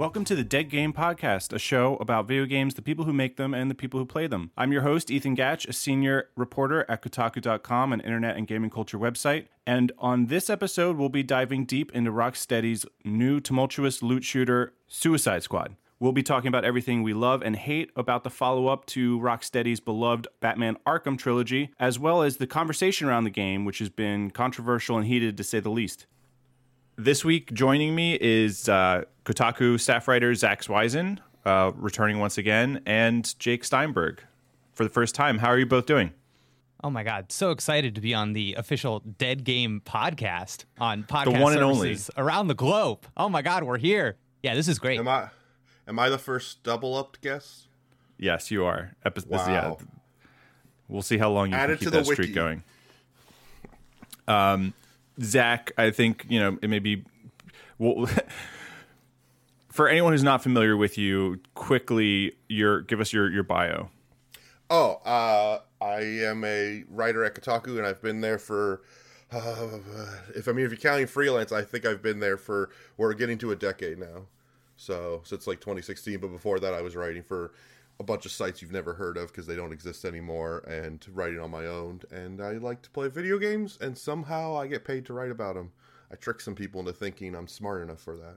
Welcome to the Dead Game Podcast, a show about video games, the people who make them, and the people who play them. I'm your host, Ethan Gach, a senior reporter at Kotaku.com, an internet and gaming culture website. And on this episode, we'll be diving deep into Rocksteady's new tumultuous loot shooter, Suicide Squad. We'll be talking about everything we love and hate about the follow up to Rocksteady's beloved Batman Arkham trilogy, as well as the conversation around the game, which has been controversial and heated to say the least. This week, joining me is uh, Kotaku staff writer Zack Zwiezen, uh, returning once again, and Jake Steinberg for the first time. How are you both doing? Oh my God! So excited to be on the official Dead Game podcast on podcast the one and only around the globe. Oh my God, we're here! Yeah, this is great. Am I? Am I the first double upped guest? Yes, you are. Epi- wow. Yeah, we'll see how long you Added can keep that wiki. streak going. Um, Zach, I think you know it may be. Well, for anyone who's not familiar with you, quickly, your give us your your bio. Oh, uh, I am a writer at Kotaku, and I've been there for. Uh, if I mean, if you're counting freelance, I think I've been there for. We're getting to a decade now. So since like 2016, but before that, I was writing for a bunch of sites you've never heard of because they don't exist anymore, and writing on my own. And I like to play video games, and somehow I get paid to write about them. I trick some people into thinking I'm smart enough for that.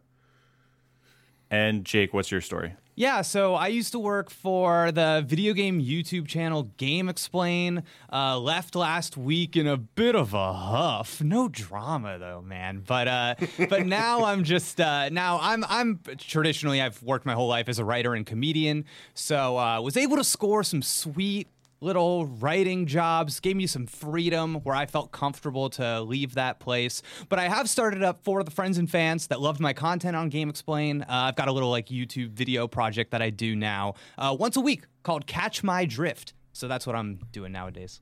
And Jake, what's your story? Yeah, so I used to work for the video game YouTube channel GameXplain. Uh, left last week in a bit of a huff. No drama though, man. But uh, but now I'm just uh, now I'm I'm traditionally I've worked my whole life as a writer and comedian. So uh, was able to score some sweet little writing jobs, gave me some freedom where I felt comfortable to leave that place. But I have started up for the friends and fans that loved my content on GameXplain. Uh, I've got a little like YouTube video project that I do now uh, once a week called Catch My Drift. So that's what I'm doing nowadays.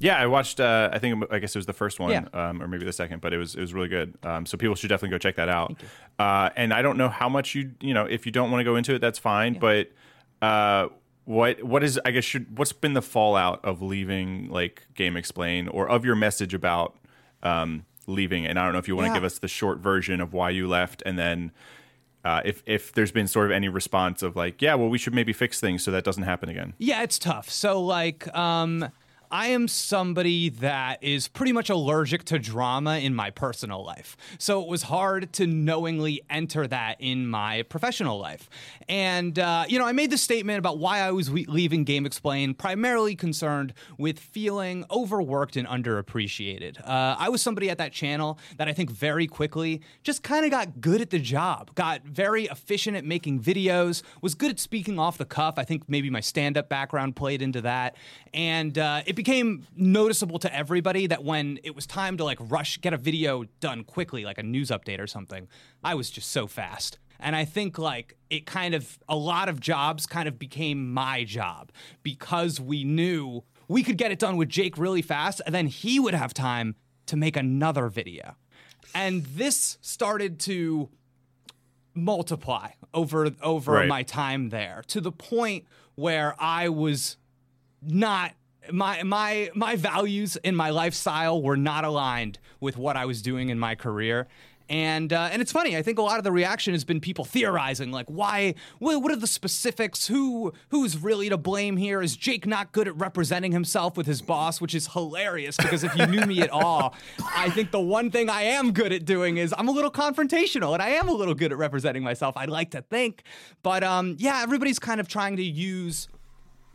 Yeah, I watched. Uh, I think I guess it was the first one, yeah. um, or maybe the second, but it was it was really good. Um, so people should definitely go check that out. Uh, and I don't know how much you you know if you don't want to go into it, that's fine. Yeah. But uh, what what is I guess should what's been the fallout of leaving like GameXplain or of your message about um, leaving? And I don't know if you want to yeah. give us the short version of why you left, and then uh, if if there's been sort of any response of like, yeah, well, we should maybe fix things so that doesn't happen again. Yeah, it's tough. So like. Um, I am somebody that is pretty much allergic to drama in my personal life. So it was hard to knowingly enter that in my professional life. And, uh, you know, I made the statement about why I was leaving GameXplain, primarily concerned with feeling overworked and underappreciated. Uh, I was somebody at that channel that I think very quickly just kind of got good at the job, got very efficient at making videos, was good at speaking off the cuff. I think maybe my stand up background played into that. And uh, it became noticeable to everybody that when it was time to like rush get a video done quickly like a news update or something i was just so fast and i think like it kind of a lot of jobs kind of became my job because we knew we could get it done with jake really fast and then he would have time to make another video and this started to multiply over over right. my time there to the point where I was not my my my values and my lifestyle were not aligned with what I was doing in my career. And uh, and it's funny. I think a lot of the reaction has been people theorizing, like, why? What, are the specifics? Who who's really to blame here? Is Jake not good at representing himself with his boss? Which is hilarious because if you knew me at all, I think the one thing I am good at doing is I'm a little confrontational, and I am a little good at representing myself. I'd like to think, but um, yeah, everybody's kind of trying to use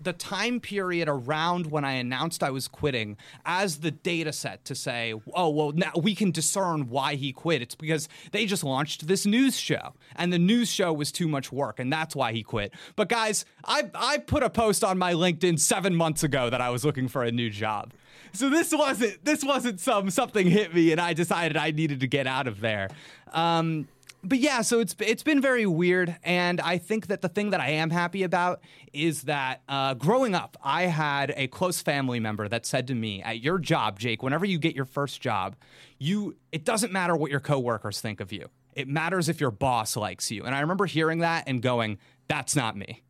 the time period around when I announced I was quitting as the data set to say, oh, well, now we can discern why he quit. It's because they just launched this news show and the news show was too much work and that's why he quit. But guys, I, I put a post on my LinkedIn seven months ago that I was looking for a new job. So this wasn't this wasn't some something hit me and I decided I needed to get out of there. Um, but yeah, so it's it's been very weird, and I think that the thing that I am happy about is that uh, growing up, I had a close family member that said to me, "At your job, Jake, whenever you get your first job, you it doesn't matter what your coworkers think of you. It matters if your boss likes you." And I remember hearing that and going, "That's not me."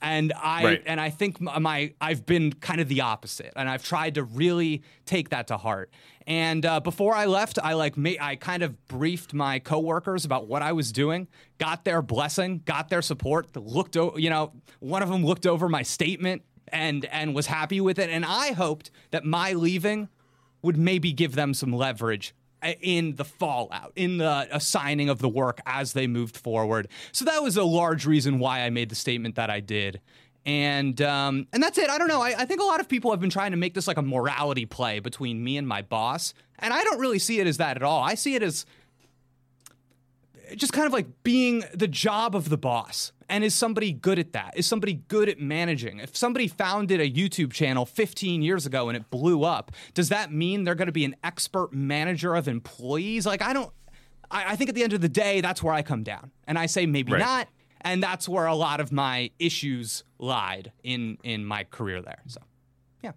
And I Right. and I think my, my I've been kind of the opposite, and I've tried to really take that to heart. And uh, before I left, I like ma- I kind of briefed my coworkers about what I was doing, got their blessing, got their support. Looked, o- you know, one of them looked over my statement and and was happy with it. And I hoped that my leaving would maybe give them some leverage uh, in the fallout, in the assigning of the work as they moved forward. So that was a large reason why I made the statement that I did. And um, and that's it. I don't know. I, I think a lot of people have been trying to make this like a morality play between me and my boss, and I don't really see it as that at all. I see it as just kind of like being the job of the boss. And is somebody good at that? Is somebody good at managing? If somebody founded a YouTube channel 15 years ago and it blew up, does that mean they're going to be an expert manager of employees? Like, I don't, I, I think at the end of the day, that's where I come down. And I say maybe Right. not. And that's where a lot of my issues lied in in my career there. So, yeah.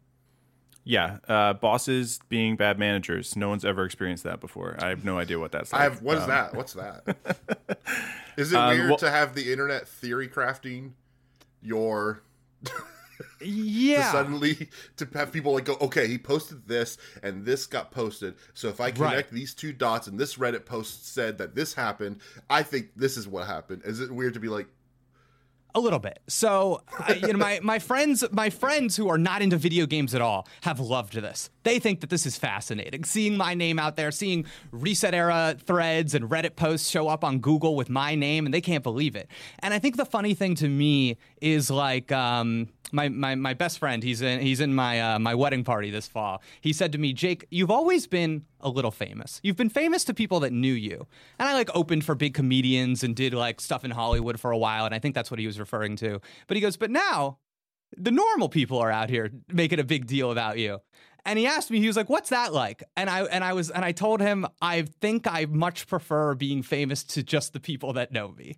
Yeah, uh, bosses being bad managers. No one's ever experienced that before. I have no idea what that's like. I have. What is Um, that? What's that? is it Um, weird well- to have the internet theory crafting your Yeah. to suddenly to have people like go, okay, he posted this and this got posted. So if I connect these two dots and this Reddit post said that this happened, I think this is what happened. Is it weird to be like, A little bit. So, I, you know, my, my friends, my friends who are not into video games at all have loved this. They think that this is fascinating. Seeing my name out there, seeing ResetEra threads and Reddit posts show up on Google with my name, and they can't believe it. And I think the funny thing to me is like, um, my, my, my best friend, he's in he's in my uh, my wedding party this fall. He said to me, "Jake, you've always been a little famous. You've been famous to people that knew you." And I like opened for big comedians and did like stuff in Hollywood for a while, and I think that's what he was referring to. But he goes, "But now the normal people are out here making a big deal about you." And he asked me, he was like, "What's that like?" And I and I was and I told him, "I think I much prefer being famous to just the people that know me."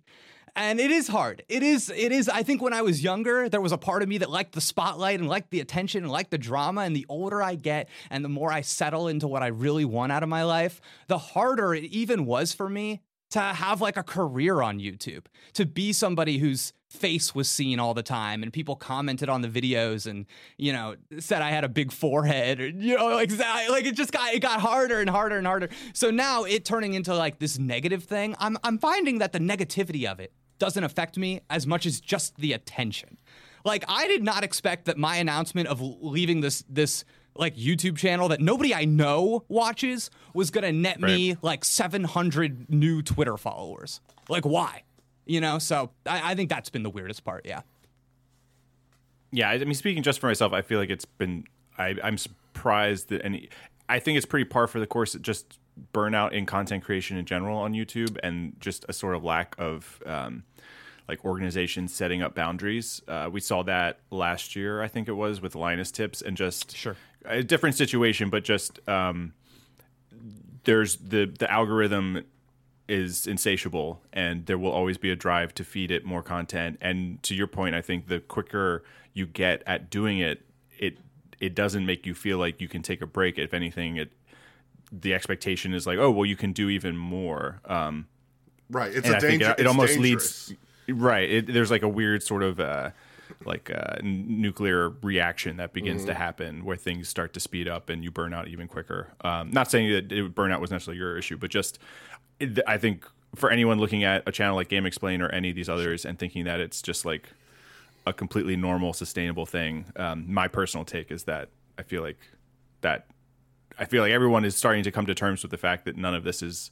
And it is hard. It is it is I think when I was younger, there was a part of me that liked the spotlight and liked the attention and liked the drama and the older I get and the more I settle into what I really want out of my life, the harder it even was for me to have like a career on YouTube, to be somebody whose face was seen all the time and people commented on the videos and you know said I had a big forehead or you know like like it just got it got harder and harder and harder. So now it turning into like this negative thing, I'm I'm finding that the negativity of it doesn't affect me as much as just the attention. Like I did not expect that my announcement of leaving this this like YouTube channel that nobody I know watches was gonna net me like 700 new Twitter followers. Like why? You know, so I, I think that's been the weirdest part. Yeah. Yeah, I mean, speaking just for myself, I feel like it's been. I, I'm surprised that any. I think it's pretty par for the course. Just burnout in content creation in general on YouTube, and just a sort of lack of um, like organization setting up boundaries. Uh, we saw that last year, I think it was, with Linus Tips, and just Sure. A different situation, but just um, there's the the algorithm is insatiable and there will always be a drive to feed it more content and to your point i think the quicker you get at doing it it it doesn't make you feel like you can take a break if anything it the expectation is like oh well you can do even more um right? It's a I danger. it, it it's almost dangerous. leads right. It, there's like a weird sort of uh, like uh, n- nuclear reaction that begins Mm-hmm. to happen where things start to speed up and you burn out even quicker. Um, not saying that it, burnout was necessarily your issue, but just it, I think for anyone looking at a channel like GameXplain or any of these others and thinking that it's just like a completely normal, sustainable thing. Um, my personal take is that I feel like that I feel like everyone is starting to come to terms with the fact that none of this is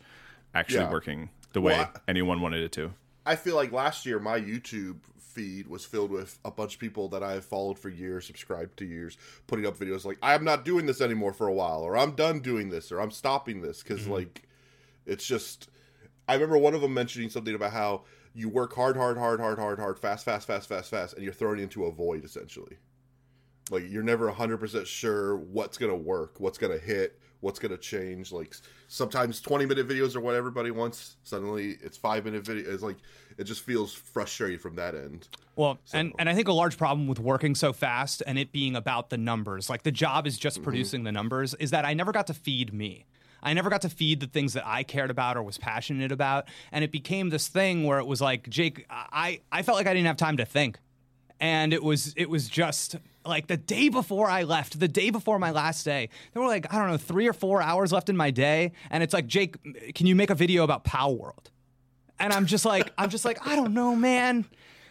actually Yeah. working the way Well, I- anyone wanted it to. I feel like last year my YouTube feed was filled with a bunch of people that I have followed for years, subscribed to years, putting up videos like I'm not doing this anymore for a while, or I'm done doing this, or I'm stopping this because mm-hmm. like it's just. I remember one of them mentioning something about how you work hard, hard, hard, hard, hard, hard, fast, fast, fast, fast, fast, and you're thrown into a void essentially. Like you're never 100% sure what's going to work, what's going to hit, what's going to change. Like sometimes 20 minute videos are what everybody wants. Suddenly it's 5 minute video. It's like it just feels frustrating from that end. Well, and, and I think a large problem with working so fast and it being about the numbers, like the job is just mm-hmm. producing the numbers, is that I never got to feed me. I never got to feed the things that I cared about or was passionate about. And it became this thing where it was like, Jake, I, I felt like I didn't have time to think. And it was it was just like the day before I left, the day before my last day. There were like I don't know three or four hours left in my day, and it's like Jake, can you make a video about Palworld? And I'm just like I'm just like I don't know, man.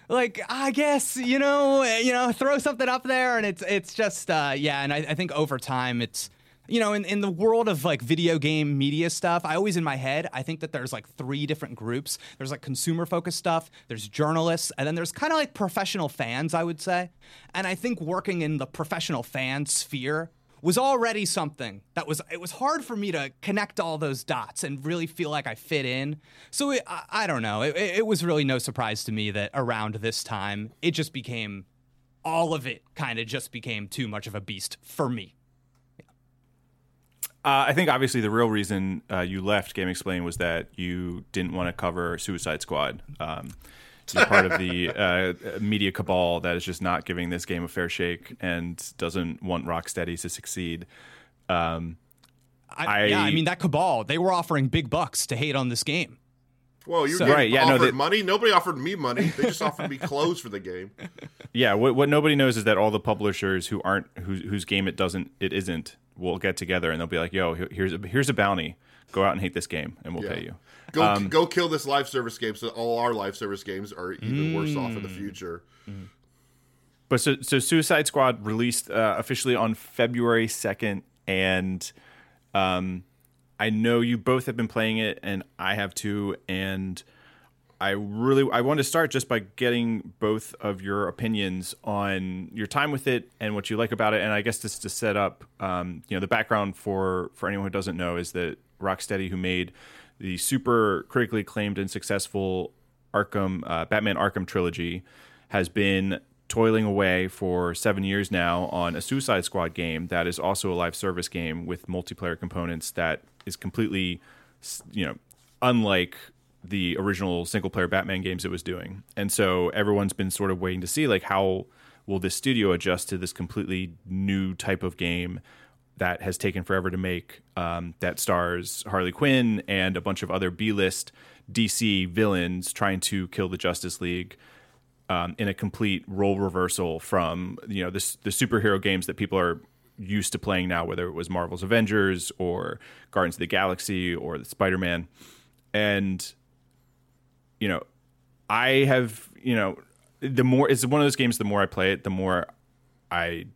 Like I guess you know you know throw something up there, and it's it's just uh, yeah. And I, I think over time it's you know, in, in the world of like video game media stuff, I always in my head, I think that there's like three different groups. There's like consumer focused stuff, there's journalists, and then there's kind of like professional fans, I would say. And I think working in the professional fan sphere was already something that was it was hard for me to connect all those dots and really feel like I fit in. So it, I, I, don't know. It, it was really no surprise to me that around this time it just became all of it kind of just became too much of a beast for me. Uh, I think obviously the real reason uh, you left GameXplain was that you didn't want to cover Suicide Squad. Um, you're part of the uh, media cabal that is just not giving this game a fair shake and doesn't want Rocksteady to succeed. Um, I, I, yeah, I mean that cabal. They were offering big bucks to hate on this game. Well, you so, right? Yeah, offered no, they, money. Nobody offered me money. They just offered me clothes for the game. Yeah, what, what nobody knows is that all the publishers who aren't whose whose game it doesn't it isn't will get together and they'll be like, "Yo, here's a, here's a bounty. Go out and hate this game, and we'll yeah. pay you. Go um, go kill this live service game, so all our live service games are even mm, worse off in the mm. future." Mm. But so so Suicide Squad released uh, officially on February second, and um, I know you both have been playing it, and I have too, and I really I want to start just by getting both of your opinions on your time with it and what you like about it. And I guess just to set up, um, you know, the background for for anyone who doesn't know is that Rocksteady, who made the super critically acclaimed and successful Arkham uh, Batman Arkham trilogy, has been toiling away for seven years now on a Suicide Squad game that is also a live service game with multiplayer components that is completely, you know, unlike the original single player Batman games it was doing. And so everyone's been sort of waiting to see like how will this studio adjust to this completely new type of game that has taken forever to make um, that stars Harley Quinn and a bunch of other B list DC villains trying to kill the Justice League. Um, in a complete role reversal from you know this, the superhero games that people are used to playing now, whether it was Marvel's Avengers or Guardians of the Galaxy or the Spider Man, and you know, I have, you know, the more it's one of those games. The more I play it, the more I,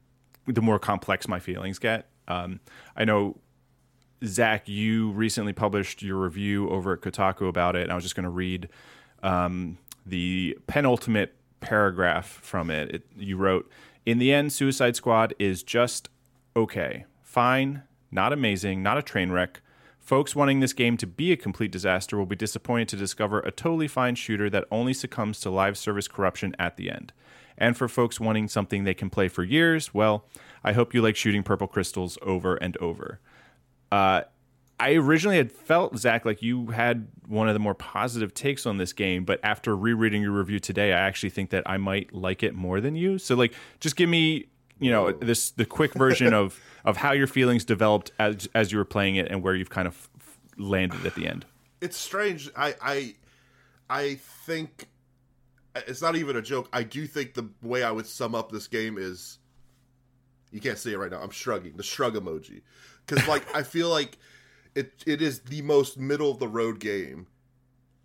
the more complex my feelings get. Um, I know, Zack, you recently published your review over at Kotaku about it, and I was just going to read um, the penultimate paragraph from it. it. You wrote, "In the end, Suicide Squad is just okay, fine, not amazing, not a train wreck." Folks wanting this game to be a complete disaster will be disappointed to discover a totally fine shooter that only succumbs to live service corruption at the end. And for folks wanting something they can play for years, well, I hope you like shooting purple crystals over and over. Uh, I originally had felt, Zack, like you had one of the more positive takes on this game, but after rereading your review today, I actually think that I might like it more than you. So, like, just give me, you know, this the quick version of of how your feelings developed as as you were playing it and where you've kind of landed at the end. It's strange. I I I think it's not even a joke. I do think the way I would sum up this game is you can't see it right now. I'm shrugging the shrug emoji because like I feel like it it is the most middle of the road game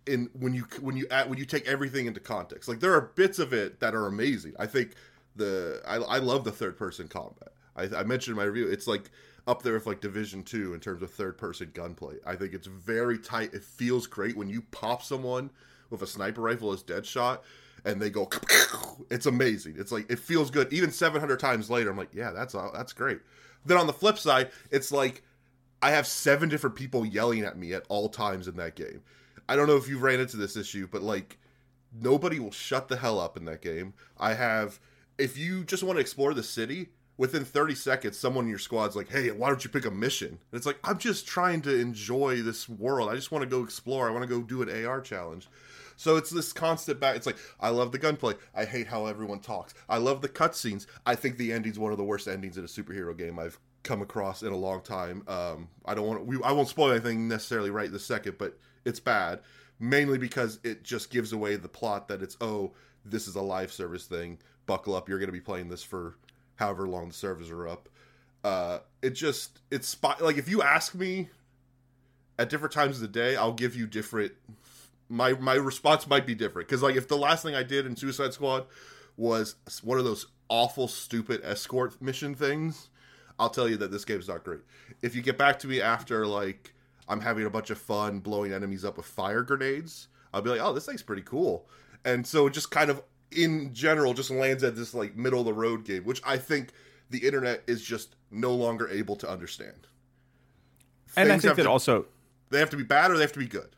in when you when you when you take everything into context. Like there are bits of it that are amazing. I think the I, I love the third person combat. I, I mentioned in my review, it's like up there with like Division Two in terms of third person gunplay. I think it's very tight. It feels great when you pop someone with a sniper rifle as Deadshot and they go. It's amazing. It's like it feels good. Even 700 times later, I'm like, yeah, that's uh, that's great. Then on the flip side, it's like I have seven different people yelling at me at all times in that game. I don't know if you've ran into this issue, but like nobody will shut the hell up in that game. I have if you just want to explore the city, within 30 seconds, someone in your squad's like, hey, why don't you pick a mission? And it's like, I'm just trying to enjoy this world. I just want to go explore. I want to go do an AR challenge. So it's this constant back. It's like, I love the gunplay. I hate how everyone talks. I love the cutscenes. I think the ending's one of the worst endings in a superhero game I've come across in a long time. Um, I don't want to, I won't spoil anything necessarily right this second, but it's bad. Mainly because it just gives away the plot that it's, oh, this is a live service thing buckle up. You're going to be playing this for however long the servers are up. Uh, it just it's spot like if you ask me at different times of the day, I'll give you different. My my response might be different because like if the last thing I did in Suicide Squad was one of those awful stupid escort mission things, I'll tell you that this game's not great. If you get back to me after like I'm having a bunch of fun blowing enemies up with fire grenades, I'll be like, oh, this thing's pretty cool. And so it just kind of in general just lands at this like middle of the road game, which I think the internet is just no longer able to understand. and I think have that to- also they have to be bad or they have to be good.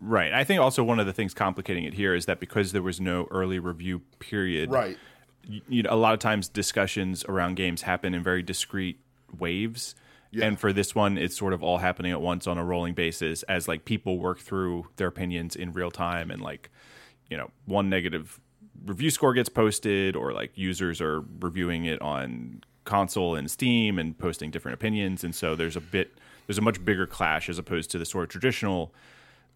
right. I think also one of the things complicating it here is that because there was no early review period, Right. You know, a lot of times discussions around games happen in very discrete waves. Yeah. And for this one, it's sort of all happening at once on a rolling basis as like people work through their opinions in real time and like, you know, one negative review score gets posted or like users are reviewing it on console and Steam and posting different opinions. And so there's a bit, there's a much bigger clash as opposed to the sort of traditional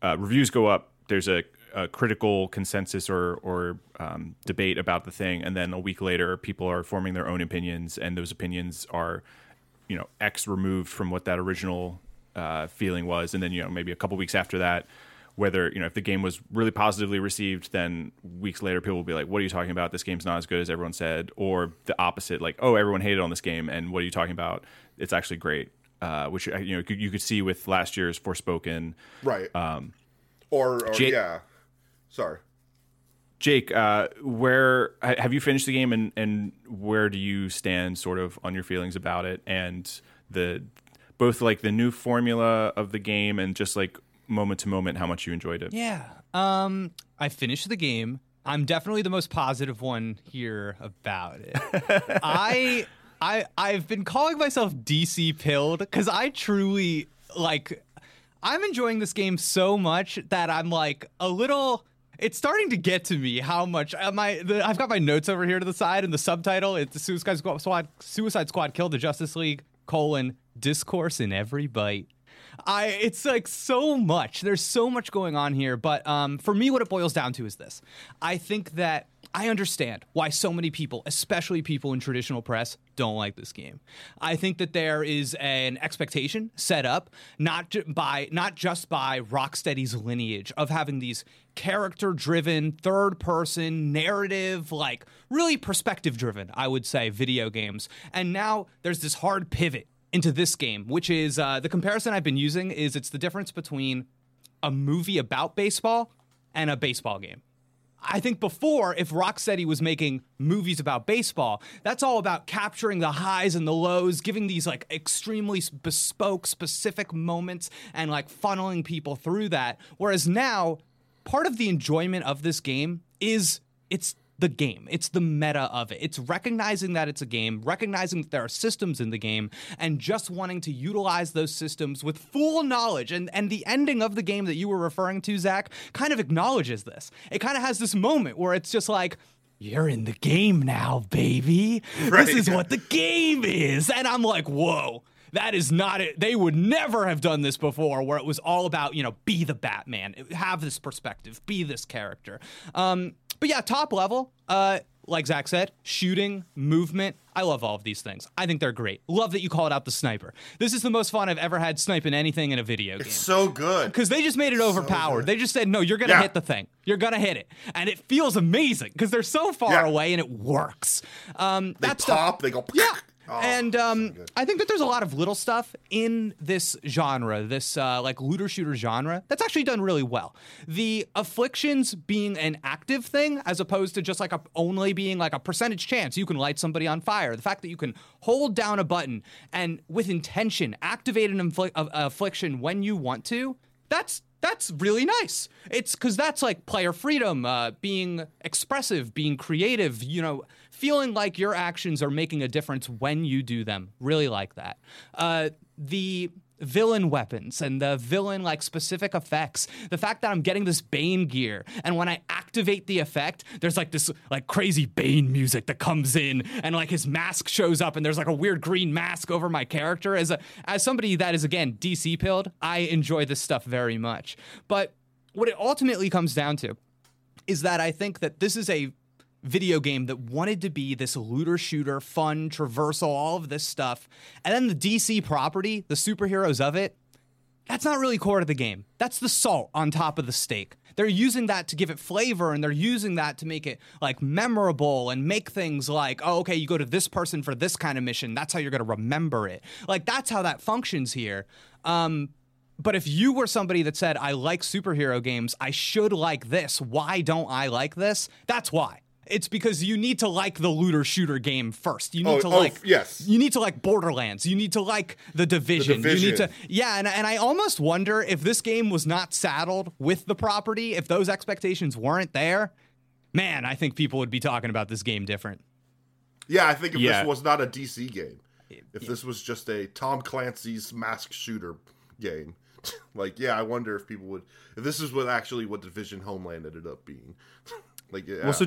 uh, reviews go up. There's a, a critical consensus or or um, debate about the thing, and then a week later, people are forming their own opinions, and those opinions are, you know, X removed from what that original uh, feeling was, and then you know maybe a couple weeks after that, whether you know if the game was really positively received, then weeks later people will be like, "What are you talking about? This game's not as good as everyone said," or the opposite, like, "Oh, everyone hated on this game, and what are you talking about? It's actually great." Uh, which uh, you know you could see with last year's Forspoken. Right. Um, or, or Ja- yeah. Sorry. Jake, uh, where have you finished the game, and, and where do you stand, sort of, on your feelings about it, and the both like the new formula of the game, and just like moment to moment, how much you enjoyed it? Yeah. Um, I finished the game. I'm definitely the most positive one here about it. I I I've been calling myself DC pilled because I truly like I'm enjoying this game so much that I'm like a little it's starting to get to me how much I the, I've got my notes over here to the side and the subtitle it's the Suicide Squad Suicide Squad killed the Justice League colon discourse in every bite. I it's like so much. There's so much going on here, but um, for me, what it boils down to is this: I think that I understand why so many people, especially people in traditional press, don't like this game. I think that there is an expectation set up not by not just by Rocksteady's lineage of having these character-driven, third-person narrative, like really perspective-driven, I would say, video games, and now there's this hard pivot into this game, which is uh, the comparison I've been using is it's the difference between a movie about baseball and a baseball game. I think before, if Rocksteady was making movies about baseball, that's all about capturing the highs and the lows, giving these like extremely bespoke, specific moments and like funneling people through that. Whereas now, part of the enjoyment of this game is it's the game. It's the meta of it. It's recognizing that it's a game, recognizing that there are systems in the game, and just wanting to utilize those systems with full knowledge. And and the ending of the game that you were referring to, Zack, kind of acknowledges this. It kind of has this moment where it's just like. You're in the game now, baby. Right. This is what the game is. And I'm like, whoa. That is not it. They would never have done this before, where it was all about, you know, be the Batman, have this perspective, be this character. Um, but yeah, top level, uh, like Zack said, shooting, movement. I love all of these things. I think they're great. Love that you called out the sniper. This is the most fun I've ever had sniping anything in a video game. So good. Because they just made it overpowered. good. they just said, no, you're going to Yeah. hit the thing. You're going to hit it. And it feels amazing because they're so far Yeah. away and it works. Um, They that's the- pop, they go. yeah. Oh, and um. I think that there's a lot of little stuff in this genre, this uh, like looter shooter genre, that's actually done really well. The afflictions being an active thing as opposed to just like a, only being like a percentage chance you can light somebody on fire. The fact that you can hold down a button and with intention activate an a affliction when you want to, that's that's really nice. It's because that's like player freedom, uh, being expressive, being creative, you know, feeling like your actions are making a difference when you do them. Really like that. Uh, the villain weapons and the villain like specific effects the fact that i'm getting this bane gear and when i activate the effect there's like this like crazy bane music that comes in and like his mask shows up and there's like a weird green mask over my character as a as somebody that is again dc pilled i enjoy this stuff very much but what it ultimately comes down to is that I think that this is a video game that wanted to be this looter shooter, fun, traversal, all of this stuff. And then the DC property, the superheroes of it, that's not really core to the game. That's the salt on top of the steak. They're using that to give it flavor and they're using that to make it like memorable and make things like, oh, okay, you go to this person for this kind of mission. That's how you're going to remember it. Like, that's how that functions here. Um, but if you were somebody that said, I like superhero games, I should like this, why don't I like this? That's why. It's because you need to like the looter shooter game first. You need Oh, to oh, like yes. You need to like Borderlands. You need to like the Division. You need to yeah, and and I almost wonder if this game was not saddled with the property, if those expectations weren't there, man, I think people would be talking about this game different. Yeah, I think if Yeah. this was not a DC game, if this was just a Tom Clancy's mask shooter game, like yeah, I wonder if people would if this is what actually what Division Homeland ended up being. like yeah. Well, so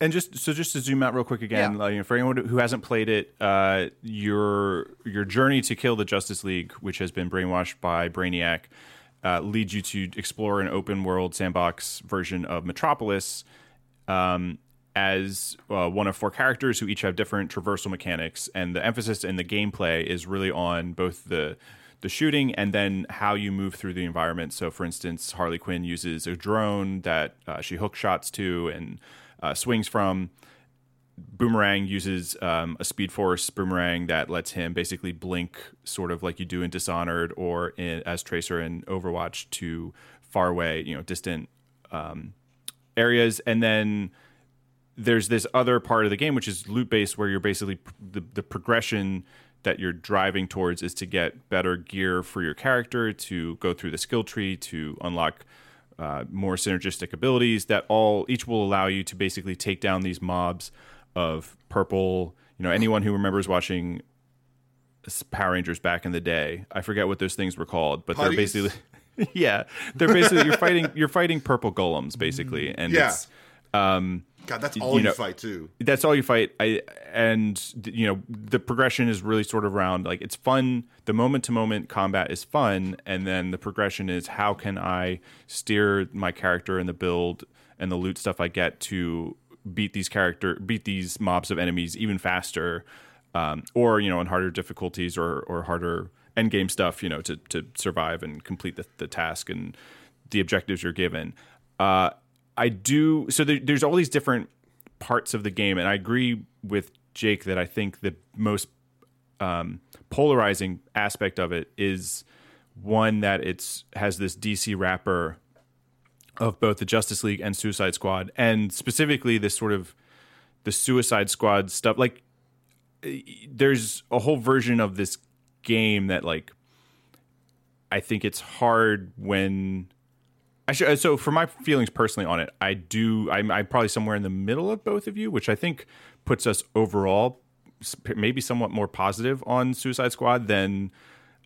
and just so just to zoom out real quick again, Yeah. like, you know, for anyone who hasn't played it, uh, your your journey to kill the Justice League, which has been brainwashed by Brainiac, uh, leads you to explore an open world sandbox version of Metropolis. Um, as uh, one of four characters who each have different traversal mechanics, and the emphasis in the gameplay is really on both the the shooting and then how you move through the environment. So, for instance, Harley Quinn uses a drone that uh, she hook shots to and uh, swings from. Boomerang uses um, a Speed Force boomerang that lets him basically blink, sort of like you do in Dishonored or in, as Tracer in Overwatch, to far away, you know, distant um, areas. And then there's this other part of the game which is loot based where you're basically the, the progression that you're driving towards is to get better gear for your character to go through the skill tree to unlock uh, more synergistic abilities that all each will allow you to basically take down these mobs of purple. You know anyone who remembers watching Power Rangers back in the day I forget what those things were called but they're basically yeah. They're basically you're fighting you're fighting purple golems basically and Yeah. it's um God, that's all you, know- fight too. that's all you fight. I and you know the progression is really sort of around like it's fun. The moment to moment combat is fun and then the progression is how can i steer my character and the build and the loot stuff i get to beat these character beat these mobs of enemies even faster um, or you know on harder difficulties or or harder end game stuff you know to to survive and complete the, the task and the objectives you're given. Uh I do. So there, there's all these different parts of the game, and I agree with Jake that I think the most um, polarizing aspect of it is one that it's has this DC wrapper of both the Justice League and Suicide Squad, and specifically this sort of the Suicide Squad stuff. Like, there's a whole version of this game that like I think it's hard when I should, so for my feelings personally on it, I do. I'm, I'm probably somewhere in the middle of both of you, which I think puts us overall maybe somewhat more positive on Suicide Squad than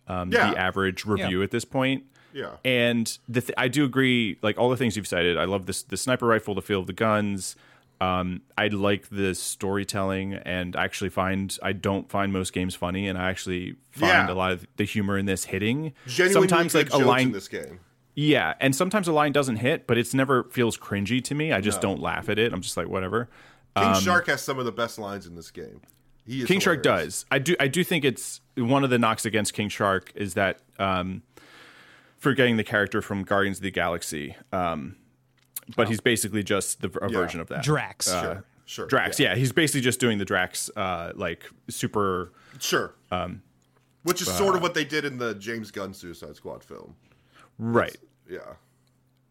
um, Yeah. the average review at this point. Yeah. And the th- I do agree, like all the things you've cited. I love this the sniper rifle, the feel of the guns. Um, I like the storytelling, and I actually find I don't find most games funny, and I actually find Yeah. a lot of the humor in this hitting. Genuinely sometimes like a line in this game. Yeah, and sometimes a line doesn't hit, but it's never feels cringy to me. I just don't laugh at it. I'm just like whatever. King Shark has some of the best lines in this game. He is Um, King Shark does. I do. I do think it's one of the knocks against King Shark is that um, forgetting the character from Guardians of the Galaxy. Um, but he's basically just the, a version of that. Drax. Uh, Sure, sure. Drax. Yeah. he's basically just doing the Drax uh, like super. Sure. Um, Which is uh, sort of what they did in the James Gunn Suicide Squad film. Right. Yeah.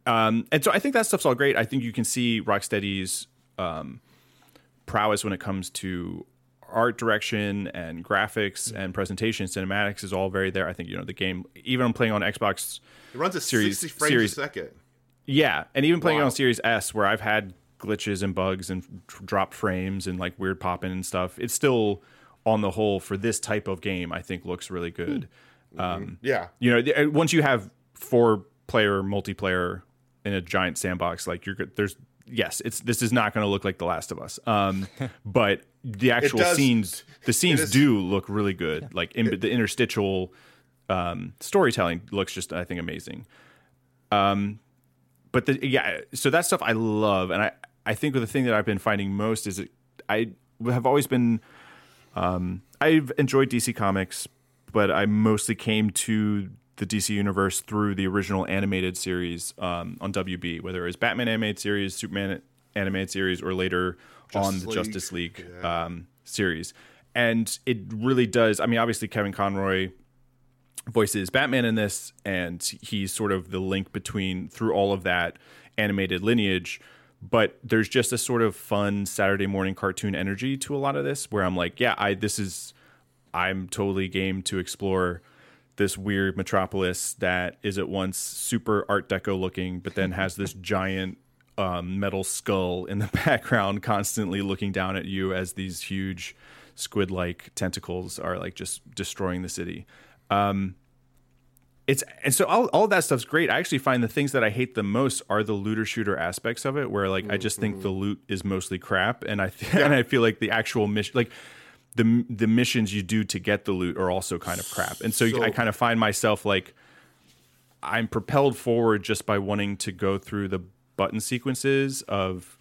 Um, and so I think that stuff's all great. I think you can see Rocksteady's um, prowess when it comes to art direction and graphics and presentation, cinematics is all very there. I think you know the game. Even I'm playing on Xbox, It runs at Series- 60 frames series- a second. yeah, and even playing Wow. on Series S, where I've had glitches and bugs and dropped frames and like weird popping and stuff. It's still on the whole for this type of game. I think looks really good. Um, Yeah. you know, th- once you have four player multiplayer in a giant sandbox, like you're good. There's yes, it's this is not going to look like The Last of Us. Um, but the actual does- scenes, the scenes do look really good. Like in, the interstitial um, storytelling looks just, I think, amazing. Um, but the yeah, so that stuff I love, and I I think the thing that I've been finding most is it, I have always been um, I've enjoyed DC Comics, but I mostly came to the DC universe through the original animated series um, on WB, whether it was Batman animated series, Superman animated series, or later Justice on the League. Justice League um, series. And it really does. I mean, obviously, Kevin Conroy voices Batman in this, and he's sort of the link between through all of that animated lineage. But there's just a sort of fun Saturday morning cartoon energy to a lot of this, where I'm like, yeah, I this is, I'm totally game to explore this weird metropolis that is at once super Art Deco looking, but then has this giant um, metal skull in the background, constantly looking down at you as these huge squid-like tentacles are like just destroying the city. Um, it's and so all, all that stuff's great. I actually find the things that I hate the most are the looter shooter aspects of it, where like I just think the loot is mostly crap, and I th- and I feel like the actual mission, like the the missions you do to get the loot, are also kind of crap. And so, So- I kind of find myself like I'm propelled forward just by wanting to go through the button sequences of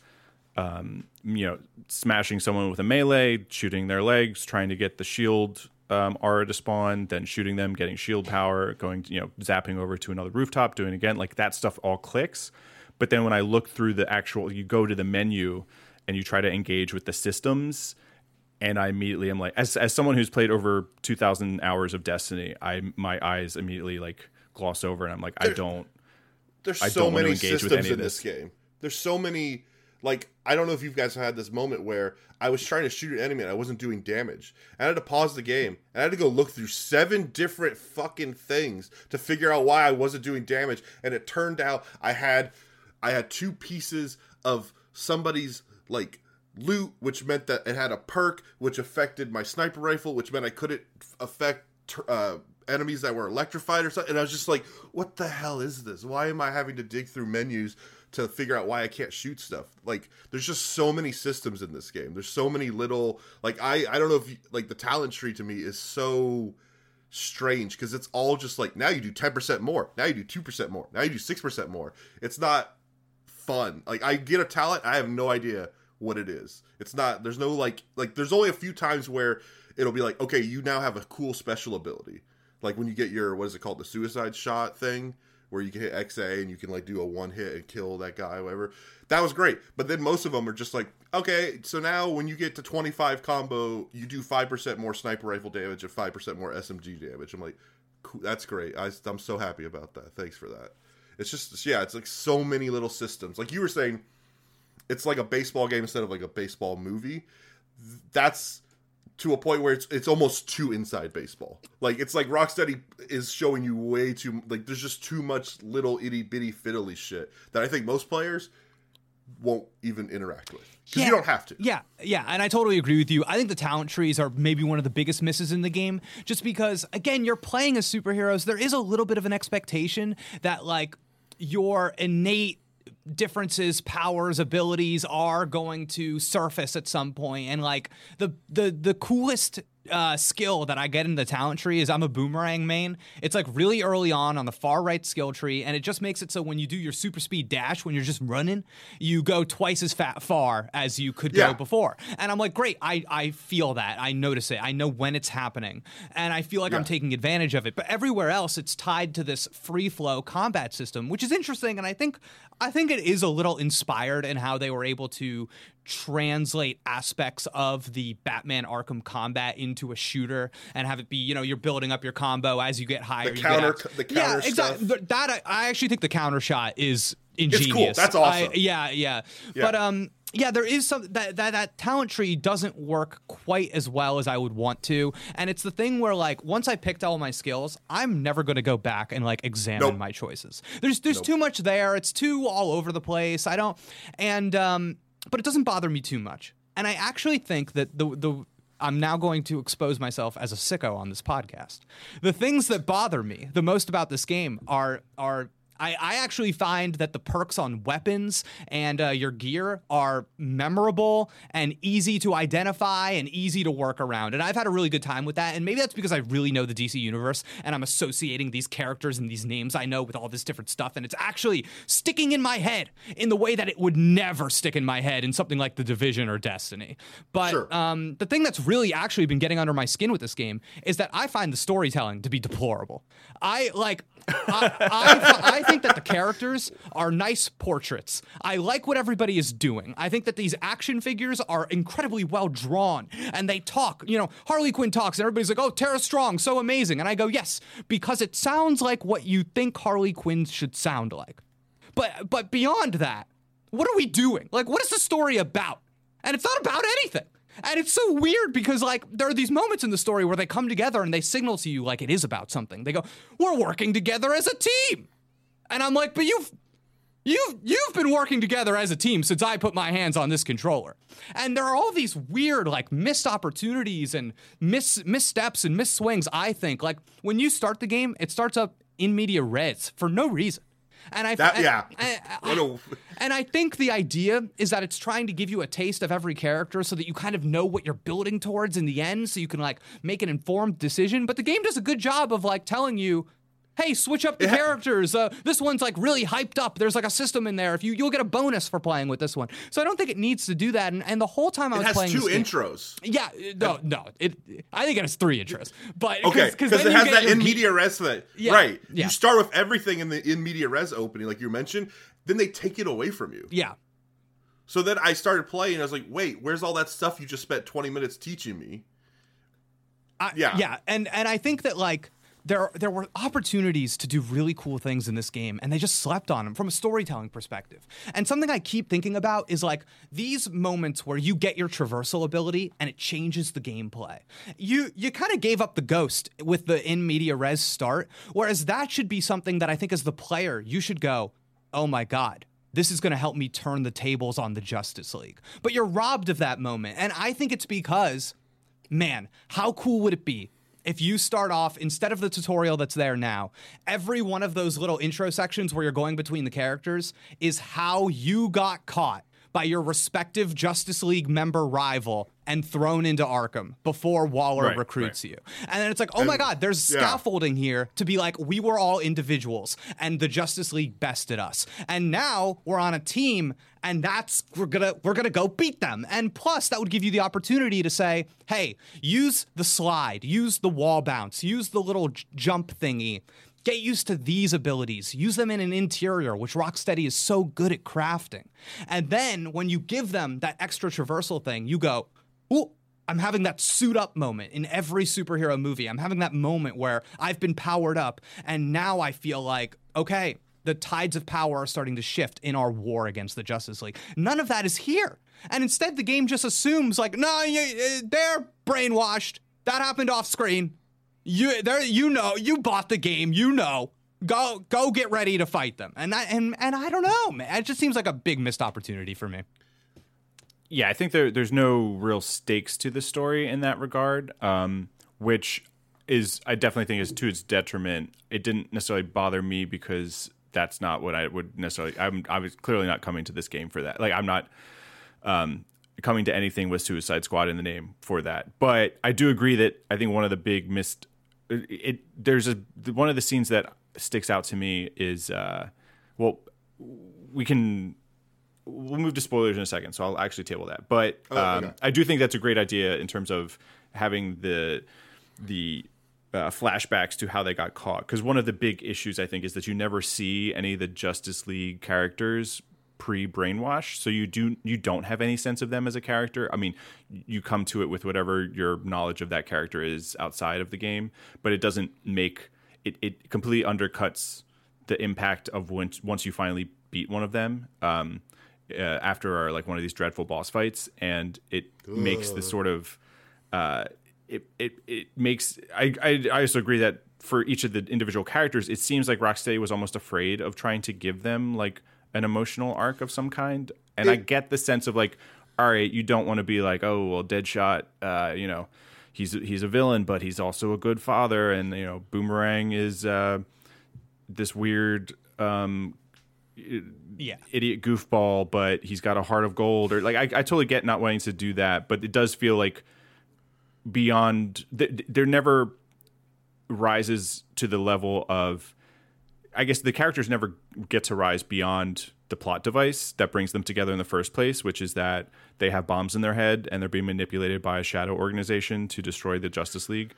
um, you know, smashing someone with a melee, shooting their legs, trying to get the shield um, aura to spawn, then shooting them, getting shield power, going, to, you know, zapping over to another rooftop, doing it again. Like that stuff all clicks. But then when I look through the actual, you go to the menu and you try to engage with the systems, and I immediately am like, as as someone who's played over two thousand hours of Destiny, I my eyes immediately like gloss over, and I'm like, I don't. There's I so don't many systems in this this. game. There's so many. Like I don't know if you guys have had this moment where I was trying to shoot an enemy and I wasn't doing damage. And I had to pause the game and I had to go look through seven different fucking things to figure out why I wasn't doing damage. And it turned out I had I had two pieces of somebody's like loot, which meant that it had a perk which affected my sniper rifle, which meant I couldn't affect uh, enemies that were electrified or something. And I was just like, what the hell is this? Why am I having to dig through menus to figure out why I can't shoot stuff? Like, there's just so many systems in this game. There's so many little, like, I, I don't know if, you, like, the talent tree to me is so strange because it's all just like, now you do 10% more. Now you do 2% more. Now you do 6% more. It's not fun. Like I get a talent, I have no idea what it is. It's not there's no like like there's only a few times where it'll be like, okay, you now have a cool special ability. Like when you get your what is it called, the suicide shot thing, where you can hit XA and you can like do a one hit and kill that guy, whatever. That was great. But then most of them are just like, okay, so now when you get to 25 combo, you do 5% more sniper rifle damage and 5% more SMG damage. I'm like, cool, that's great. I, I'm so happy about that. Thanks for that. It's just, yeah, it's like so many little systems. Like you were saying, it's like a baseball game instead of like a baseball movie. That's to a point where it's it's almost too inside baseball. Like it's like Rocksteady is showing you way too like there's just too much little itty bitty fiddly shit that I think most players won't even interact with because Yeah. you don't have to. Yeah, yeah, and I totally agree with you. I think the talent trees are maybe one of the biggest misses in the game, just because again, you're playing as superheroes. There is a little bit of an expectation that like your innate differences, powers, abilities are going to surface at some point, and like the the the coolest. Uh, skill that I get in the talent tree is I'm a boomerang main. It's like really early on on the far right skill tree, and it just makes it so when you do your super speed dash, when you're just running, you go twice as fat far as you could Yeah. go before. And I'm like, great, I, I feel that. I notice it. I know when it's happening. And I feel like I'm taking advantage of it. But everywhere else, it's tied to this free flow combat system, which is interesting. And I think I think it is a little inspired in how they were able to translate aspects of the Batman Arkham combat into a shooter and have it be, you know, you're building up your combo as you get higher. The you counter- the yeah, exactly. That I, I actually think the counter shot is ingenious. It's cool. That's awesome. I- yeah, yeah, Yeah. But um, yeah, there is some that, that that talent tree doesn't work quite as well as I would want to, and it's the thing where like once I picked all my skills, I'm never going to go back and like examine Nope. my choices. There's there's too much there. It's too all over the place. I don't, and um, but it doesn't bother me too much. And I actually think that the the I'm now going to expose myself as a sicko on this podcast. The things that bother me the most about this game are are I, I actually find that the perks on weapons and uh, your gear are memorable and easy to identify and easy to work around. And I've had a really good time with that. And maybe that's because I really know the DC universe and I'm associating these characters and these names I know with all this different stuff. And it's actually sticking in my head in the way that it would never stick in my head in something like The Division or Destiny. But Sure. um, the thing that's really actually been getting under my skin with this game is that I find the storytelling to be deplorable. I like. I, I, I think that the characters are nice portraits. I like what everybody is doing. I think that these action figures are incredibly well drawn and they talk. You know, Harley Quinn talks and everybody's like, oh, Tara Strong, so amazing. And I go, yes, because it sounds like what you think Harley Quinn should sound like. But but beyond that, what are we doing? Like, what is the story about? And it's not about anything. And it's so weird because like there are these moments in the story where they come together and they signal to you like it is about something. They go, "We're working together as a team." And I'm like, "But you've You've you've been working together as a team since I put my hands on this controller. And there are all these weird like missed opportunities and miss missteps and miss swings, I think. Like when you start the game, it starts up in media res for no reason. And I That and- yeah. What and I think the idea is that it's trying to give you a taste of every character so that you kind of know what you're building towards in the end so you can like make an informed decision. But the game does a good job of like telling you, hey, switch up the ha- characters. Uh, this one's like really hyped up. There's like a system in there. If you you'll get a bonus for playing with this one. So I don't think it needs to do that. And, and the whole time I It was playing, it has two this game- intros. Yeah, no, no. It. I think it has three intros. But Okay, because because it has that in media res thing. Yeah, right. yeah. You start with everything in the in media res opening, like you mentioned, then they take it away from you. Yeah, So then I started playing, and I was like, wait, where's all that stuff you just spent 20 minutes teaching me? I, Yeah. yeah, and and I think that like there there were opportunities to do really cool things in this game, and they just slept on them from a storytelling perspective. And something I keep thinking about is like these moments where you get your traversal ability and it changes the gameplay. You you kind of gave up the ghost with the in media res start, whereas that should be something that I think as the player you should go, oh my god. This is going to help me turn the tables on the Justice League. But you're robbed of that moment. And I think it's because man, how cool would it be if you start off instead of the tutorial that's there now, every one of those little intro sections where you're going between the characters is how you got caught by your respective Justice League member rival and thrown into Arkham before Waller Right, recruits you. And then it's like, oh my God, there's yeah. scaffolding here to be like, we were all individuals and the Justice League bested us. And now we're on a team and that's we're gonna we're gonna go beat them. And plus that would give you the opportunity to say, hey, use the slide, use the wall bounce, use the little j- jump thingy. Get used to these abilities. Use them in an interior, which Rocksteady is so good at crafting. And then when you give them that extra traversal thing, you go, ooh, I'm having that suit up moment in every superhero movie. I'm having that moment where I've been powered up and now I feel like, okay, the tides of power are starting to shift in our war against the Justice League. None of that is here. And instead, the game just assumes, like, no, they're brainwashed. That happened off screen. You, there, you know, you bought the game. You know, go, go, get ready to fight them. And I, and and I don't know, man. It just seems like a big missed opportunity for me. yeah, I think there there's no real stakes to the story in that regard, um, which is I definitely think is to its detriment. It didn't necessarily bother me because that's not what I would necessarily. I'm I was clearly not coming to this game for that. Like I'm not um, coming to anything with Suicide Squad in the name for that. But I do agree that I think one of the big missed it, it there's a one of the scenes that sticks out to me is uh, well we can we'll move to spoilers in a second, so I'll actually table that. But um, okay. I do think that's a great idea in terms of having the the uh, flashbacks to how they got caught. Because one of the big issues I think is that you never see any of the Justice League characters pre brainwash, so you do you don't have any sense of them as a character. I mean, you come to it with whatever your knowledge of that character is outside of the game, but it doesn't make it. It completely undercuts the impact of once once you finally beat one of them. Um, uh, after like one of these dreadful boss fights, and it makes the sort of uh, it it it makes I, I I also agree that for each of the individual characters, it seems like Rocksteady was almost afraid of trying to give them like an emotional arc of some kind, and I get the sense of like, all right, you don't want to be like, oh well, Deadshot, uh, you know, he's he's a villain, but he's also a good father, and you know, Boomerang is. Uh, this weird um, Yeah. idiot goofball, but he's got a heart of gold, or like I, I totally get not wanting to do that, but it does feel like beyond. Th- there never rises to the level of. I guess the characters never get to rise beyond the plot device that brings them together in the first place, which is that they have bombs in their head and they're being manipulated by a shadow organization to destroy the Justice League.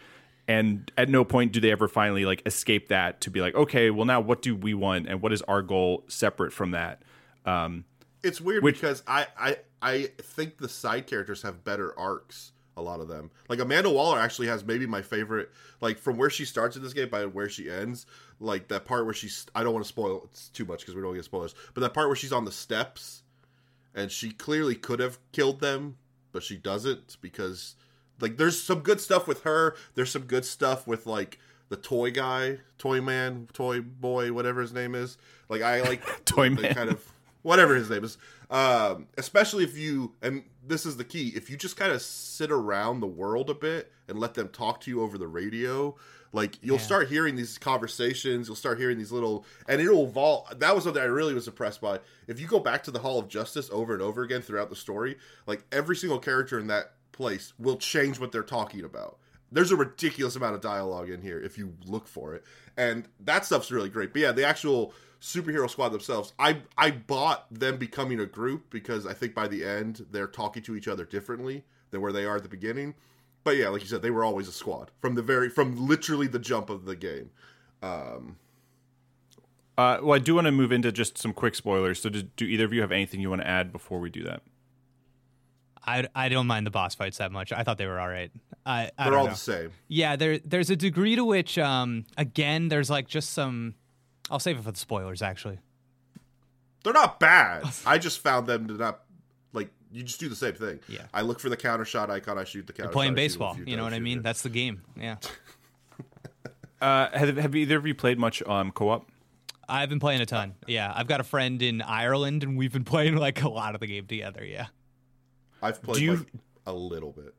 And at no point do they ever finally like escape that to be like, okay, well now what do we want and what is our goal separate from that? Um, It's weird Which- because I, I I think the side characters have better arcs. A lot of them, like Amanda Waller, actually has maybe my favorite. Like from where she starts in this game by where she ends, like that part where she's. I don't want to spoil it too much because we don't get spoilers. But that part where she's on the steps, and she clearly could have killed them, but she doesn't because, like, there's some good stuff with her. There's some good stuff with like the toy guy, toy man, toy boy, whatever his name is. Like I like Toy man. kind of whatever his name is. Um, especially if you and this is the key, if you just kind of sit around the world a bit and let them talk to you over the radio, like you'll Yeah. start hearing these conversations, you'll start hearing these little and it'll evolve. That was something I really was impressed by. If you go back to the Hall of Justice over and over again throughout the story, like every single character in that place will change what they're talking about. There's a ridiculous amount of dialogue in here if you look for it, and that stuff's really great. But yeah, the actual superhero squad themselves, I I bought them becoming a group because I think by the end they're talking to each other differently than where they are at the beginning. But yeah, like you said, they were always a squad from the very from literally the jump of the game. Um, uh, well, I do want to move into just some quick spoilers. So, do, do either of you have anything you want to add before we do that? I, I don't mind the boss fights that much. I thought they were all right. I, I they're don't all know. the same. Yeah, there there's a degree to which um again there's like just some I'll save it for the spoilers actually. They're not bad. I just found them to not like you just do the same thing. Yeah. I look for the counter shot icon. I shoot the counter. You're playing shot, baseball, a you know what I mean? it. That's the game. Yeah. Uh, have, have either of you played much um, co-op? I've been playing a ton. Yeah, I've got a friend in Ireland and we've been playing like a lot of the game together, yeah. I've played you- like a little bit.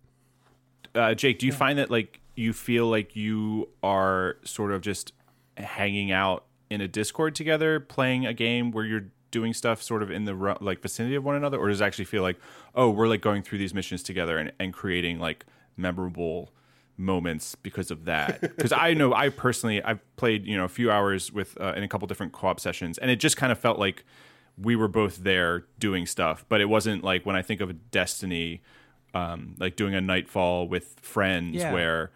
Uh, Jake, do you find that like you feel like you are sort of just hanging out in a Discord together, playing a game where you're doing stuff sort of in the like vicinity of one another, or does it actually feel like oh we're like going through these missions together and, and creating like memorable moments because of that? Because I know I personally I've played you know a few hours with uh, in a couple different co-op sessions, and it just kind of felt like we were both there doing stuff, but it wasn't like when I think of a Destiny, um, like doing a Nightfall with friends Yeah. where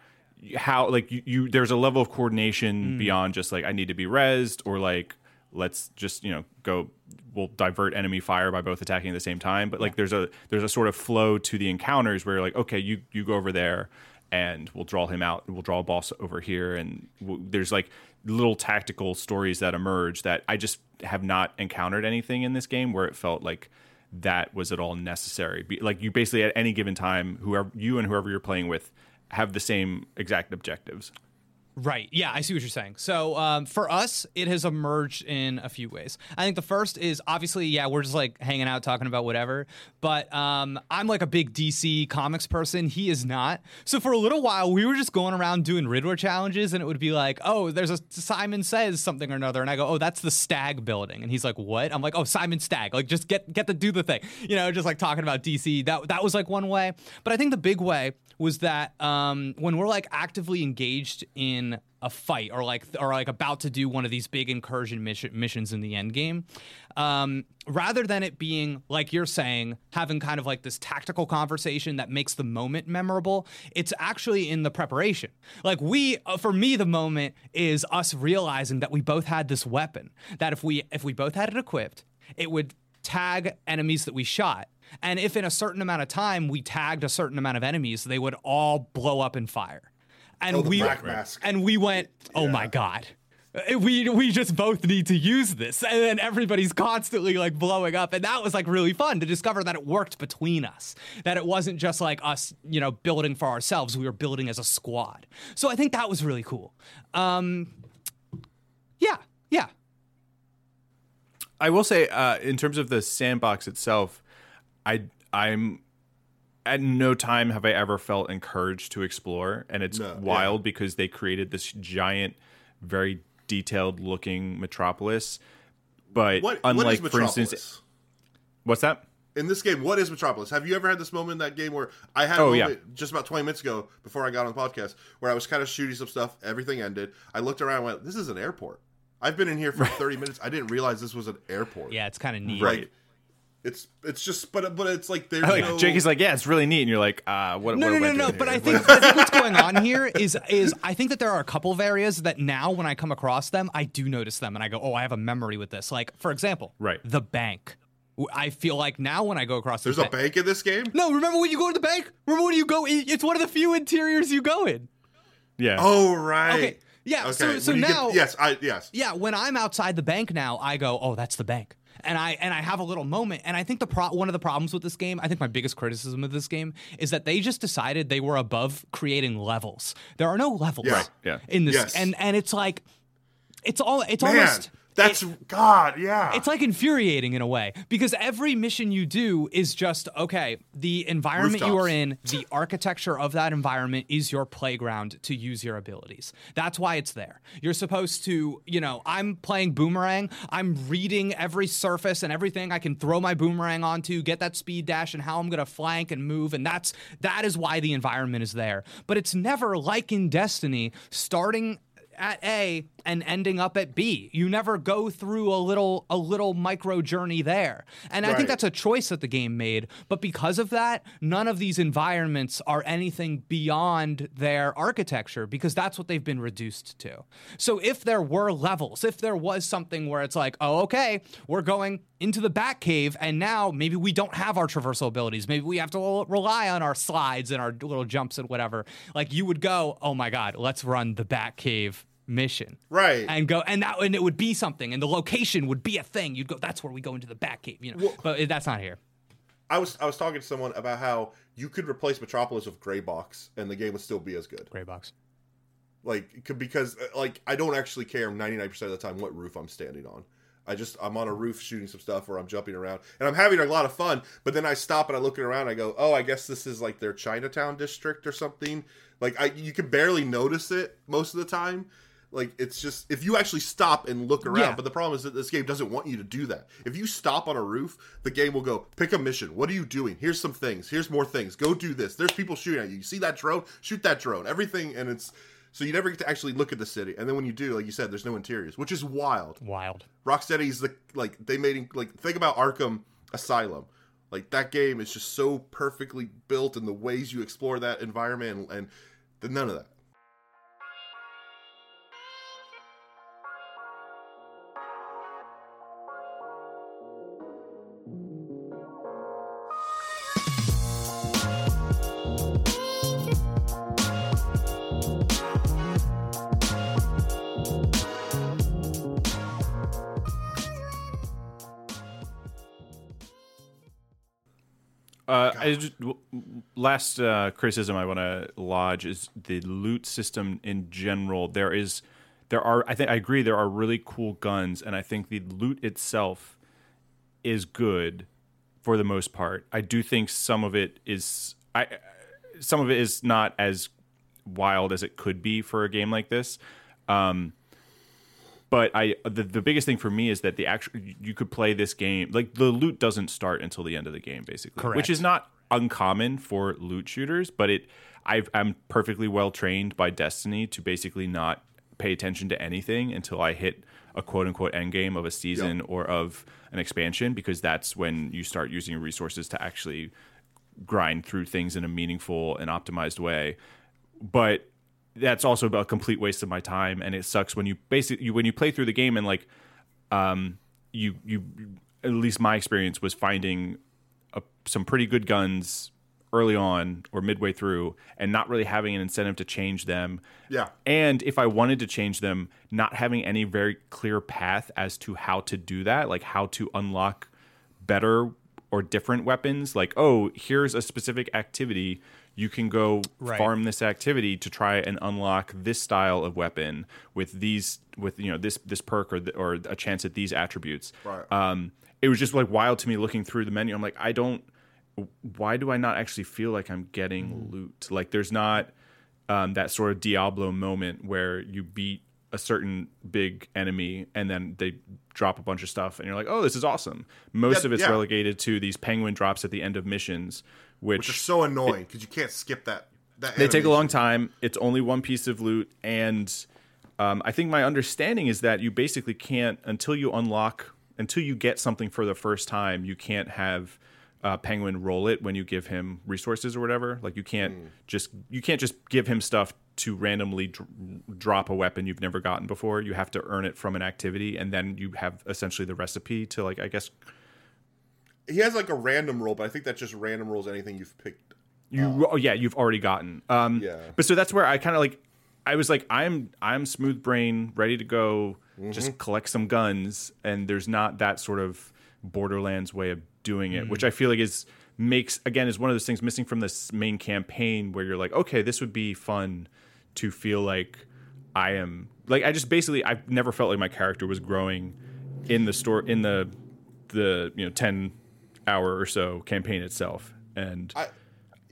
how like you, you there's a level of coordination beyond just like I need to be rezzed or like let's just you know go we'll divert enemy fire by both attacking at the same time but like there's a there's a sort of flow to the encounters where you're like okay you you go over there and we'll draw him out we'll draw a boss over here and w there's like little tactical stories that emerge that I just have not encountered anything in this game where it felt like that was at all necessary. Be, like you basically at any given time, whoever you and whoever you're playing with have the same exact objectives. Right. Yeah, I see what you're saying. So um, for us, it has emerged in a few ways. I think the first is obviously, yeah, we're just like hanging out, talking about whatever. But um, I'm like a big DC comics person. He is not. So for a little while, we were just going around doing Riddler challenges, and it would be like, oh, there's a Simon says something or another, and I go, oh, that's the Stagg building, and he's like, what? I'm like, oh, Simon Stagg. Like, just get get to do the thing. You know, just like talking about DC. That that was like one way. But I think the big way was that um, when we're like actively engaged in a fight or like or like about to do one of these big incursion mission, missions in the end game um, rather than it being like you're saying having kind of like this tactical conversation that makes the moment memorable it's actually in the preparation. Like we uh, for me the moment is us realizing that we both had this weapon that if we if we both had it equipped it would tag enemies that we shot. And if in a certain amount of time we tagged a certain amount of enemies they would all blow up in fire and Oh, we black mask. and we went, "Oh my god." Uh, We we just both need to use this, and then everybody's constantly like blowing up, and that was like really fun to discover that it worked between us. That it wasn't just like us, you know, building for ourselves. We were building as a squad. So I think that was really cool. Um, yeah, yeah, I will say, uh, in terms of the sandbox itself, I I'm at no time have I ever felt encouraged to explore, and it's No, wild because they created this giant, very detailed looking Metropolis. But What, unlike, what is for instance, what's that? in this game, what is Metropolis? Have you ever had this moment in that game where I had a Oh, yeah. just about 20 minutes ago before I got on the podcast where I was kind of shooting some stuff, everything ended. I looked around and went, This is an airport. I've been in here for 30 minutes. I didn't realize this was an airport. Yeah, it's kind of neat. Right. Like, it's it's just but but it's like there's Like no Jake is like, yeah, it's really neat, and you're like, uh, what? No, what no, no, I no. doing But? I think I think what's going on here is is I think that there are a couple of areas that now when I come across them, I do notice them and I go, oh, I have a memory with this. Like for example, Right. the bank. I feel like now when I go across the there's a ba- bank in this game? No, remember when you go to the bank? Remember when you go? It's one of the few interiors you go in. yeah. Oh right. Okay. Yeah. So Okay. so when you get- now yes, I yes. yeah, when I'm outside the bank now, I go, "Oh, that's the bank." And I and I have a little moment, and I think the pro- one of the problems with this game, I think my biggest criticism of this game is that they just decided they were above creating levels. There are no levels Yeah. Yeah. in this, Yes. and and it's like, it's all it's Man, almost that's God, yeah. it's like infuriating in a way because every mission you do is just okay. The environment you are in, the architecture of that environment is your playground to use your abilities. That's why it's there. You're supposed to, you know, I'm playing boomerang. I'm reading every surface and everything I can throw my boomerang onto, get that speed dash, and how I'm gonna flank and move. And that's that is why the environment is there. But it's never like in Destiny, starting at A and ending up at B. You never go through a little a little micro journey there. And I think that's a choice that the game made, but because of that, none of these environments are anything beyond their architecture because that's what they've been reduced to. So if there were levels, if there was something where it's like, "Oh, okay, we're going into the Batcave and now maybe we don't have our traversal abilities. Maybe we have to l- rely on our slides and our little jumps and whatever." Like you would go, "Oh my god, let's run the Batcave mission." right. and go and that and it would be something and the location would be a thing you'd go that's where we go into the Batcave you know but that's not here I was I was talking to someone about how you could replace Metropolis with Gray Box and the game would still be as good. gray box Like because uh, like I don't actually care 99% of the time what roof I'm standing on. I just I'm on a roof shooting some stuff or I'm jumping around and I'm having a lot of fun, but then I stop and I look around and I go, "Oh, I guess this is like their Chinatown district or something." Like I you can barely notice it most of the time. Like it's just if you actually stop and look around, Yeah. but the problem is that this game doesn't want you to do that. If you stop on a roof, the game will go, "Pick a mission. What are you doing? Here's some things. Here's more things. Go do this. There's people shooting at you. You see that drone? Shoot that drone." Everything and it's so you never get to actually look at the city, and then when you do, like you said, there's no interiors, which is wild. wild Rocksteady's the like they made like think about Arkham Asylum, like that game is just so perfectly built, and the ways you explore that environment, and, and none of that. Uh, I just, last uh, criticism I want to lodge is the loot system in general. There is, there are. I think I agree. There are really cool guns, and I think the loot itself is good for the most part. I do think some of it is. I some of it is not as wild as it could be for a game like this. Um, but I the, the biggest thing for me is that the actual you could play this game like the loot doesn't start until the end of the game basically, Correct. which is not uncommon for loot shooters. But it I've, I'm perfectly well trained by Destiny to basically not pay attention to anything until I hit a quote unquote end game of a season or of an expansion because that's when you start using resources to actually grind through things in a meaningful and optimized way. But that's also a complete waste of my time, and it sucks when you basically you, when you play through the game and like, um, you you at least my experience was finding a, some pretty good guns early on or midway through, and not really having an incentive to change them. Yeah. And if I wanted to change them, not having any very clear path as to how to do that, like how to unlock better or different weapons, like, oh, here's a specific activity. You can go Right. farm this activity to try and unlock this style of weapon with these with you know this this perk or th- or a chance at these attributes. Right. Um, it was just like wild to me looking through the menu. I'm like, I don't. Why do I not actually feel like I'm getting loot? Like, there's not um, that sort of Diablo moment where you beat a certain big enemy and then they drop a bunch of stuff and you're like, oh, this is awesome. Most Yeah, of it's yeah. relegated to these penguin drops at the end of missions, which, which are so annoying because you can't skip that. that they take a long time. It's only one piece of loot, and um, I think my understanding is that you basically can't until you unlock until you get something for the first time. You can't have uh, Penguin roll it when you give him resources or whatever. Like you can't Hmm. just you can't just give him stuff to randomly dr- drop a weapon you've never gotten before. You have to earn it from an activity, and then you have essentially the recipe to like I guess He has like a random roll, but I think that just random rolls anything you've picked. You oh yeah, you've already gotten. Um Yeah. but so that's where I kind of like I was like I'm I'm smooth brain, ready to go, Mm-hmm. just collect some guns and there's not that sort of Borderlands way of doing it, which I feel like is makes again is one of those things missing from this main campaign where you're like, okay, this would be fun to feel like I am like I just basically I've never felt like my character was growing in the store in the the you know 10 hour or so campaign itself and I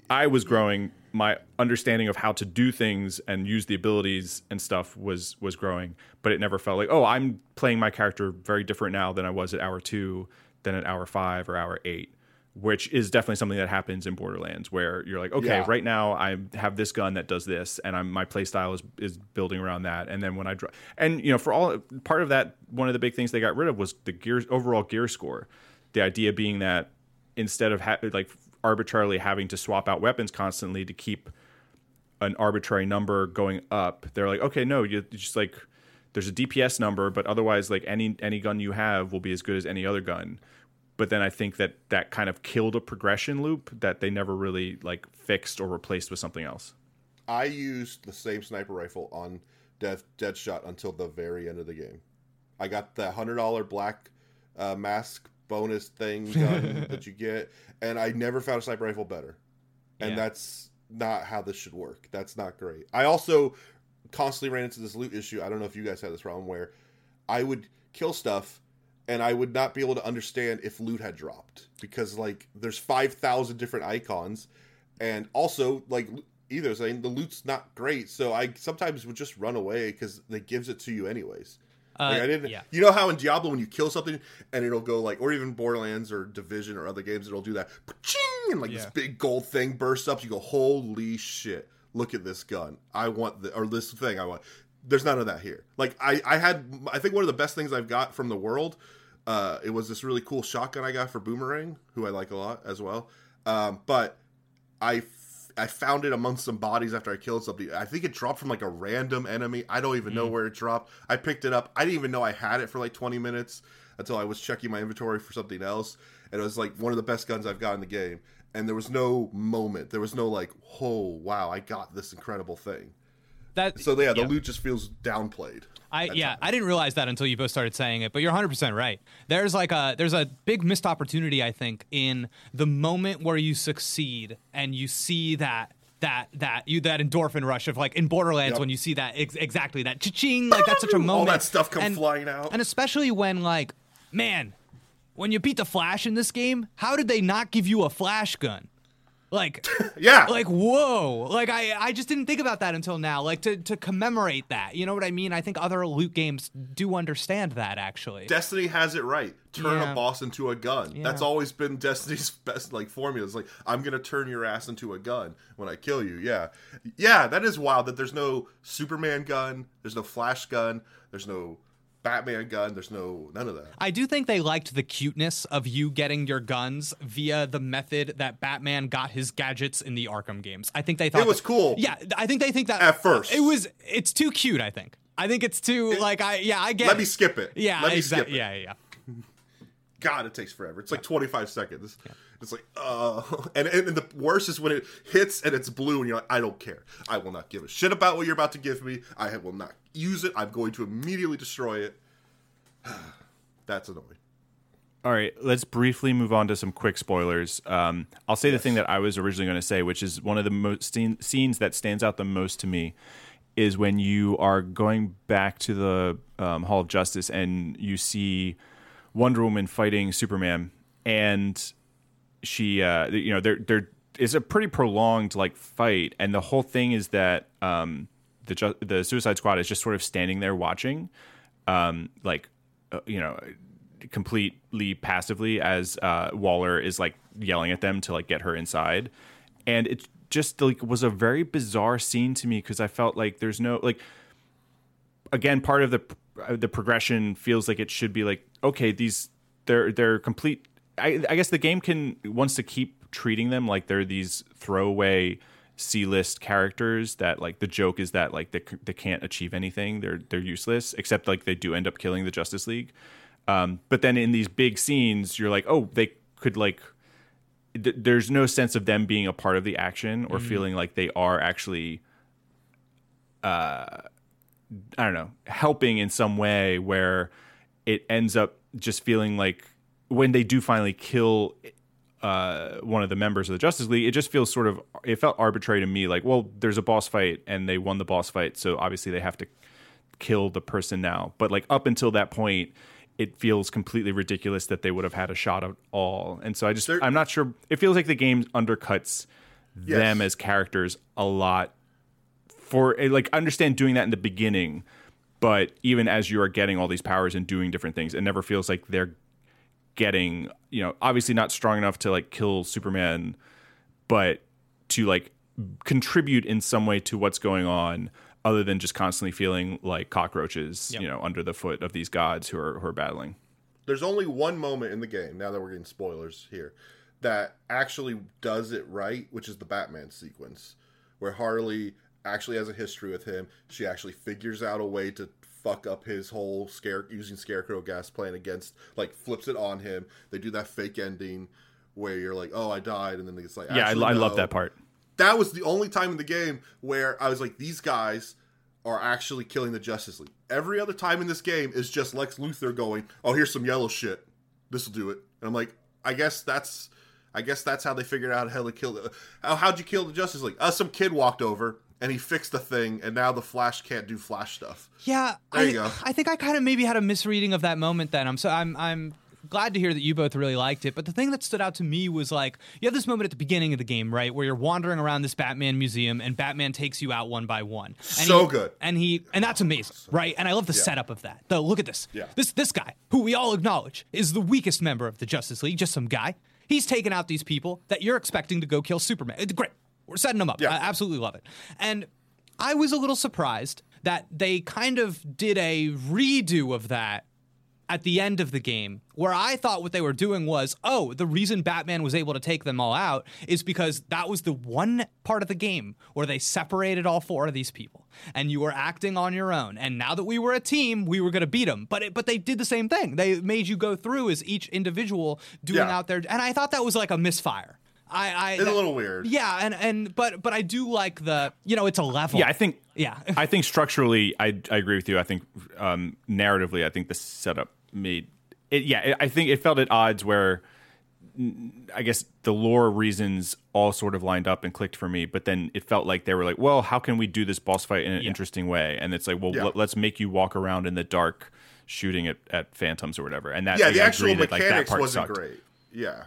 I was growing. My understanding of how to do things and use the abilities and stuff was was growing, but it never felt like, oh, I'm playing my character very different now than I was at hour two, than at hour five or hour eight, which is definitely something that happens in Borderlands, where you're like, okay, Yeah. right now I have this gun that does this, and I'm my play style is is building around that, and then when I draw, and you know, for all part of that, one of the big things they got rid of was the gear overall gear score. The idea being that instead of ha- like arbitrarily having to swap out weapons constantly to keep an arbitrary number going up they're like okay no you just like there's a DPS number but otherwise like any any gun you have will be as good as any other gun but then I think that that kind of killed a progression loop that they never really like fixed or replaced with something else I used the same sniper rifle on Death Deadshot until the very end of the game. I got the hundred dollar black uh, mask bonus thing that you get, and I never found a sniper rifle better. And Yeah. that's not how this should work. That's not great. I also constantly ran into this loot issue. I don't know if you guys had this problem where I would kill stuff and I would not be able to understand if loot had dropped because like there's 5,000 different icons and also like either saying the loot's not great so I sometimes would just run away cuz it gives it to you anyways. Uh, Like I didn't yeah. you know how in Diablo when you kill something and it'll go like or even Borderlands or Division or other games it'll do that and like this big gold thing bursts up you go holy shit look at this gun. I want the or this thing I want. There's none of that here. Like I I had I think one of the best things I've got from the world uh it was this really cool shotgun I got for Boomerang who I like a lot as well. Um but I I found it amongst some bodies after I killed something. I think it dropped from like a random enemy. I don't even know hmm. where it dropped. I picked it up. I didn't even know I had it for like 20 minutes until I was checking my inventory for something else. And it was like one of the best guns I've got in the game. And there was no moment. There was no like, oh wow, I got this incredible thing. That So yeah, the loot just feels downplayed. I yeah, I didn't realize that until you both started saying it, but you're 100% right. There's like a there's a big missed opportunity I think in the moment where you succeed and you see that that that you that endorphin rush of like in Borderlands Yep. when you see that ex- exactly that cha-ching like that's such a moment. All that stuff come And- flying out. And especially when like man, when you beat the Flash in this game, how did they not give you a flash gun? Like yeah. like whoa like i i just didn't think about that until now like to to commemorate that you know what i mean i think other loot games do understand that actually Destiny has it right. Turn Yeah. a boss into a gun. Yeah. That's always been Destiny's best like formula. It's like I'm gonna turn your ass into a gun when I kill you. Yeah, yeah. That is wild. That there's no Superman gun. There's no Flash gun. There's no Batman gun. There's no none of that. I do think they liked the cuteness of you getting your guns via the method that Batman got his gadgets in the Arkham games. I think they thought It was that- cool. Yeah, I think they think that At first. it was. It's too cute. I think. I think it's too like I yeah I get. Let it. me skip it. Yeah, Let me skip it. Yeah, yeah. God, it takes forever. It's like 25 seconds. It's like, uh, and, and the worst is when it hits and it's blue, and you're like, I don't care. I will not give a shit about what you're about to give me. I will not use it. I'm going to immediately destroy it. That's annoying. All right, let's briefly move on to some quick spoilers. Um, I'll say the thing that I was originally going to say, which is one of the most scene, scenes that stands out the most to me, is when you are going back to the um, Hall of Justice and you see Wonder Woman fighting Superman, and she, uh, you know, there there is a pretty prolonged like fight, and the whole thing is that um, the Ju- the Suicide Squad is just sort of standing there watching, um, like uh, you know, completely passively as uh, Waller is like yelling at them to like get her inside, and it just like was a very bizarre scene to me because I felt like there's no like again part of the uh, the progression feels like it should be like okay these they're they're complete I, I guess the game can wants to keep treating them like they're these throwaway C-list characters that like the joke is that like they, they can't achieve anything. They're they're useless except like they do end up killing the Justice League. Um, but then in these big scenes you're like oh they could like th- there's no sense of them being a part of the action or feeling like they are actually uh I don't know, helping in some way where it ends up just feeling like when they do finally kill uh, one of the members of the Justice League, it just feels sort of it felt arbitrary to me. Like, well, there's a boss fight and they won the boss fight, so obviously they have to kill the person now. But like up until that point, it feels completely ridiculous that they would have had a shot at all. And so I just There- I'm not sure. It feels like the game undercuts Yes. them as characters a lot for eh, like I understand doing that in the beginning, but even as you are getting all these powers and doing different things, it never feels like they're getting you know obviously not strong enough to like kill Superman, but to like contribute in some way to what's going on other than just constantly feeling like cockroaches Yep. you know under the foot of these gods who are who are battling there's only one moment in the game now that we're getting spoilers here that actually does it right which is the batman sequence where harley actually has a history with him she actually figures out a way to fuck up his whole scare using scarecrow gas plan against like flips it on him they do that fake ending where you're like oh i died and then it's like yeah I, "Actually, I love that part that was the only time in the game where I was like, these guys are actually killing the Justice League. Every other time in this game is just Lex Luthor going, "Oh, here's some yellow shit. This will do it." And I'm like, I guess that's, I guess that's how they figured out how to kill the. How, how'd you kill the Justice League? Uh, some kid walked over and he fixed the thing, and now the Flash can't do Flash stuff. Yeah, There I, you go. I think I kind of maybe had a misreading of that moment. Then I'm so I'm I'm glad to hear that you both really liked it. But the thing that stood out to me was like you have this moment at the beginning of the game, right, where you're wandering around this Batman museum and Batman takes you out one by one. And So he- good. and he and that's amazing, right? And I love the setup of that. Though, look at this. Yeah. This this guy, who we all acknowledge is the weakest member of the Justice League, just some guy. He's taken out these people that you're expecting to go kill Superman. Great. We're setting them up. Yeah. I absolutely love it. And I was a little surprised that they kind of did a redo of that at the end of the game, where I thought what they were doing was, oh, the reason Batman was able to take them all out is because that was the one part of the game where they separated all four of these people, and you were acting on your own. And now that we were a team, we were going to beat them. But it, but they did the same thing. They made you go through as each individual doing Yeah. out there, and I thought that was like a misfire. I, I It's a little weird. yeah, and and but but I do like the you know it's a level. Yeah, I think. Yeah. I think structurally, I I agree with you. I think um, narratively, I think the setup made it. Yeah, I think it felt at odds where. I guess the lore reasons all sort of lined up and clicked for me, but then it felt like they were like, "Well, how can we do this boss fight in an interesting way?" And it's like, "Well, Yeah. let, us make you walk around in the dark, shooting at, at phantoms or whatever." And that Yeah, I the actual agree that, like, that mechanics part wasn't sucked. great. Yeah.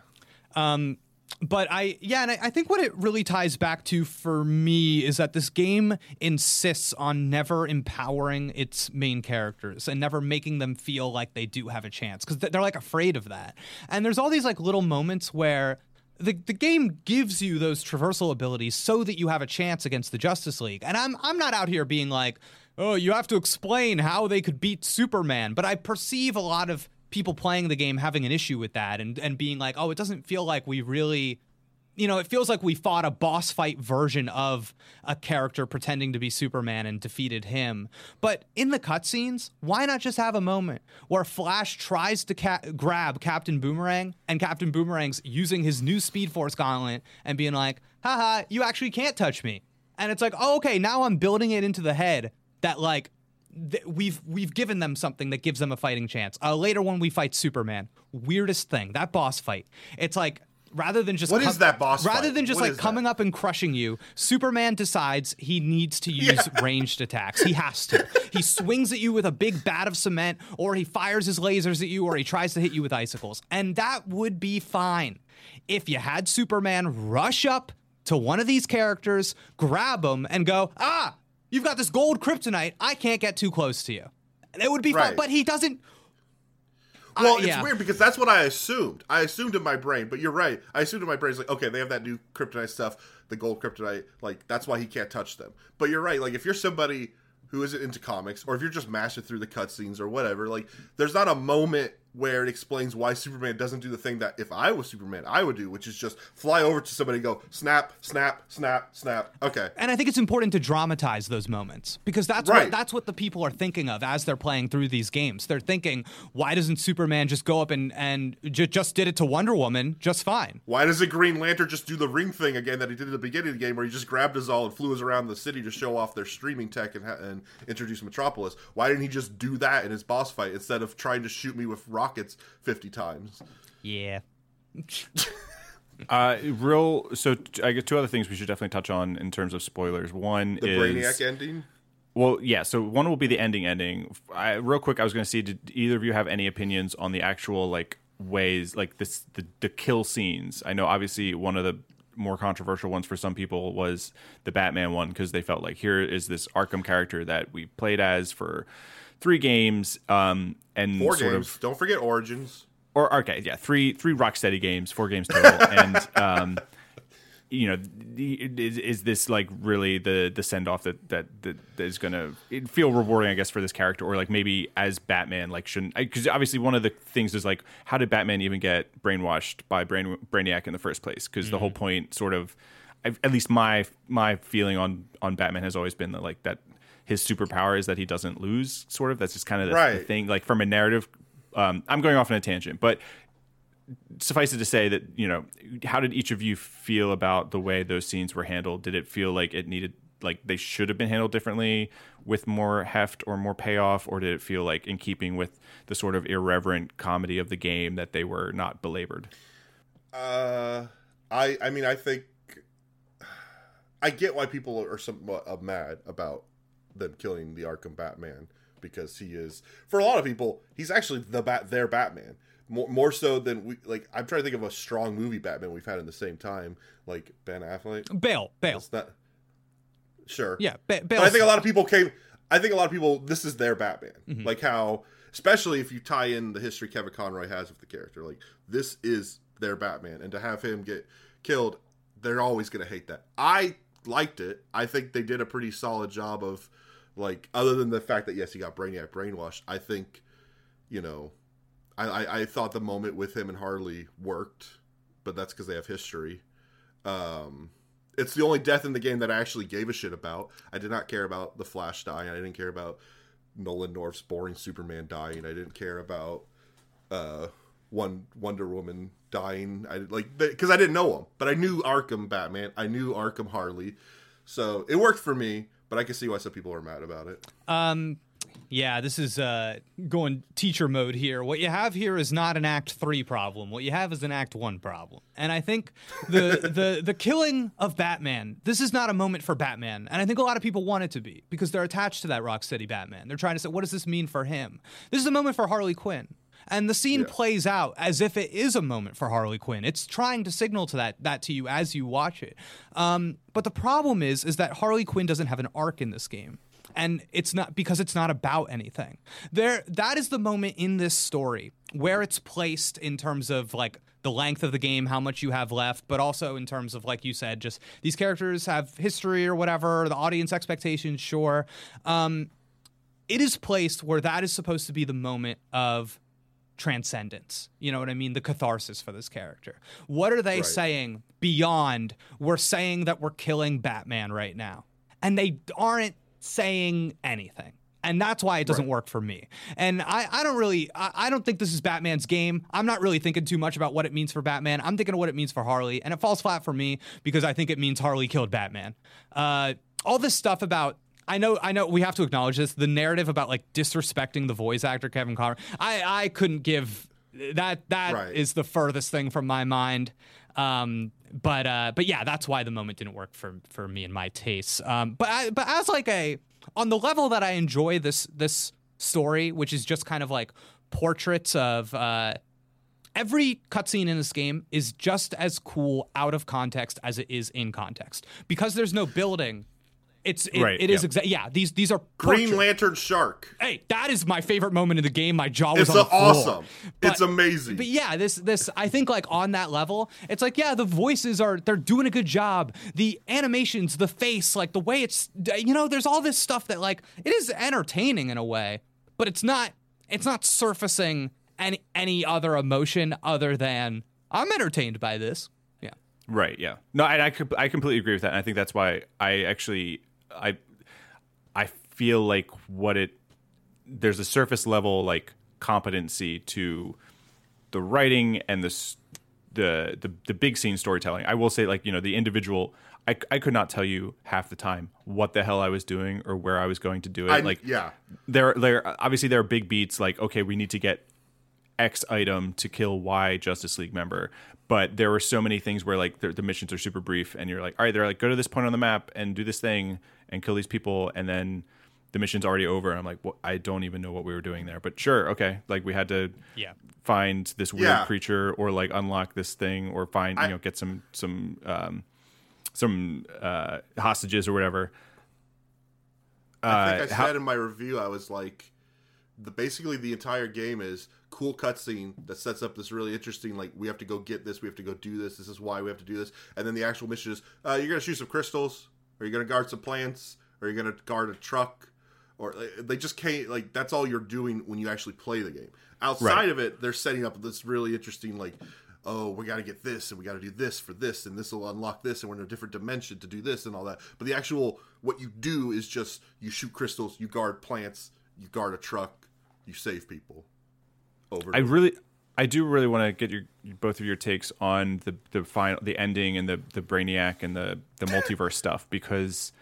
But I yeah, and I, I think what it really ties back to for me is that this game insists on never empowering its main characters and never making them feel like they do have a chance because they're like afraid of that. And there's all these like little moments where. The, the game gives you those traversal abilities so that you have a chance against the Justice League. And I'm I'm not out here being like, oh, you have to explain how they could beat Superman. But I perceive a lot of people playing the game having an issue with that and, and being like, oh, it doesn't feel like we really you know, it feels like we fought a boss fight version of a character pretending to be Superman and defeated him. But in the cutscenes, why not just have a moment where Flash tries to ca- grab Captain Boomerang and Captain Boomerang's using his new Speed Force gauntlet and being like, haha, you actually can't touch me. And it's like, oh, okay, now I'm building it into the head that, like, th- we've we've given them something that gives them a fighting chance. Uh, later when we fight Superman, weirdest thing that boss fight. It's like rather than just What is that boss rather fight? than just What like coming that? up and crushing you, Superman decides he needs to use ranged attacks. He has to. he swings at you with a big bat of cement, or he fires his lasers at you, or he tries to hit you with icicles, and that would be fine if you had Superman rush up to one of these characters, grab them, and go ah. You've got this gold kryptonite. I can't get too close to you. And it would be fun, Right. but he doesn't. Well, Uh, it's yeah. weird because that's what I assumed. I assumed in my brain, but you're right. I assumed in my brain, it's like, okay, they have that new kryptonite stuff, the gold kryptonite, like that's why he can't touch them. But you're right. Like if you're somebody who isn't into comics, or if you're just mashing through the cutscenes or whatever, like there's not a moment where it explains why Superman doesn't do the thing that if I was Superman, I would do, which is just fly over to somebody, and go snap, snap, snap, snap. Okay, And I think it's important to dramatize those moments because that's Right. what that's what the people are thinking of as they're playing through these games. They're thinking, why doesn't Superman just go up and and ju- just did it to Wonder Woman just fine? Why doesn't Green Lantern just do the ring thing again that he did at the beginning of the game, where he just grabbed us all and flew us around the city to show off their streaming tech and, ha- and introduce Metropolis? Why didn't he just do that in his boss fight instead of trying to shoot me with rockets fifty times? Yeah. Uh, real. So t- I guess two other things we should definitely touch on in terms of spoilers. One The is Brainiac ending. Well, yeah. So one will be the ending. Ending. I, real quick, I was going to see. Did either of you have any opinions on the actual like ways, like this, the the kill scenes? I know, obviously, one of the more controversial ones for some people was the Batman one because they felt like here is this Arkham character that we played as for three games, um, and Four sort games. of Don't forget Origins. or okay, yeah, three three Rocksteady games, four games total, and um, you know, is, is this like really the the send off that, that that that is gonna feel rewarding, I guess, for this character, or like maybe as Batman, like shouldn't because obviously one of the things is like how did Batman even get brainwashed by Brain, Brainiac in the first place? Because the whole point, sort of, at least my my feeling on on Batman has always been that like that his superpower is that he doesn't lose. Sort of, that's just kind of the, the thing. Like from a narrative um, I'm going off on a tangent, but suffice it to say that you know, how did each of you feel about the way those scenes were handled? Did it feel like it needed, like they should have been handled differently, with more heft or more payoff, or did it feel like in keeping with the sort of irreverent comedy of the game that they were not belabored? Uh, I I mean I think I get why people are somewhat uh, mad about them killing the Arkham Batman because he is for a lot of people he's actually the bat their Batman more more so than we like. I'm trying to think of a strong movie Batman we've had in the same time like Ben Affleck. Bale, Bale. It's not sure. Yeah, ba- Bale. I think a lot of people came. I think a lot of people. This is their Batman. Mm-hmm. Like how, especially if you tie in the history Kevin Conroy has of the character. Like this is their Batman, and to have him get killed, they're always going to hate that. I liked it. I think they did a pretty solid job of, like, other than the fact that yes, he got Brainiac brainwashed. I think, you know, I I, I thought the moment with him and Harley worked, but that's because they have history. Um, it's the only death in the game that I actually gave a shit about. I did not care about the Flash dying. I didn't care about Nolan North's boring Superman dying. I didn't care about uh, one Wonder Woman dying. I like because I didn't know him, but I knew Arkham Batman. I knew Arkham Harley, so it worked for me. But I can see why some people are mad about it. Um, yeah, this is uh, going teacher mode here. What you have here is not an Act Three problem. What you have is an Act One problem. And I think the the the killing of Batman. This is not a moment for Batman, and I think a lot of people want it to be because they're attached to that Rocksteady Batman. They're trying to say, what does this mean for him? This is a moment for Harley Quinn. And the scene Yeah. plays out as if it is a moment for Harley Quinn. It's trying to signal to that that to you as you watch it. Um, but the problem is, is that Harley Quinn doesn't have an arc in this game and it's not because it's not about anything. There that is the moment in this story where it's placed in terms of like the length of the game, how much you have left, but also in terms of like you said, just these characters have history or whatever, the audience expectations, sure. Um, it is placed where that is supposed to be the moment of transcendence. You know what I mean? The catharsis for this character. What are they Right. saying beyond we're saying that we're killing Batman right now? And they aren't saying anything. And that's why it doesn't Right. work for me. And I, I don't really, I, I don't think this is Batman's game. I'm not really thinking too much about what it means for Batman. I'm thinking of what it means for Harley. And it falls flat for me because I think it means Harley killed Batman. Uh, all this stuff about I know, I know. We have to acknowledge this. The narrative about like disrespecting the voice actor Kevin Conroy. I, I couldn't give that. That is Right. the furthest thing from my mind. Um, but uh, but yeah, that's why the moment didn't work for for me and my tastes. Um, but I, but as like a on the level that I enjoy this this story, which is just kind of like portraits of. Uh, every cutscene in this game is just as cool out of context as it is in context because there's no building It's it, Right, it is yeah. exactly yeah. These these are Green portraits. Lantern Shark. Hey, that is my favorite moment in the game. My jaw was It's on the floor. awesome. But- it's amazing. But yeah, this this I think like on that level, it's like yeah, the voices are they're doing a good job. The animations, the face, like the way it's you know, there's all this stuff that like it is entertaining in a way, but it's not it's not surfacing any any other emotion other than I'm entertained by this. Yeah. Right. Yeah. No, and I I completely agree with that. And I think that's why I actually I I feel like what it there's a surface level like competency to the writing and the the the, the big scene storytelling. I will say like you know the individual. I, I could not tell you half the time what the hell I was doing or where I was going to do it. I, like yeah. there there obviously there are big beats like okay we need to get X item to kill Y Justice League member. But there were so many things where like the, the missions are super brief, and you're like, all right, they're like, go to this point on the map and do this thing and kill these people, and then the mission's already over. And I'm like, well, I don't even know what we were doing there, but sure, okay. Like we had to Yeah. find this weird Yeah. creature or like unlock this thing or find I- you know get some some um, some uh, hostages or whatever. I think I Uh, said how- in my review, I was like, the basically the entire game is cool cutscene that sets up this really interesting like we have to go get this, we have to go do this, this is why we have to do this, and then the actual mission is uh, you're gonna shoot some crystals, or you're gonna guard some plants, or you're gonna guard a truck, or they just can't like that's all you're doing when you actually play the game. Outside Right. of it, they're setting up this really interesting like. Oh, we got to get this, and we got to do this for this, and this will unlock this, and we're in a different dimension to do this, and all that. But the actual what you do is just you shoot crystals, you guard plants, you guard a truck, you save people. Over. I really, I do really want to get your both of your takes on the the final, the ending, and the the Brainiac and the the multiverse stuff because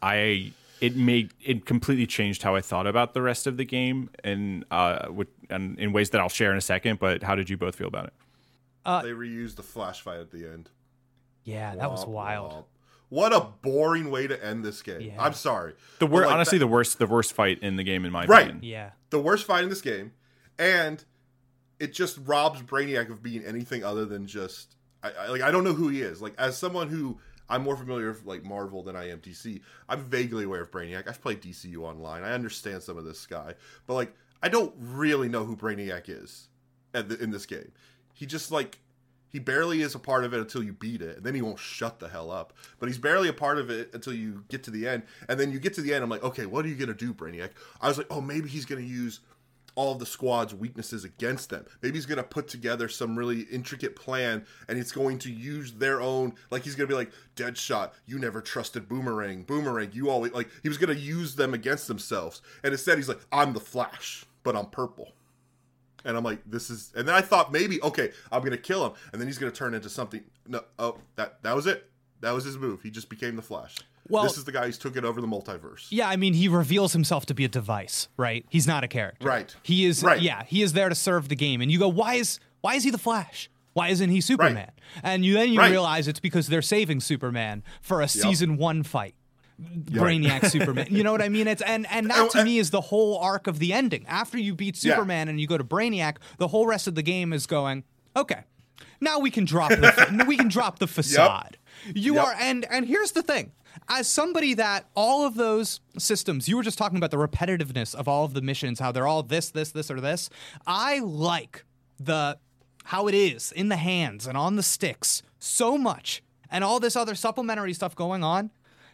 I it made it completely changed how I thought about the rest of the game and uh with, and in ways that I'll share in a second. But how did you both feel about it? Uh, they reused the flash fight at the end. Yeah, that was wild. womp. What a boring way to end this game. Yeah. I'm sorry. The wor- like, honestly that- the worst the worst fight in the game in my Right. opinion. Yeah. the worst fight in this game, and it just robs Brainiac of being anything other than just I, I like I don't know who he is. Like as someone who I'm more familiar with like Marvel than I am DC. I'm vaguely aware of Brainiac. I've played DCU online. I understand some of this guy, but like I don't really know who Brainiac is at the, in this game. He just like he barely is a part of it until you beat it, and then he won't shut the hell up. But he's barely a part of it until you get to the end, and then you get to the end. I'm like, okay, what are you gonna do, Brainiac? I was like, oh, maybe he's gonna use all of the squad's weaknesses against them. Maybe he's gonna put together some really intricate plan, and he's going to use their own. Like he's gonna be like, Deadshot, you never trusted Boomerang. Boomerang, you always like. He was gonna use them against themselves, and instead he's like, I'm the Flash, but I'm purple. And I'm like, this is. And then I thought maybe, okay, I'm gonna kill him, and then he's gonna turn into something. No, oh, that that was it. That was his move. He just became the Flash. Well- this is the guy who's took it over the multiverse. Yeah, I mean, he reveals himself to be a device, right? He's not a character. Right. He is Right. yeah, he is there to serve the game. And you go, why is why is he the Flash? Why isn't he Superman? And you then you Right. realize it's because they're saving Superman for a season 1 fight. Brainiac Superman. You know what I mean? It's and and that to me is the whole arc of the ending. After you beat Yeah. Superman and you go to Brainiac, the whole rest of the game is going, okay. Now we can drop the we can drop the facade. You Yep. are and and here's the thing. As somebody that all of those systems, you were just talking about the repetitiveness of all of the missions, how they're all this, this, this, or this. I like the how it is in the hands and on the sticks so much, and all this other supplementary stuff going on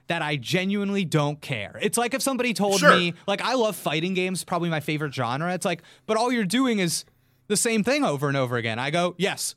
that I genuinely don't care. It's like if somebody told Sure. me, like, I love fighting games, probably my favorite genre. It's like, but all you're doing is the same thing over and over again. I go, yes,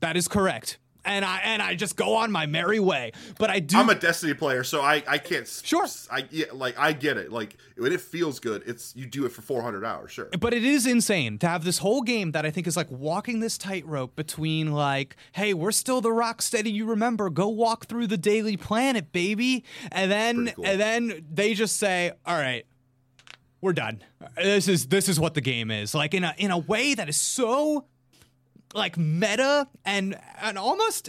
that is correct. And I and I just go on my merry way. But I do I'm a Destiny player, so I I can't. Sure. I yeah, like I get it. Like when it feels good, it's you do it for 400 hours. Sure. but it is insane to have this whole game that I think is like walking this tightrope between like, hey, we're still the Rocksteady you remember. Go walk through the Daily Planet, baby. And then cool. and then they just say, all right, we're done. This is this is what the game is. Like in a in a way that is so like meta and and almost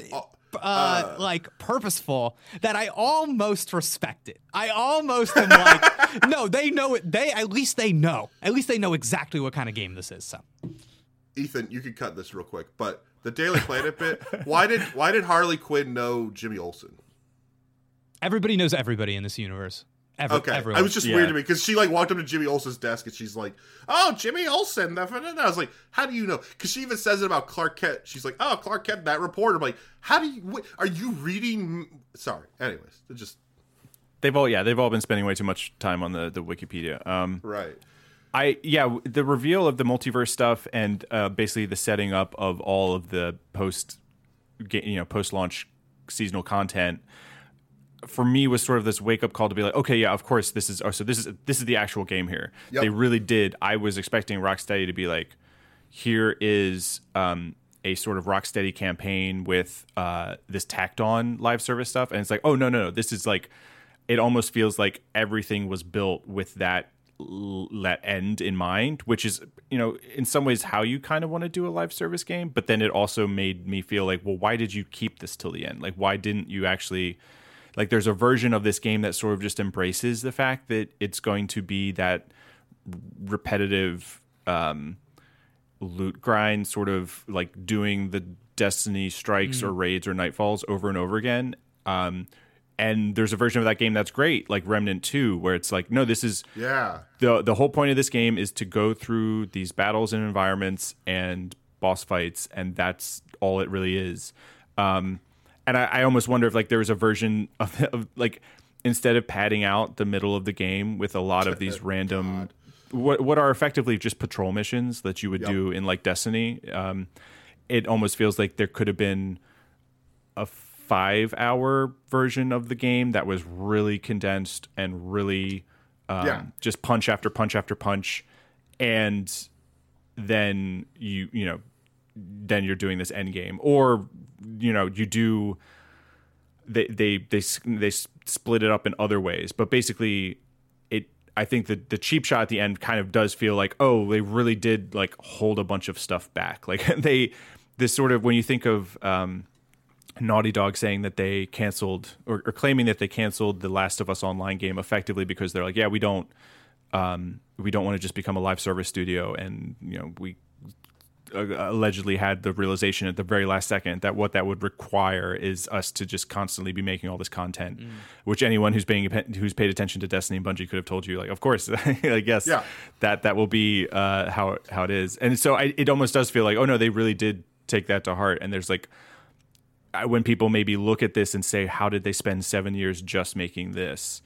uh, like purposeful that I almost respect it. I almost am like, no, they know it. They at least they know. At least they know exactly what kind of game this is. So Ethan, you could cut this real quick, but the Daily Planet bit. Why did why did Harley Quinn know Jimmy Olsen? Everybody knows everybody in this universe. Every, Okay, everyone. I was just Yeah. weird to me because she like walked up to Jimmy Olsen's desk and she's like, "Oh, Jimmy Olsen." da- da- da- da." I was like, "How do you know?" Because she even says it about Clark Kent. She's like, "Oh, Clark Kent, that reporter." I'm like, "How do you? What, are you reading?" Sorry. Anyways, just They've all yeah, they've all been spending way too much time on the the Wikipedia. Um, right. I yeah, the reveal of the multiverse stuff and uh, basically the setting up of all of the post, you know, post launch seasonal content for me was sort of this wake up call to be like, okay, yeah, of course this is. Oh, so this is this is the actual game here. Yep. They really did. I was expecting Rocksteady to be like, here is um, a sort of Rocksteady campaign with uh, this tacked on live service stuff, and it's like, oh no, no, no, this is like, it almost feels like everything was built with that that end in mind, which is you know in some ways how you kind of want to do a live service game, but then it also made me feel like, well, why did you keep this till the end? Like, why didn't you actually? Like there's a version of this game that sort of just embraces the fact that it's going to be that repetitive um, loot grind, sort of like doing the Destiny strikes or raids or nightfalls over and over again. Um, and there's a version of that game that's great, like Remnant Two, where it's like, no, this is Yeah. the the whole point of this game is to go through these battles and environments and boss fights, and that's all it really is. Um, and I, I almost wonder if like there was a version of, of like instead of padding out the middle of the game with a lot of these random what what are effectively just patrol missions that you would Yep. do in like Destiny. Um, it almost feels like there could have been a five hour version of the game that was really condensed and really um, Yeah. just punch after punch after punch and then you you know then you're doing this end game or you know you do they they they they split it up in other ways. But basically it i think that the cheap shot at the end kind of does feel like oh they really did like hold a bunch of stuff back. Like they this sort of when you think of um Naughty Dog saying that they canceled or, or claiming that they canceled the Last of Us online game effectively because they're like, yeah, we don't, um, we don't want to just become a live service studio, and you know, we allegedly had the realization at the very last second that what that would require is us to just constantly be making all this content, which anyone who's paying who's paid attention to Destiny and Bungie could have told you, like, of course, I guess Yeah. that that will be uh, how how it is, and so I, it almost does feel like, oh no, they really did take that to heart, and there's like I- when people maybe look at this and say, "How did they spend seven years just making this?"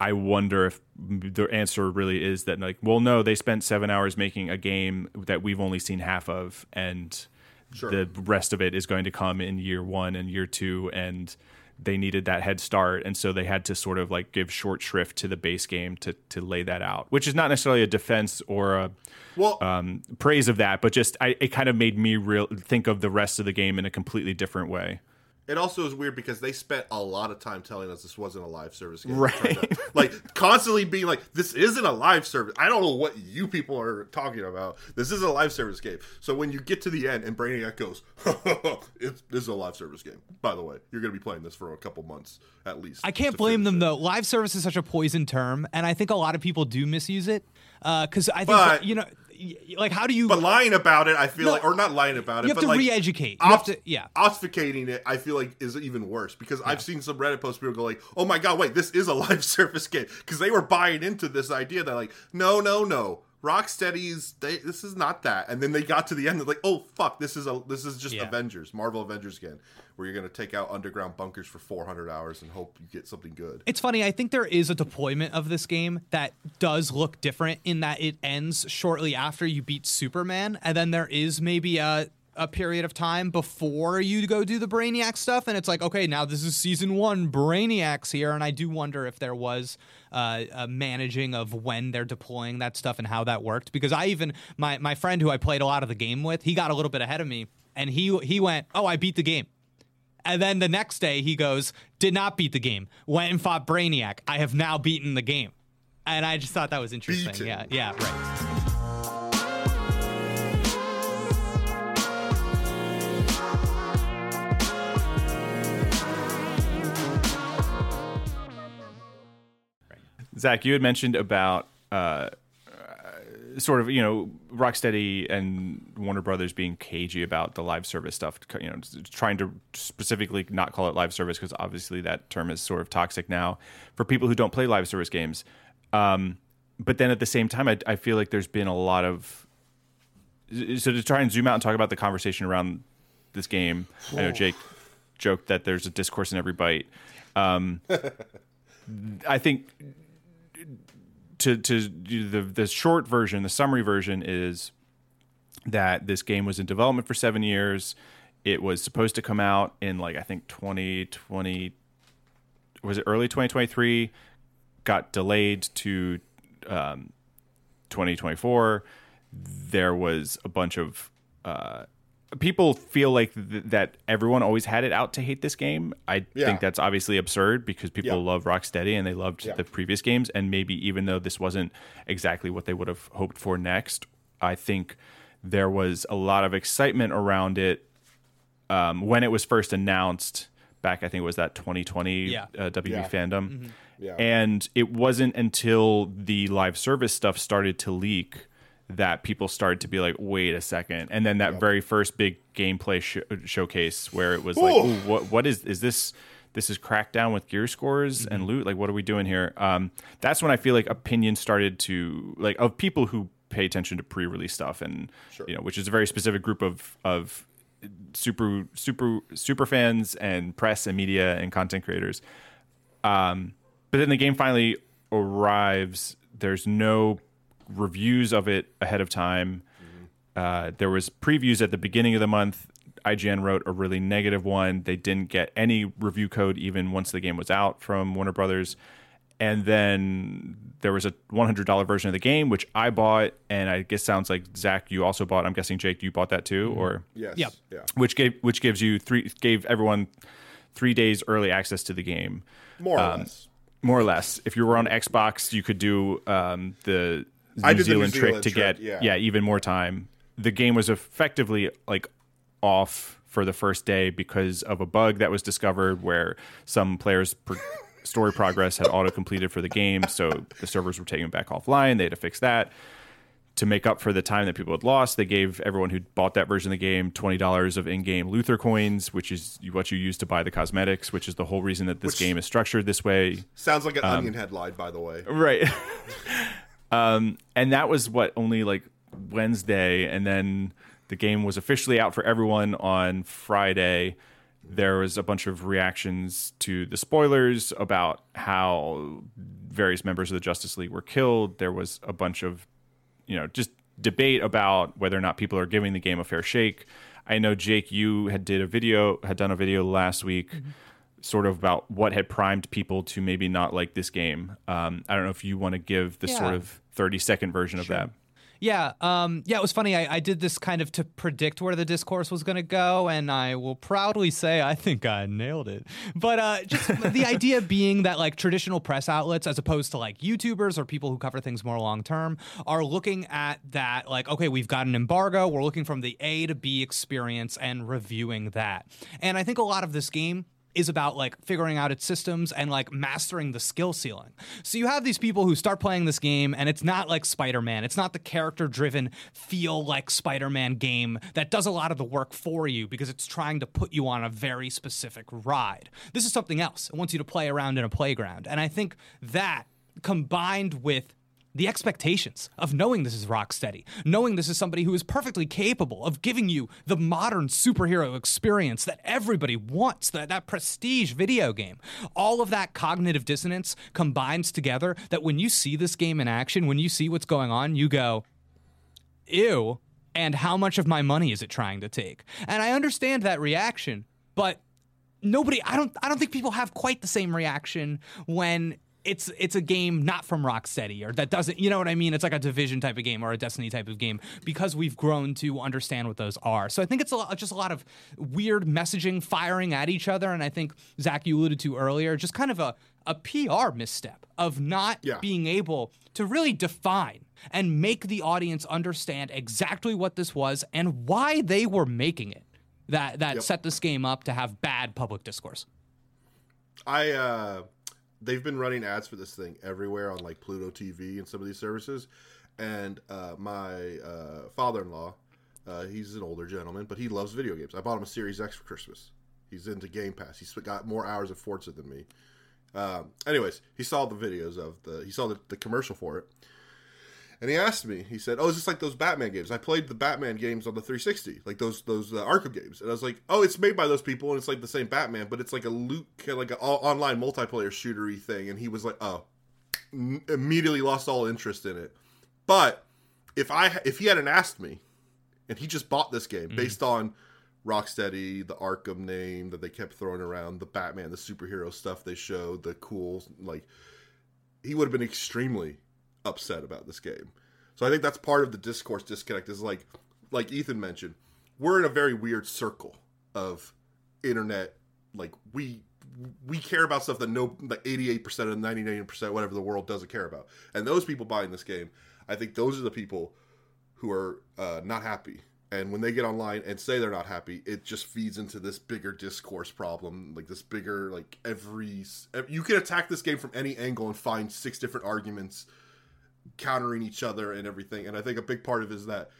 I wonder if the answer really is that, like, well, no, they spent seven hours making a game that we've only seen half of, and Sure. the rest of it is going to come in year one and year two, and they needed that head start, and so they had to sort of like give short shrift to the base game to to lay that out, which is not necessarily a defense or a Well, um, praise of that, but just I, it kind of made me real think of the rest of the game in a completely different way. It also is weird because they spent a lot of time telling us this wasn't a live service game. Right. Like constantly being like, this isn't a live service. I don't know what you people are talking about. This is a live service game. So when you get to the end and Brainiac goes, it's, this is a live service game. By the way, you're going to be playing this for a couple months at least. I can't blame them it. though. Live service is such a poison term, and I think a lot of people do misuse it. Uh, because I think But- you know, like how do you? But lying about it, I feel No, like, or not lying about it, you have but to like re-educate. You have obf- to- yeah. obfuscating it, I feel like is even worse because I've seen some Reddit posts people go like, "Oh my god, wait, this is a live service game," because they were buying into this idea that like, no, no, no, Rocksteady's they, this is not that, and then they got to the end, they're like, "Oh fuck, this is a this is just Yeah. Avengers, Marvel Avengers again, where you're gonna take out underground bunkers for 400 hours and hope you get something good." It's funny. I think there is a deployment of this game that does look different in that it ends shortly after you beat Superman, and then there is maybe a a period of time before you go do the Brainiac stuff, and it's like, okay, now this is season one, Brainiac's here, and I do wonder if there was uh, a managing of when they're deploying that stuff and how that worked, because I even my my friend who I played a lot of the game with, he got a little bit ahead of me, and he he went, oh, I beat the game. And then the next day he goes, did not beat the game. Went and fought Brainiac. I have now beaten the game. And I just thought that was interesting. Beaten. Yeah, yeah, right. Zack, you had mentioned about uh, sort of you know Rocksteady and Warner Brothers being cagey about the live service stuff. You know, trying to specifically not call it live service because obviously that term is sort of toxic now for people who don't play live service games. Um, but then at the same time, I, I feel like there's been a lot of so to try and zoom out and talk about the conversation around this game. I know Jake joked that there's a discourse in every bite. Um, I think to to the the short version, the summary version is that this game was in development for seven years. It was supposed to come out in like I think 2020 was it early 2023 got delayed to um, 2024 there was a bunch of uh, people feel like th- that everyone always had it out to hate this game. I Yeah. think that's obviously absurd because people Yeah. love Rocksteady and they loved Yeah. the previous games. And maybe even though this wasn't exactly what they would have hoped for next, I think there was a lot of excitement around it um, when it was first announced back. I think it was that 2020 Yeah. uh, WB Yeah. FanDome. Yeah. And it wasn't until the live service stuff started to leak that people started to be like, wait a second. And then that very first big gameplay sh- showcase where it was like, Ooh. Ooh, what what is is this? This is Crackdown with gear scores and loot. Like, what are we doing here? Um, that's when I feel like opinions started to like of people who pay attention to pre-release stuff and you know, which is a very specific group of of super super super fans and press and media and content creators. Um, but then the game finally arrives. There's no reviews of it ahead of time. Uh, there was previews at the beginning of the month. IGN wrote a really negative one. They didn't get any review code even once the game was out from Warner Brothers. And then there was a $100 version of the game, which I bought, and I guess sounds like Zack, you also bought. I'm guessing Jake, you bought that too, or yes. Yep. Yeah. which gave which gives you three gave everyone three days early access to the game More or Um, less. more or less. If you were on Xbox, you could do um, the New I did the New Zealand trick Zealand to trick, get yeah. even more time. The game was effectively like off for the first day because of a bug that was discovered where some players' story progress had auto completed for the game, so the servers were taken back offline. They had to fix that. To make up for the time that people had lost, they gave everyone who bought that version of the game twenty dollars of in-game Luthor coins, which is what you use to buy the cosmetics, which is the whole reason that this Which- game is structured this way. Sounds like an um, onion headline, by the way. Right. um, and that was what only like Wednesday, and then the game was officially out for everyone on Friday. There was a bunch of reactions to the spoilers about how various members of the Justice League were killed. There was a bunch of, you know, just debate about whether or not people are giving the game a fair shake. I know Jake, you had did a video, had done a video last week, sort of about what had primed people to maybe not like this game. Um, I don't know if you want to give the sort of thirty second version of that. Yeah, um, yeah, it was funny. I, I did this kind of to predict where the discourse was going to go, and I will proudly say I think I nailed it. But uh, just the idea being that like traditional press outlets, as opposed to like YouTubers or people who cover things more long term, are looking at that like, okay, we've got an embargo. We're looking from the A to B experience and reviewing that. And I think a lot of this game is about like figuring out its systems and like mastering the skill ceiling. So you have these people who start playing this game and it's not like Spider-Man. It's not the character driven feel like Spider-Man game that does a lot of the work for you because it's trying to put you on a very specific ride. This is something else. It wants you to play around in a playground. And I think that combined with the expectations of knowing this is Rocksteady, knowing this is somebody who is perfectly capable of giving you the modern superhero experience that everybody wants, that, that prestige video game. All of that cognitive dissonance combines together that when you see this game in action, when you see what's going on, you go, ew, and how much of my money is it trying to take? And I understand that reaction, but nobody I don't I don't think people have quite the same reaction when it's it's a game not from Rocksteady or that doesn't you know what I mean? It's like a division type of game or a Destiny type of game because we've grown to understand what those are. So I think it's a lot, just a lot of weird messaging firing at each other, and I think Zack you alluded to earlier, just kind of a a PR misstep of not Yeah. being able to really define and make the audience understand exactly what this was and why they were making it. That that Yep. set this game up to have bad public discourse. I uh they've been running ads for this thing everywhere on like Pluto TV and some of these services. and uh, my uh, father-in-law, uh, he's an older gentleman, but he loves video games. I bought him a Series X for Christmas. He's into Game Pass. He's got more hours of Forza than me. Um, anyways, he saw the videos of the he saw the, the commercial for it, and he asked me. He said, "Oh, is this like those Batman games? I played the Batman games on the 360, like those those uh, Arkham games." And I was like, "Oh, it's made by those people, and it's like the same Batman, but it's like a loot, like an online multiplayer shootery thing." And he was like, "Oh," immediately lost all interest in it. But if I if he hadn't asked me, and he just bought this game based on Rocksteady, the Arkham name that they kept throwing around, the Batman, the superhero stuff they showed, the cool like he would have been extremely upset about this game. So I think that's part of the discourse disconnect is like like Ethan mentioned, we're in a very weird circle of internet like we we care about stuff that no like 88% of 99% whatever the world doesn't care about. And those people buying this game, I think those are the people who are uh, not happy and when they get online and say they're not happy it just feeds into this bigger discourse problem like this bigger like every you can attack this game from any angle and find six different arguments countering each other and everything. And i think a big part of it is that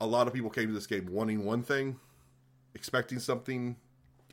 a lot of people came to this game wanting one thing expecting something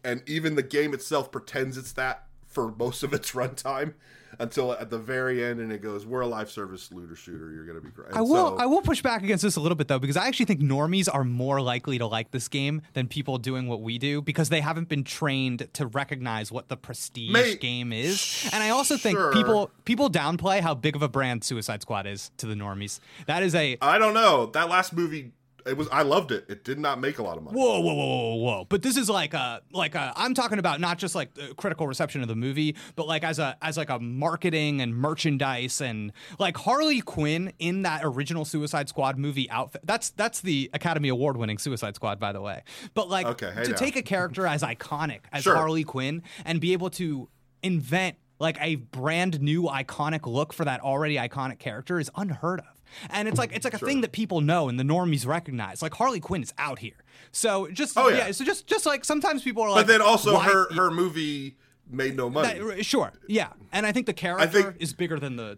and even the game itself pretends it's that for most of its runtime until at the very end and it goes we're a live service looter shooter. You're gonna be great. I will I will push back against this a little bit though because I actually think normies are more likely to like this game than people doing what we do because they haven't been trained to recognize what the prestige Mate, game is. And I also think sure. people people downplay how big of a brand Suicide Squad is to the normies. That is a i don't know. That last movie it was i loved it it did not make a lot of money Whoa, whoa, whoa, whoa, whoa! But this is like a like a. I'm talking about not just like the critical reception of the movie, but like as a as like a marketing and merchandise and like Harley Quinn in that original Suicide Squad movie outfit. That's that's the Academy Award winning Suicide Squad, by the way. But like Okay, hey to now. take a character as iconic as Sure. Harley Quinn and be able to invent like a brand new iconic look for that already iconic character is unheard of. And it's like it's like a thing that people know and the normies recognize. Like Harley Quinn is out here. So just Oh, yeah. yeah. so just just like sometimes people are like but then also why- her her movie made no money that- sure. Yeah. And I think the character think- is bigger than the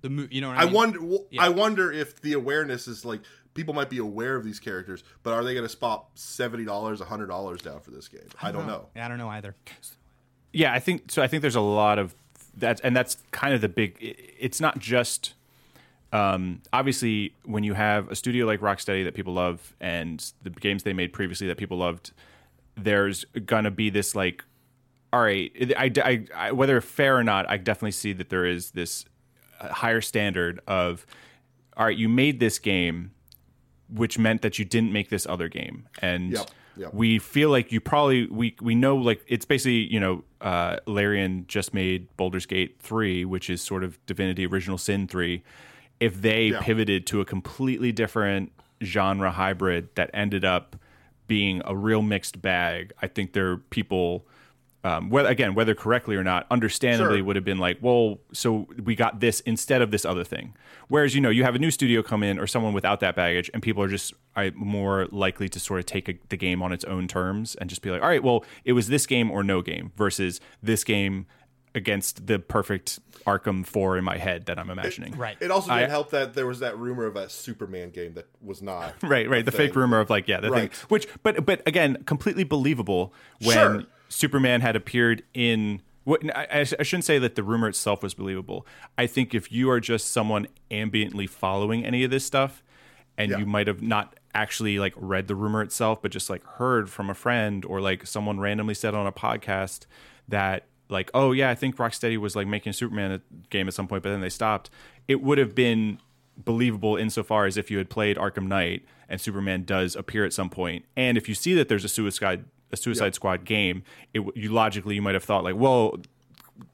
the movie, you know what I I mean? wonder. well, Yeah. I wonder if the awareness is like people might be aware of these characters, but are they going to spot seventy dollars, hundred dollars down for this game? I don't know. Yeah, I don't know either. Yeah, I think so. I think there's a lot of that, and that's kind of the big. i- It's not just um, obviously when you have a studio like Rocksteady that people love, and the games they made previously that people loved. There's gonna be this like, all right, I, I, I, whether fair or not, I definitely see that there is this uh, higher standard of, all right, you made this game, which meant that you didn't make this other game, and Yep, yep. we feel like you probably we we know like it's basically you know uh Larian just made Baldur's Gate 3 which is sort of Divinity Original Sin 3 if they Yeah. pivoted to a completely different genre hybrid that ended up being a real mixed bag I think there are people um, whether again whether correctly or not understandably Sure. would have been like well so we got this instead of this other thing whereas you know you have a new studio come in or someone without that baggage and people are just more likely to sort of take a, the game on its own terms and just be like all right well it was this game or no game versus this game against the perfect arkham 4 in my head that i'm imagining Right. It also didn't I- help that there was that rumor of a Superman game that was not right right the fake rumor of like yeah the Right. thing which but but again completely believable when Sure. superman had appeared in I, I I shouldn't say that the rumor itself was believable i think if you are just someone ambiently following any of this stuff and Yeah. you might have not actually like read the rumor itself but just like heard from a friend or like someone randomly said on a podcast that like oh yeah i think rocksteady was like making a superman game at some point but then they stopped it would have been believable insofar as if you had played Arkham Knight and Superman does appear at some point, and if you see that there's a Suicide a Suicide Yep. Squad game, it you logically you might have thought like, well,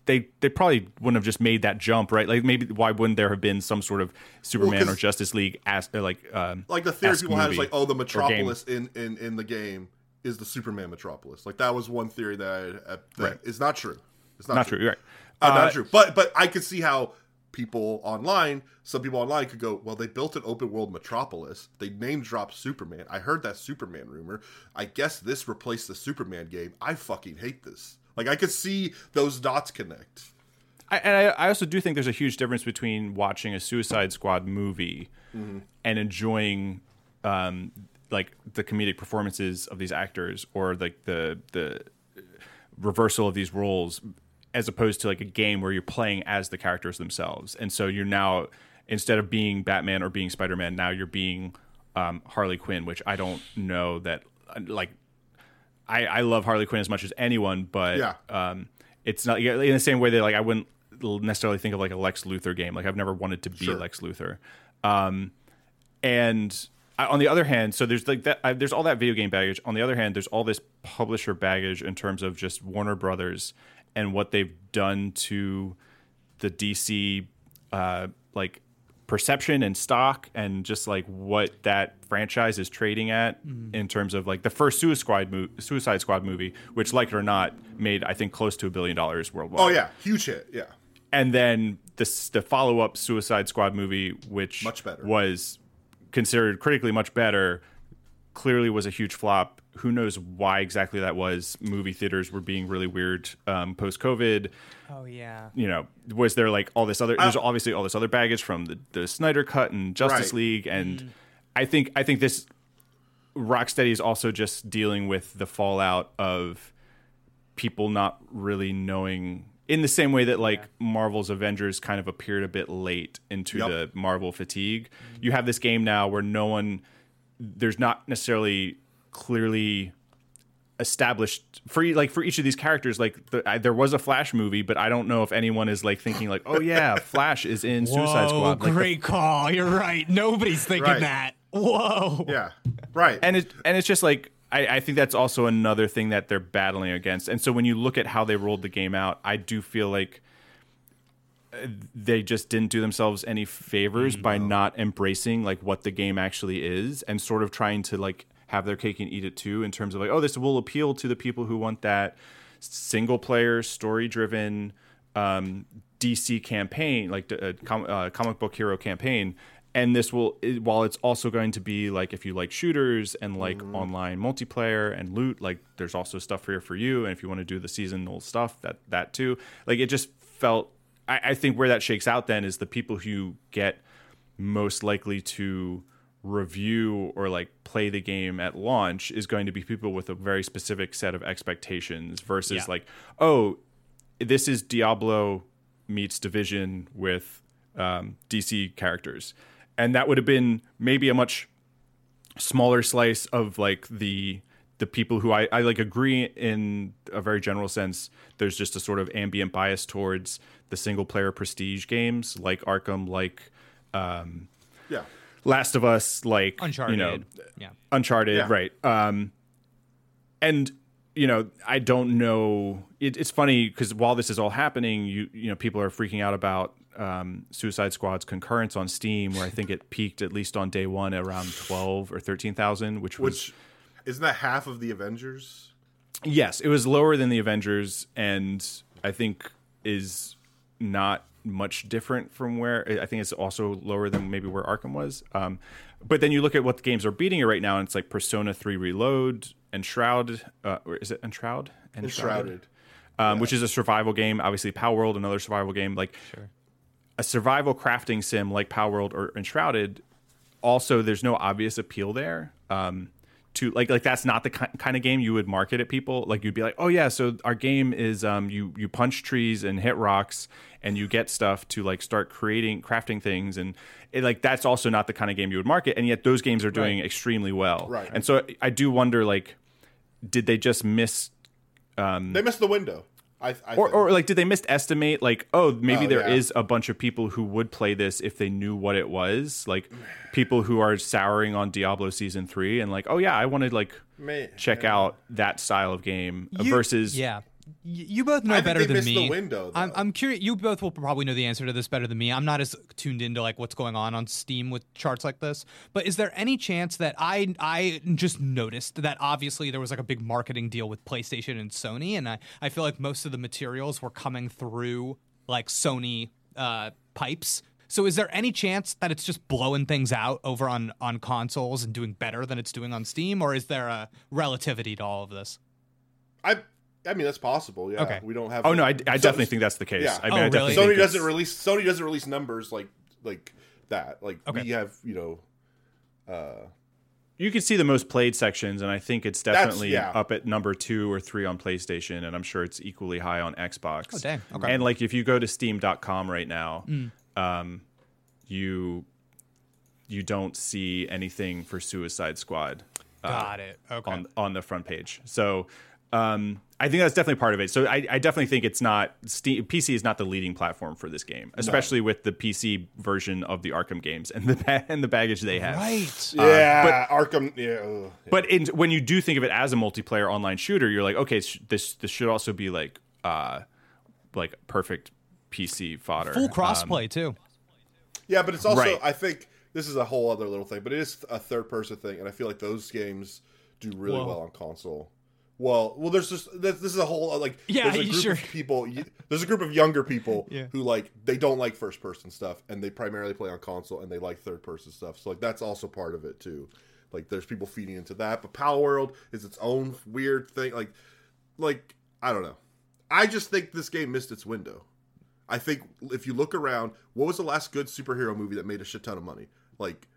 they they probably wouldn't have just made that jump, right? Like maybe why wouldn't there have been some sort of Superman 'cause- or Justice League as uh, like um, like the theory people had is like, oh, the. Metropolis in, in in the game is the Superman Metropolis. Like that was one theory that, I, uh, that Right. is not true. It's not, Not true. true, right? Uh, Uh, not true. But but I could see how people online, some people online could go, well, they built an open world metropolis. They name dropped Superman. I heard that Superman rumor. I guess this replaced the Superman game. I fucking hate this. Like I could see those dots connect. I, and I, I also do think there's a huge difference between watching a Suicide Squad movie and enjoying um, like the comedic performances of these actors or like the the reversal of these roles as opposed to like a game where you're playing as the characters themselves and so you're now instead of being batman or being spider-man now you're being um, harley quinn which i don't know that like I, I love Harley Quinn as much as anyone, but Yeah. um, it's not in the same way that like I wouldn't necessarily think of like a Lex Luthor game. Like I've never wanted to be Sure. Lex Luthor. Um, and I, on the other hand, so there's like that. I, there's all that video game baggage. On the other hand, there's all this publisher baggage in terms of just Warner Brothers and what they've done to the DC uh, like perception and stock and just like what that franchise is trading at in terms of like the first Suicide Squad, mo- Suicide Squad movie, which like it or not made I think close to a billion dollars worldwide. Oh yeah, huge hit. Yeah, and then the the follow up Suicide Squad movie, which Much better. was considered critically much better, clearly was a huge flop. Who knows why exactly that was? Movie theaters were being really weird um, post COVID Oh yeah. you know, was there like all this other? There's obviously all this other baggage from the, the Snyder Cut and Justice Right. League, and I think I think this Rocksteady is also just dealing with the fallout of people not really knowing. In the same way that like Marvel's Avengers kind of appeared a bit late into Yep. the Marvel fatigue, mm-hmm. you have this game now where no one, there's not necessarily clearly established for like for each of these characters like the, I, there was a flash movie but i don't know if anyone is like thinking like oh yeah flash is in suicide squad like the- great call. You're right. Nobody's thinking Right. that. Whoa. yeah, right. and it and it's just like I, I think that's also another thing that they're battling against. And so when you look at how they rolled the game out i do feel like uh, they just didn't do themselves any favors by not embracing like what the game actually is and sort of trying to like have their cake and eat it too in terms of like oh this will appeal to the people who want that single player story driven um, DC campaign like uh, com- uh, comic book hero campaign and this will while it's also going to be like if you like shooters and like online multiplayer and loot like there's also stuff here for you. And if you want to do the seasonal stuff that that too. Like it just felt I, I think where that shakes out then is the people who get most likely to review or like play the game at launch is going to be people with a very specific set of expectations versus Yeah. like oh this is diablo meets division with um, dc characters and that would have been maybe a much smaller slice of like the the people who I, I like agree in a very general sense there's just a sort of ambient bias towards the single player prestige games like arkham like um, yeah, last of us like Uncharted. you know yeah. uncharted Yeah. right um and you know i don't know it, it's funny because while this is all happening you you know people are freaking out about um, suicide squad's concurrence on steam where i think it peaked at least on day one around 12 or 13000 which was which isn't that half of the Avengers? Yes, it was lower than the Avengers, and I think is not much different from where I think it's also lower than maybe where Arkham was. Um, but then you look at what the games are beating it right now, and it's like Persona Three Reload and Shroud. Uh, or is it Enshroud? Enshrouded. um, which is a survival game. Obviously, Palworld, another survival game. Like a survival crafting sim like Palworld or Enshrouded. Also, there's no obvious appeal there. Um, to like like that's not the ki- kind of game you would market at people. Like you'd be like, oh yeah, so our game is um, you you punch trees and hit rocks and you get stuff to like start creating crafting things and it, like that's also not the kind of game you would market. And yet those games are doing extremely well. Right. And so I do wonder like, did they just miss They missed the window. I, I or, or like did they misestimate like oh maybe Oh, there is yeah. a bunch of people who would play this if they knew what it was like people who are souring on diablo season 3 and like oh yeah i wanted like May- check out that style of game You- versus yeah. You both know I better than missed me. the window, I'm. I'm curious. You both will probably know the answer to this better than me. I'm not as tuned into like what's going on on Steam with charts like this. But is there any chance that I I just noticed that obviously there was like a big marketing deal with PlayStation and Sony, and I I feel like most of the materials were coming through like Sony uh, pipes. So is there any chance that it's just blowing things out over on on consoles and doing better than it's doing on Steam, or is there a relativity to all of this? I I mean, that's possible. Yeah. Okay. We don't have. Oh no, I, I So- definitely think that's the case. Yeah. I mean, Oh, I really? think Sony it's- doesn't release. Sony doesn't release numbers like like that. Like Okay. we have, you know. Uh, You can see the most played sections, and I think it's definitely yeah. up at number two or three on PlayStation, and I'm sure it's equally high on Xbox. Oh, dang. Okay. And like if you go to Steam.com right now, Mm. um, you you don't see anything for Suicide Squad Got it. Okay. on on the front page. So um, I think that's definitely part of it. So I, I definitely think it's not Steam, PC is not the leading platform for this game, especially with the PC version of the Arkham games and the ba- and the baggage they have. right. yeah. Arkham. Yeah. ugh, yeah. But in, when you do think of it as a multiplayer online shooter, you're like, okay, sh- this this should also be like uh like perfect PC fodder. Full Um, crossplay too. Yeah, but it's also Right. I think this is a whole other little thing, but it is a third person thing, and I feel like those games do really Whoa. well on console. Well, well, there's just this, this is a whole uh, like Yeah, there's a you group sure. of people. There's a group of younger people Yeah. who like they don't like first person stuff, and they primarily play on console, and they like third person stuff. So like that's also part of it too. Like there's people feeding into that, but Palworld is its own weird thing. Like, like I don't know. I just think this game missed its window. I think if you look around, what was the last good superhero movie that made a shit ton of money? Like,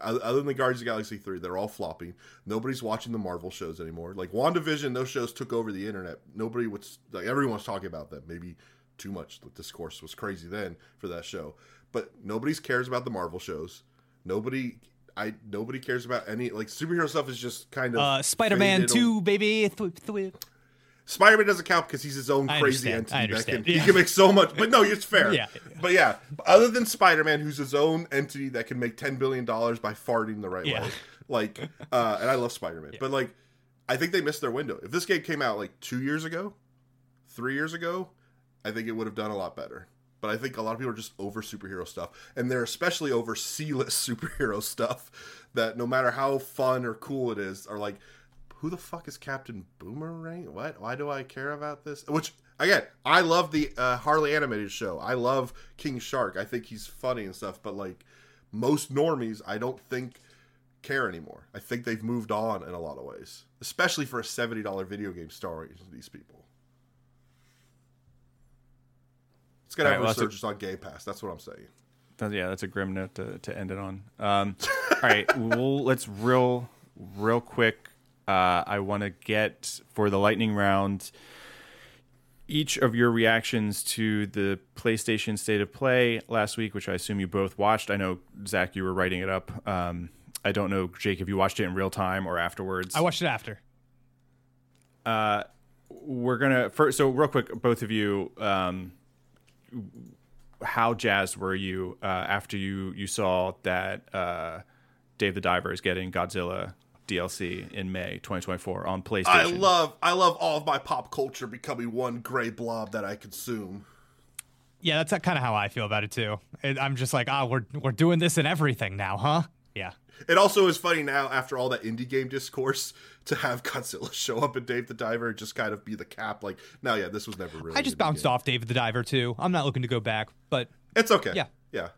other than the Guardians of the Galaxy 3, they're all flopping. Nobody's watching the Marvel shows anymore. Like, WandaVision, those shows took over the internet. Nobody was, like, everyone was talking about them. Maybe too much. The discourse was crazy then for that show. But nobody cares about the Marvel shows. Nobody. I nobody cares about any like superhero stuff is just kind of Uh, Spider-Man faded Two, baby. Th- th- Spider Man doesn't count because he's his own I crazy entity that can understand. he can make so much. But no, it's fair. Yeah. But yeah, other than Spider Man, who's his own entity that can make ten billion dollars by farting the right Yeah. way, like, uh, and I love Spider Man, but like, I think they missed their window. If this game came out like two years ago, three years ago, I think it would have done a lot better. But I think a lot of people are just over superhero stuff, and they're especially over C-list superhero stuff. That no matter how fun or cool it is, are like, who the fuck is Captain Boomerang? What? Why do I care about this? Which again, I love the uh, Harley animated show. I love King Shark. I think he's funny and stuff. But like most normies, I don't think care anymore. I think they've moved on in a lot of ways, especially for a seventy dollar video game starring these people. It's gonna have right, well, that's a- on Game Pass. That's what I'm saying. Yeah, that's a grim note to, to end it on. Um, all right, well, let's real real quick. Uh, I want to get for the lightning round each of your reactions to the PlayStation State of Play last week, which I assume you both watched. I know Zack, you were writing it up. Um, I don't know, Jake, if you watched it in real time or afterwards. I watched it after. we're gonna first. So real quick, both of you, um, how jazzed were you uh, after you you saw that uh, Dave the Diver is getting Godzilla DLC in May 2024 on PlayStation? I love I love all of my pop culture becoming one gray blob that I consume. Yeah, that's kind of how I feel about it too. I'm just like, ah, we're we're doing this in everything now, huh? Yeah. It also is funny now after all that indie game discourse to have Godzilla show up in Dave the Diver and just kind of be the cap. Like, no, yeah, this was never really. I just bounced game. off Dave the Diver too. I'm not looking to go back, but It's okay. Yeah. yeah.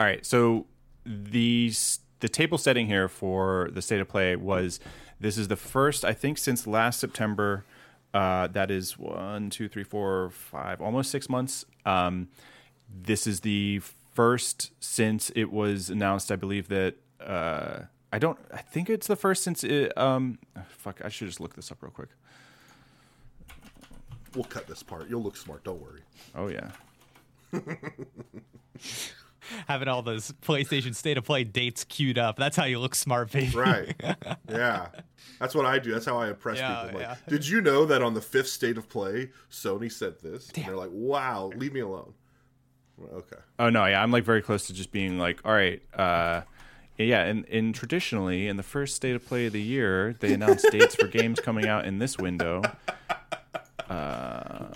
All right, so the s- the table setting here for the state of play was this is the first I think since last September. Uh, that is one, two, three, four, five, almost six months. Um, this is the first since it was announced. I believe that uh, I don't. I think it's the first since it. Um, fuck, I should just look this up real quick. We'll cut this part. You'll look smart. Don't worry. Oh yeah. having all those PlayStation State of Play dates queued up. That's how you look smart, baby. Right. yeah. That's what I do. That's how I impress Yeah, people. Like, yeah. Did you know that on the fifth state of play, Sony said this? And they're like, wow, leave me alone. Okay. Oh no, yeah, I'm like very close to just being like, all right, uh, yeah. And, and traditionally, in the first state of play of the year, they announce dates for games coming out in this window. Uh,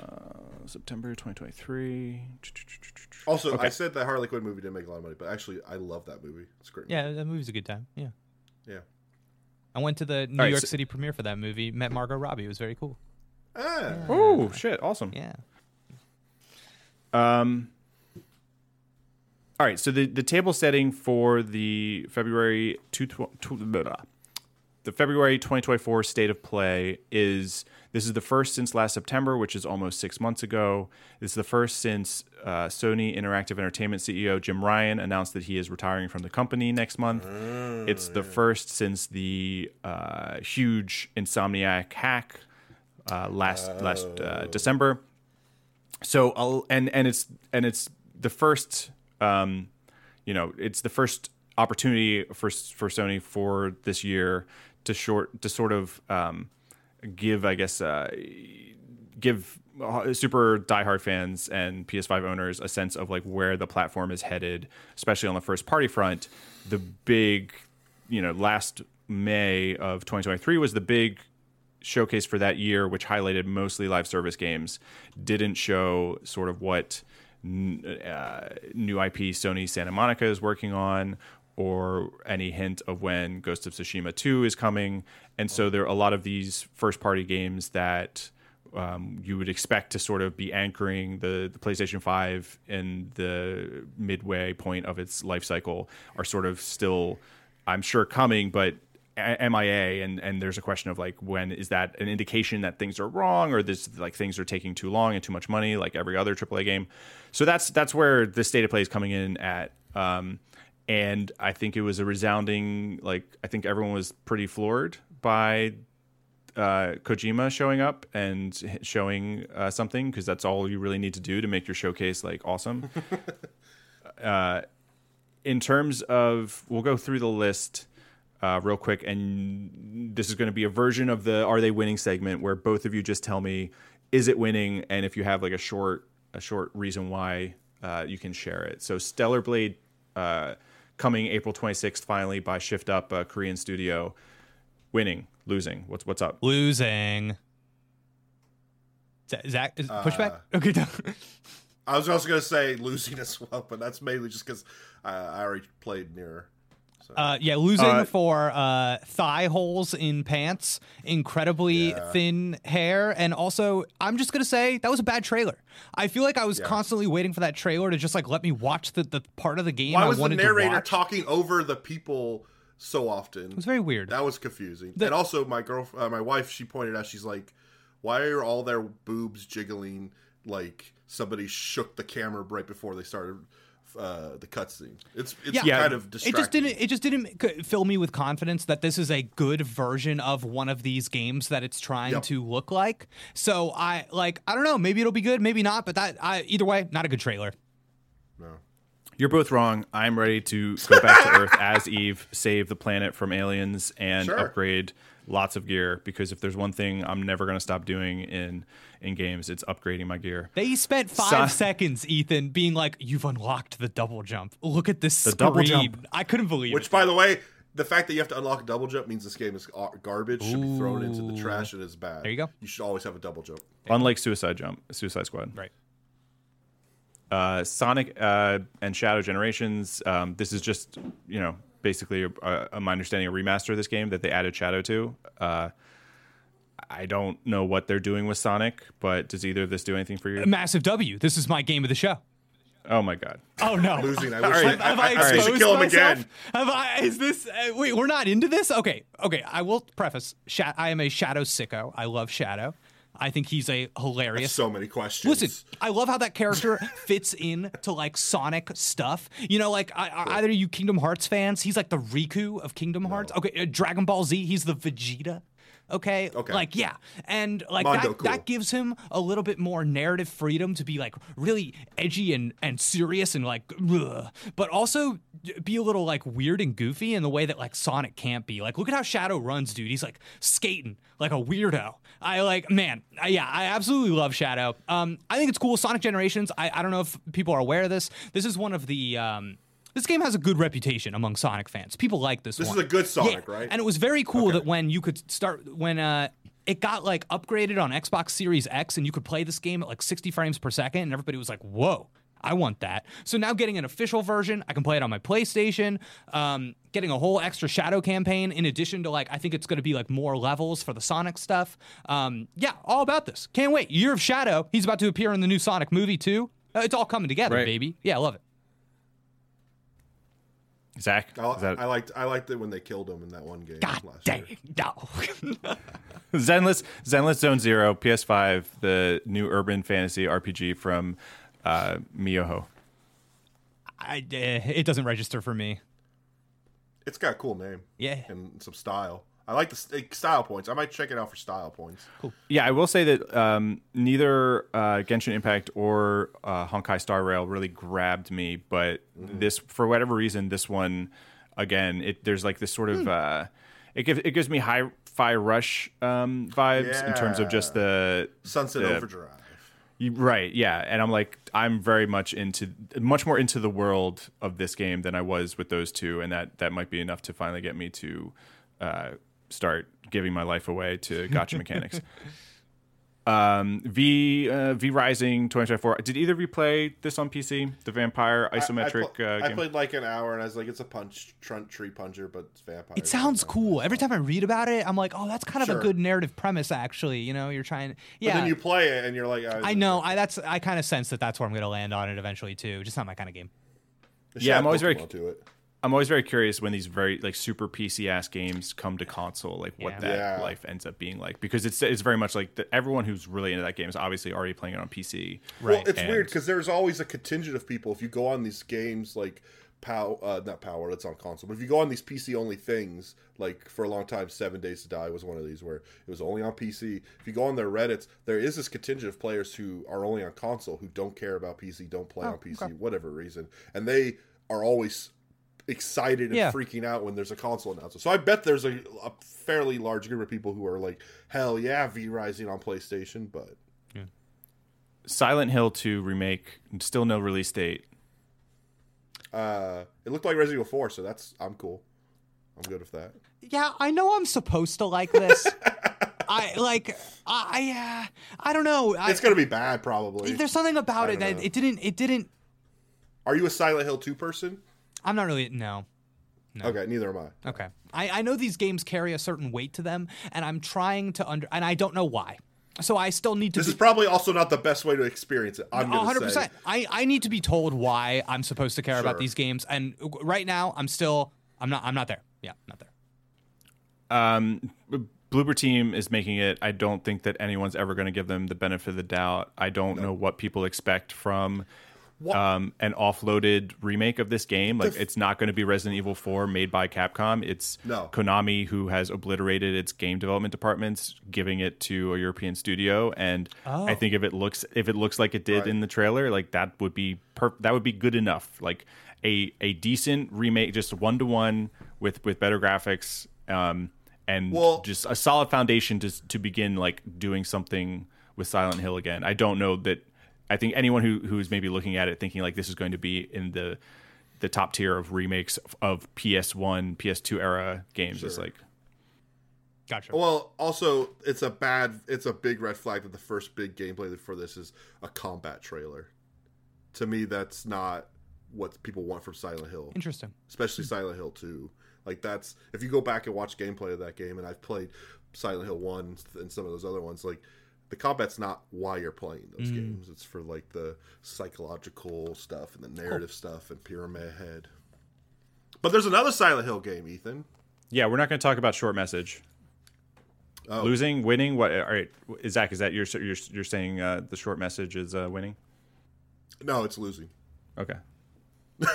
September 2023. Also, I said that Harley Quinn movie didn't make a lot of money, but actually, I love that movie. It's a great. Yeah, that movie's a good time. Yeah. Yeah. I went to the New right, York so- City premiere for that movie. Met Margot Robbie. It was very cool. Ah. Oh shit! Awesome. Yeah. Um. All right, so the, the table setting for the February two, tw- tw- blah, blah. the February 2024 state of play is this is the first since last September, which is almost six months ago. This is the first since uh, Sony Interactive Entertainment CEO Jim Ryan announced that he is retiring from the company next month. Oh, it's the first since the uh, huge Insomniac hack uh, last last uh, December. So I'll, and and it's and it's the first um, you know it's the first opportunity for for Sony for this year to short to sort of um, give I guess uh, give uh, super diehard fans and PS5 owners a sense of like where the platform is headed, especially on the first party front. The big, you know, last May of 2023 was the big showcase for that year, which highlighted mostly live service games. Didn't show sort of what uh, new IP Sony Santa Monica is working on, or any hint of when Ghost of Tsushima 2 is coming. And so there are a lot of these first party games that um, you would expect to sort of be anchoring the, the PlayStation 5 in the midway point of its life cycle are sort of still, I'm sure, coming, but MIA and and there's a question of like when is that an indication that things are wrong or this like things are taking too long and too much money like every other AAA game. So that's that's where the state of play is coming in at. Um, and I think it was a resounding like I think everyone was pretty floored by uh, Kojima showing up and showing uh, something because that's all you really need to do to make your showcase like awesome. uh, in terms of, we'll go through the list uh, real quick, and this is going to be a version of the "Are they winning?" segment where both of you just tell me, "Is it winning?" and if you have like a short a short reason why, uh, you can share it. So Stellar Blade uh, coming April 26th finally by Shift Up a Korean studio. Winning, losing. What's what's up? Losing. Zach, is uh, pushback? okay. I was also going to say losing as well, but that's mainly just because I, I already played NieR. So. Uh, yeah, losing Uh, for uh, thigh holes in pants, incredibly Yeah. thin hair, and also I'm just gonna say that was a bad trailer. I feel like I was Yeah. constantly waiting for that trailer to just like let me watch the, the part of the game Why I was the wanted to narrator talking over the people so often? it was very weird. That was confusing. The- and also, my girl, uh, my wife, she pointed out, she's like, "Why are all their boobs jiggling like somebody shook the camera right before they started uh, the cutscene?" It's it's Yeah. kind of distracting. it just didn't. It just didn't fill me with confidence that this is a good version of one of these games that it's trying Yep. to look like. So I like. I don't know. Maybe it'll be good. Maybe not. But that. I, either way, not a good trailer. No. You're both wrong. I'm ready to go back to Earth as Eve, save the planet from aliens, and Sure. upgrade lots of gear. Because if there's one thing I'm never going to stop doing in in games, it's upgrading my gear. They spent five Son- seconds, Ethan, being like, "You've unlocked the double jump. Look at this The screen." double jump. I couldn't believe Which, it. Which, by the way, the fact that you have to unlock a double jump means this game is uh, garbage. Should be thrown into the Ooh. trash. It is bad. There you go. You should always have a double jump. Unlike Suicide Jump, Suicide Squad. Right. uh, Sonic uh, and Shadow Generations. Um, this is just you know basically, a, a, my understanding, a remaster of this game that they added Shadow to. Uh, I don't know what they're doing with Sonic, but does either of this do anything for you? A massive W. This is my game of the show. Oh my god! Oh no. Losing. I All wish right. I, Have I, I, I, I should kill him myself? again. Have I? Is this? Uh, wait, we're not into this. Okay, okay. I will preface. Sha- I am a Shadow sicko. I love Shadow. I think he's a hilarious. So many questions. Listen, I love how that character fits in to like Sonic stuff. You know, like I, I, either you Kingdom Hearts fans, he's like the Riku of Kingdom Hearts. Okay, uh, Dragon Ball Z, he's the Vegeta. Okay, Okay. like yeah, and like Mondo, that, cool. that gives him a little bit more narrative freedom to be like really edgy and and serious and like, ugh, but also be a little like weird and goofy in the way that like Sonic can't be. Like, look at how Shadow runs, dude. He's like skating like a weirdo. I like, man, I, yeah, I absolutely love Shadow. Um, I think it's cool. Sonic Generations. I, I don't know if people are aware of this. This is one of the um. This game has a good reputation among Sonic fans. People like this one. This one. is a good Sonic, Yeah, right? And it was very cool that when you could start when uh it got like upgraded on Xbox Series X and you could play this game at like 60 frames per second and everybody was like, "Whoa, I want that." So now getting an official version, I can play it on my PlayStation. Um, getting a whole extra Shadow campaign in addition to like I think it's going to be like more levels for the Sonic stuff. Um, yeah, all about this. Can't wait. Year of Shadow. He's about to appear in the new Sonic movie too. Uh, It's all coming together, Right. baby. Yeah, I love it. Zach, I, is that I liked I liked it when they killed him in that one game God last dang year. it, no. Zenless Zenless Zone Zero PS5, the new urban fantasy RPG from uh, miHoYo. I, eh, it doesn't register for me. It's got a cool name. Yeah. and some style. I like the st- style points. I might check it out for style points. Cool. Yeah, I will say that um, neither uh, Genshin Impact or uh, Honkai Star Rail really grabbed me, but this, for whatever reason, this one, again, it there's like this sort of, uh, it gives it gives me high fi rush um, vibes in terms of just the Sunset the- Overdrive. You- Right, yeah, and I'm like, I'm very much into, much more into the world of this game than I was with those two, and that that might be enough to finally get me to uh, start giving my life away to gacha mechanics. Um, V uh, V Rising 2024. Did either of you play this on PC? The vampire isometric I, pl- uh, I game. played like an hour, and I was like, "It's a punch trunt tree puncher, but it's vampire." It sounds cool. Every time I read about it, I'm like, oh, that's kind of a good narrative premise, actually. You know, you're trying. But Yeah. then you play it, and you're like, I know. I that's I kind of sense that that's where I'm going to land on it eventually too. Just not my kind of game. Yeah, I'm always very- to it. I'm always very curious when these very like super PC ass games come to console, like what Yeah. that Yeah. life ends up being like, because it's it's very much like the, everyone who's really into that game is obviously already playing it on PC. Well, it's And- weird because there's always a contingent of people. If you go on these games like Pow, uh, not Power, that's on console. But if you go on these PC only things, like for a long time, Seven Days to Die was one of these where it was only on PC. If you go on their Reddits, there is this contingent of players who are only on console who don't care about PC, don't play on PC, whatever reason, and they are always excited and Yeah. freaking out when there's a console announcement. So I bet there's a, a fairly large group of people who are like, "Hell yeah, V Rising on PlayStation," but Yeah. Silent Hill 2 remake, still no release date. Uh, it looked like Resident Evil 4, so that's I'm cool. I'm good with that. Yeah, I know I'm supposed to like this. I like I uh, I don't know. I, It's gonna be bad, probably. there's something about it don't that it didn't it didn't. Are you a Silent Hill 2 person? I'm not really no. Okay, neither am I. Okay. I, I know these games carry a certain weight to them, and I'm trying to under and I don't know why. So I still need to This be is probably also not the best way to experience it. I'm A gonna hundred say. percent. I I need to be told why I'm supposed to care about these games, and right now I'm still I'm not I'm not there. Yeah, not there. Um, B- Bloober Team is making it. I don't think that anyone's ever going to give them the benefit of the doubt. I don't know what people expect from um, an offloaded remake of this game. Like, it's not going to be Resident Evil 4 made by Capcom. It's No. Konami who has obliterated its game development departments, giving it to a European studio. And I think if it looks if it looks like it did Right. in the trailer, like that would be per- that would be good enough. Like a a decent remake, just one to one with with better graphics. Um, and Well- just a solid foundation to to begin like doing something with Silent Hill again. I don't know that. I think anyone who who's maybe looking at it thinking like this is going to be in the the top tier of remakes of, of PS1, PS2 era games is like Gotcha. Well, also, it's a bad, it's a big red flag that the first big gameplay for this is a combat trailer. To me, that's not what people want from Silent Hill. Interesting. especially hmm. Silent Hill 2. Like that's if you go back and watch gameplay of that game, and I've played Silent Hill 1 and some of those other ones, like the combat's not why you're playing those games. It's for like the psychological stuff and the narrative stuff and Pyramid Head. But there's another Silent Hill game, Ethan. yeah. We're not going to talk about short message. Oh. Losing, winning. What? All right, Zach. Is that you're you're you're saying uh, the short message is uh, winning? No, it's losing. Okay.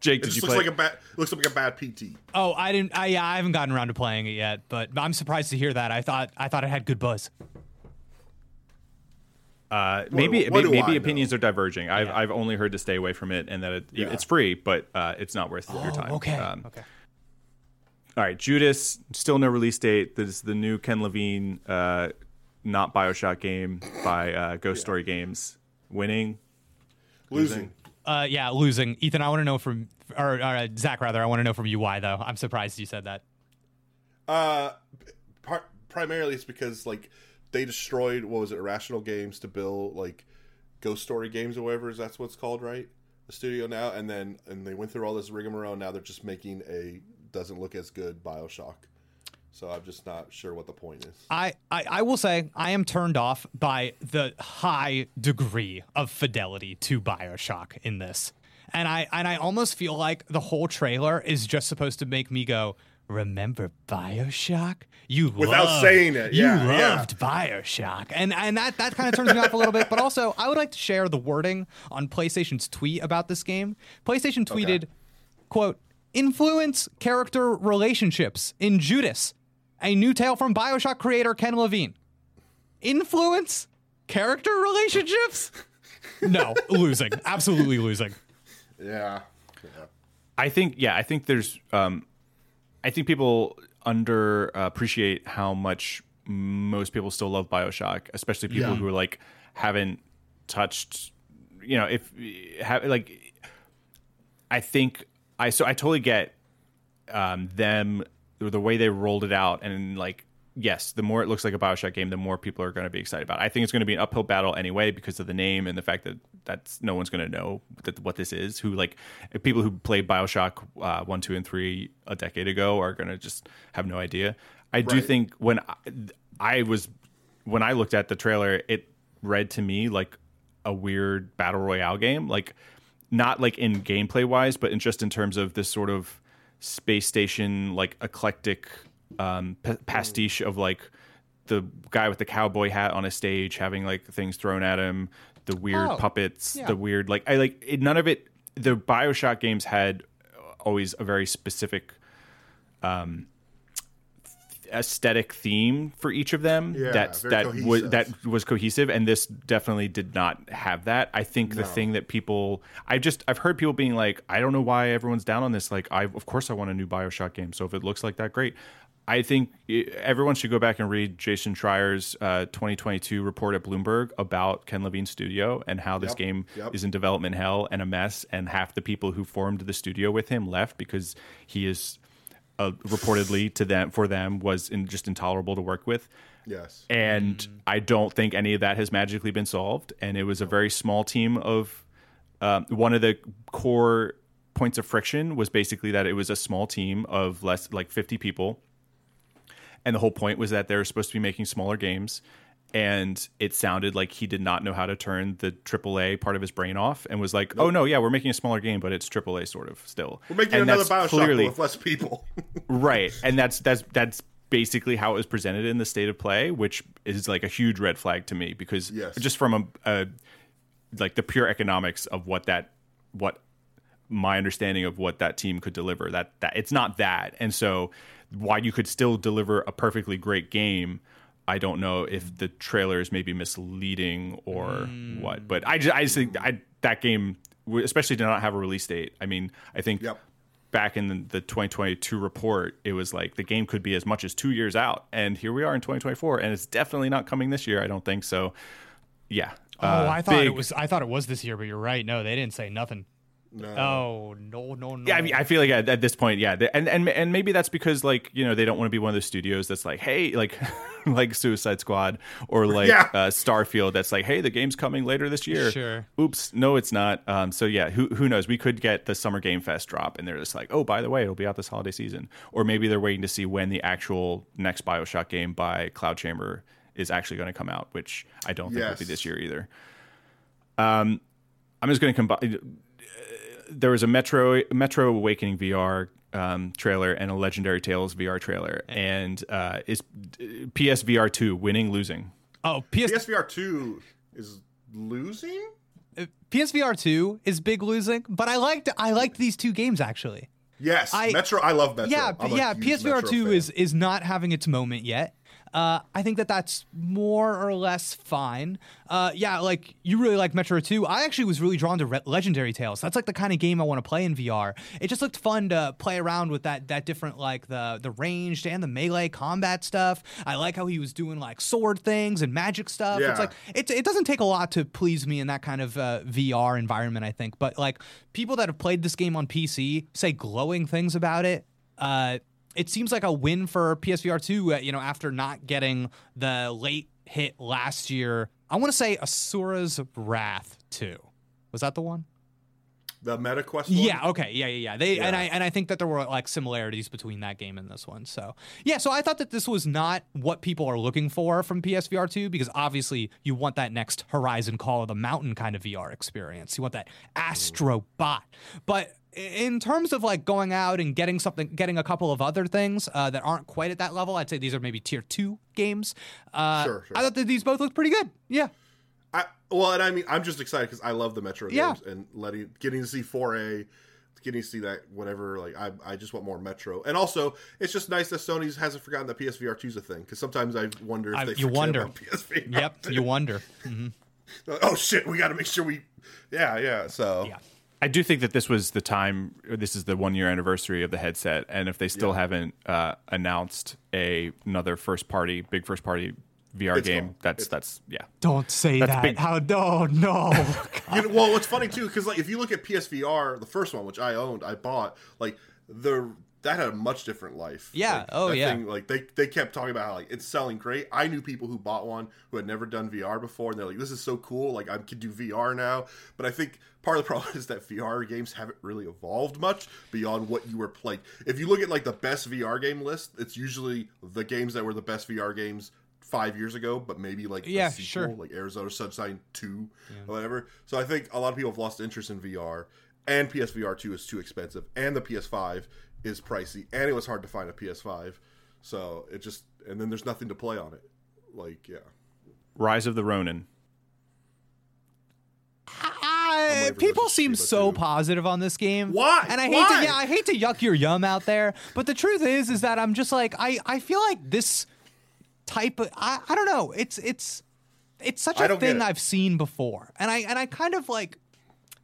Jake, It did just you looks play? like a bad looks like a bad PT. Oh, I didn't. I yeah, I haven't gotten around to playing it yet, but I'm surprised to hear that. I thought I thought it had good buzz. Uh, maybe what do maybe, I maybe know? opinions are diverging. I've Yeah. I've only heard to stay away from it and that it, Yeah. it's free, but uh, it's not worth your Oh, time. okay. Um, okay. All right, Judas, still no release date. This is the new Ken Levine, uh, not Bioshock game by uh, Ghost Story Games. Winning. Losing. Uh, yeah, losing. Ethan, I want to know from or, or uh, Zach rather. I want to know from you why though. I'm surprised you said that. Uh, par- primarily it's because like they destroyed what was it, Irrational Games to build like Ghost Story Games or whatever. Is that's what's called, right? The studio now, and then and they went through all this rigmarole. Now they're just making a doesn't look as good Bioshock. So I'm just not sure what the point is. I, I, I will say I am turned off by the high degree of fidelity to Bioshock in this. and I and I almost feel like the whole trailer is just supposed to make me go, "Remember Bioshock? You Without loved- saying it, you yeah, yeah. loved Bioshock," and and that that kind of turns me off a little bit. But also, I would like to share the wording on PlayStation's tweet about this game. PlayStation tweeted, "quote Influence character relationships in Judas, a new tale from Bioshock creator Ken Levine." Influence character relationships? No, losing. Absolutely losing. Yeah. yeah. I think yeah, I think there's um I think people under uh, appreciate how much most people still love BioShock, especially people Yeah. who are like haven't touched you know, if have like I think I so I totally get um them the way they rolled it out and like yes, the more it looks like a Bioshock game, the more people are going to be excited about it. I think it's going to be an uphill battle anyway because of the name and the fact that that's no one's going to know that what this is. Who like people who played Bioshock uh, one, two, and three a decade ago are going to just have no idea. I do think when I, I was when I looked at the trailer, it read to me like a weird battle royale game, like not like in gameplay wise, but in just in terms of this sort of space station like eclectic um, pa- pastiche of like the guy with the cowboy hat on a stage having like things thrown at him, the weird Oh, puppets, yeah. the weird like I like it, none of it. The Bioshock games had always a very specific um, aesthetic theme for each of them Yeah, that that was cohesive. that was cohesive and this definitely did not have that i think the thing that people i just i've heard people being like i don't know why everyone's down on this like i of course i want a new bioshock game so if it looks like that great i think everyone should go back and read jason schreier's uh, 2022 report at bloomberg about ken levine's studio and how this Yep, game yep. is in development hell and a mess and half the people who formed the studio with him left because he is uh, reportedly to them for them was in, just intolerable to work with Yes. and I don't think any of that has magically been solved. And it was a very small team of um, one of the core points of friction was basically that it was a small team of less like 50 people. And the whole point was that they were supposed to be making smaller games. And it sounded like he did not know how to turn the AAA part of his brain off and was like, oh, no, yeah, we're making a smaller game, but it's AAA sort of still. We're making and another Bioshock clearly- with less people. right and that's that's that's basically how it was presented in the state of play which is like a huge red flag to me because Yes. just from a, a like the pure economics of what that what my understanding of what that team could deliver that that it's not that and so why you could still deliver a perfectly great game I don't know if the trailer is maybe misleading or what, but I just I just think I, that game, especially did not have a release date. I mean, I think Yep. back in the, the 2022 report, it was like the game could be as much as two years out, and here we are in 2024, and it's definitely not coming this year. I don't think so. Yeah. Oh, Uh, I thought it was. I thought it was this year, but you're right. No, they didn't say nothing. No. Oh no, no, no. Yeah, I, mean, I feel like at, at this point, yeah, the- and and and maybe that's because like you know they don't want to be one of the studios that's like, hey, like like Suicide Squad or like Yeah. uh, Starfield that's like, hey, the game's coming later this year. Sure. Oops, no, it's not. Um, so yeah, who who knows? We could get the Summer Game Fest drop, and they're just like, oh, by the way, it'll be out this holiday season, or maybe they're waiting to see when the actual next Bioshock game by Cloud Chamber is actually going to come out, which I don't think will be this year either. Um, I'm just going to combine there was a Metro Metro Awakening VR um, trailer and a Legendary Tales VR trailer, and uh, is PSVR two winning losing? Oh, PS, PSVR two is losing. PSVR two is big losing, but I liked I liked these two games actually. Yes, I- Metro. I love Metro. Yeah, I'm yeah. PSVR Metro two fan. is is not having its moment yet. Uh, I think that that's more or less fine. Uh, yeah, like you really like Metro 2. I actually was really drawn to Re- Legendary Tales. That's like the kind of game I want to play in VR. It just looked fun to play around with that that different like the the ranged and the melee combat stuff. I like how he was doing like sword things and magic stuff. Yeah. It's like it, it doesn't take a lot to please me in that kind of uh, VR environment, I think. But like people that have played this game on PC say glowing things about it. Uh, it seems like a win for PSVR 2, uh, you know, after not getting the late hit last year. I want to say Asgard's Wrath 2. Was that the one? The Meta Quest. One? Yeah. Okay. Yeah. Yeah. Yeah. They and I and I think that there were like similarities between that game and this one. So yeah. So I thought that this was not what people are looking for from PSVR two because obviously you want that next Horizon Call of the Mountain kind of VR experience. You want that Astro Bot, but. In terms of like going out and getting something, getting a couple of other things uh, that aren't quite at that level, I'd say these are maybe tier two games. Uh, Sure, sure. I thought that these both looked pretty good. Yeah, I, well, and I mean, I'm just excited because I love the Metro Yeah. games and letting getting to see 4A, getting to see that whatever. like I, I just want more Metro, and also it's just nice that Sony hasn't forgotten that PSVR 2 is a thing because sometimes I wonder if I- they you wonder. about PSVR. yep. You wonder. oh shit, we got to make sure we, yeah, yeah. So Yeah. I do think that this was the time. or This is the one year anniversary of the headset, and if they still haven't uh, announced a another first party, big first party VR It's game, gone. that's It's- that's yeah. Don't say That's that. big. How? Oh no. You know, well, what's funny too, because like if you look at PSVR, the first one which I owned, I bought, like the that had a much different life. Yeah. Like, Oh, that yeah. Thing, like they they kept talking about how like it's selling great. I knew people who bought one who had never done VR before, and they're like, "This is so cool! Like I can do VR now." But I think part of the problem is that VR games haven't really evolved much beyond what you were playing. If you look at like the best VR game list, it's usually the games that were the best VR games five years ago, but maybe like a Yeah, sequel, sure. like Arizona Sunshine 2 or whatever. So I think a lot of people have lost interest in VR, and PSVR 2 is too expensive, and the PS5 is pricey, and it was hard to find a PS5. So it just, and then there's nothing to play on it. Like, yeah. Rise of the Ronin. I, people seem so too. positive on this game. Why? And I hate Why? to yeah, I hate to yuck your yum out there, but the truth is is that I'm just like I I feel like this type of I, I don't know. It's it's it's such a thing. I've seen before. And I and I kind of like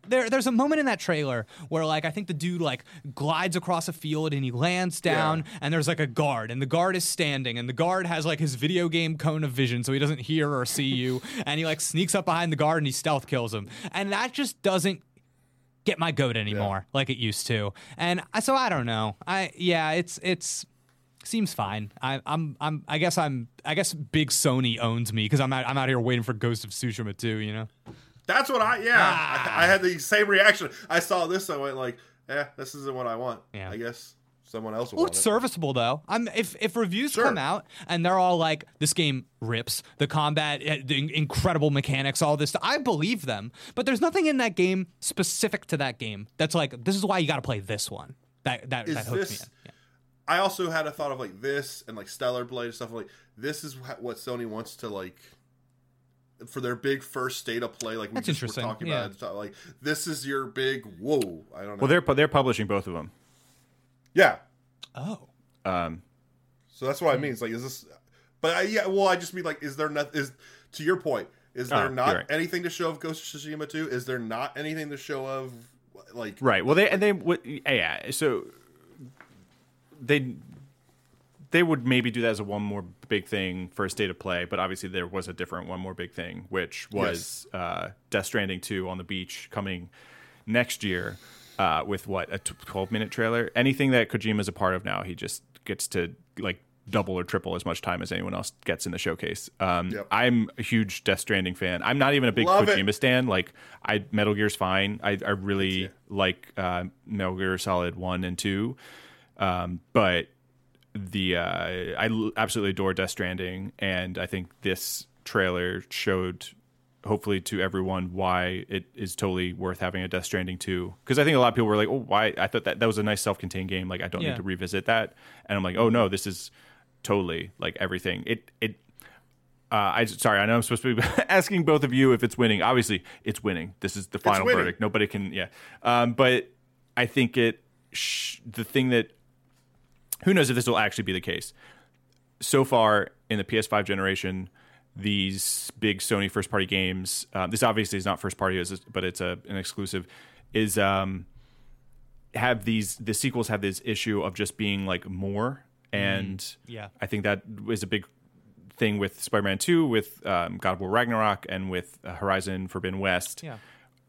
there, there's a moment in that trailer where like I think the dude like glides across a field and he lands down Yeah. and there's like a guard and the guard is standing and the guard has like his video game cone of vision so he doesn't hear or see you and he like sneaks up behind the guard and he stealth kills him and that just doesn't get my goat anymore like it used to and I, so I don't know I yeah it's it's seems fine I, I'm I'm I guess I'm I guess big Sony owns me because I'm out, I'm out here waiting for Ghost of Tsushima too you know That's what I, yeah. Ah. I, I had the same reaction. I saw this, I went like, eh, this isn't what I want. Yeah. I guess someone else will Well, it's it. serviceable though. I'm if if reviews Sure. come out and they're all like, "This game rips," the combat, eh, the incredible mechanics, all this, I believe them. But there's nothing in that game specific to that game that's like, "This is why you got to play this one." That that, Is that hooks this- me in. Yeah. I also had a thought of like this and like Stellar Blade and stuff like this is wha- what Sony wants to like for their big first state of play. Like we That's just were interesting, talking yeah. about, it's like this is your big whoa. I don't know. Well, they're they're publishing both of them. yeah, Oh, Um, so that's what I mean. It's like is this? But I, yeah, well, I just mean like, is there not? Is to your point? Is Oh, there you're not right. anything to show of Ghost of Tsushima 2? Is there not anything to show of like right. Well, they and they would yeah. So they they would maybe do that as a one more big thing for a state of play, but obviously there was a different one more big thing, which was uh, Death Stranding two on the beach coming next year. Uh, with what a twelve minute trailer, anything that Kojima's a part of now, he just gets to like double or triple as much time as anyone else gets in the showcase. Um, Yep. I'm a huge Death Stranding fan. I'm not even a big Love it. Kojima stan. Like I Metal Gear's fine. I, I really like uh, Metal Gear Solid one and two, um, but the uh, I l- absolutely adore Death Stranding, and I think this trailer showed hopefully to everyone why it is totally worth having a Death Stranding two. Because I think a lot of people were like, "Oh, why?" I thought that that was a nice self-contained game. Like I don't Yeah. need to revisit that. And I'm like, "Oh no, this is totally like everything." It it uh, I sorry, I know I'm supposed to be asking both of you if it's winning. Obviously, it's winning. This is the final verdict. Nobody can, yeah. Um, but I think it sh- the thing that who knows if this will actually be the case. So far in the PS5 generation, these big Sony first party games. Um, this obviously is not first party, but it's a an exclusive. Is um, have these the sequels have this issue of just being like more, and yeah. I think that is a big thing with Spider-Man 2, with um, God of War Ragnarok, and with uh, Horizon Forbidden West. Yeah.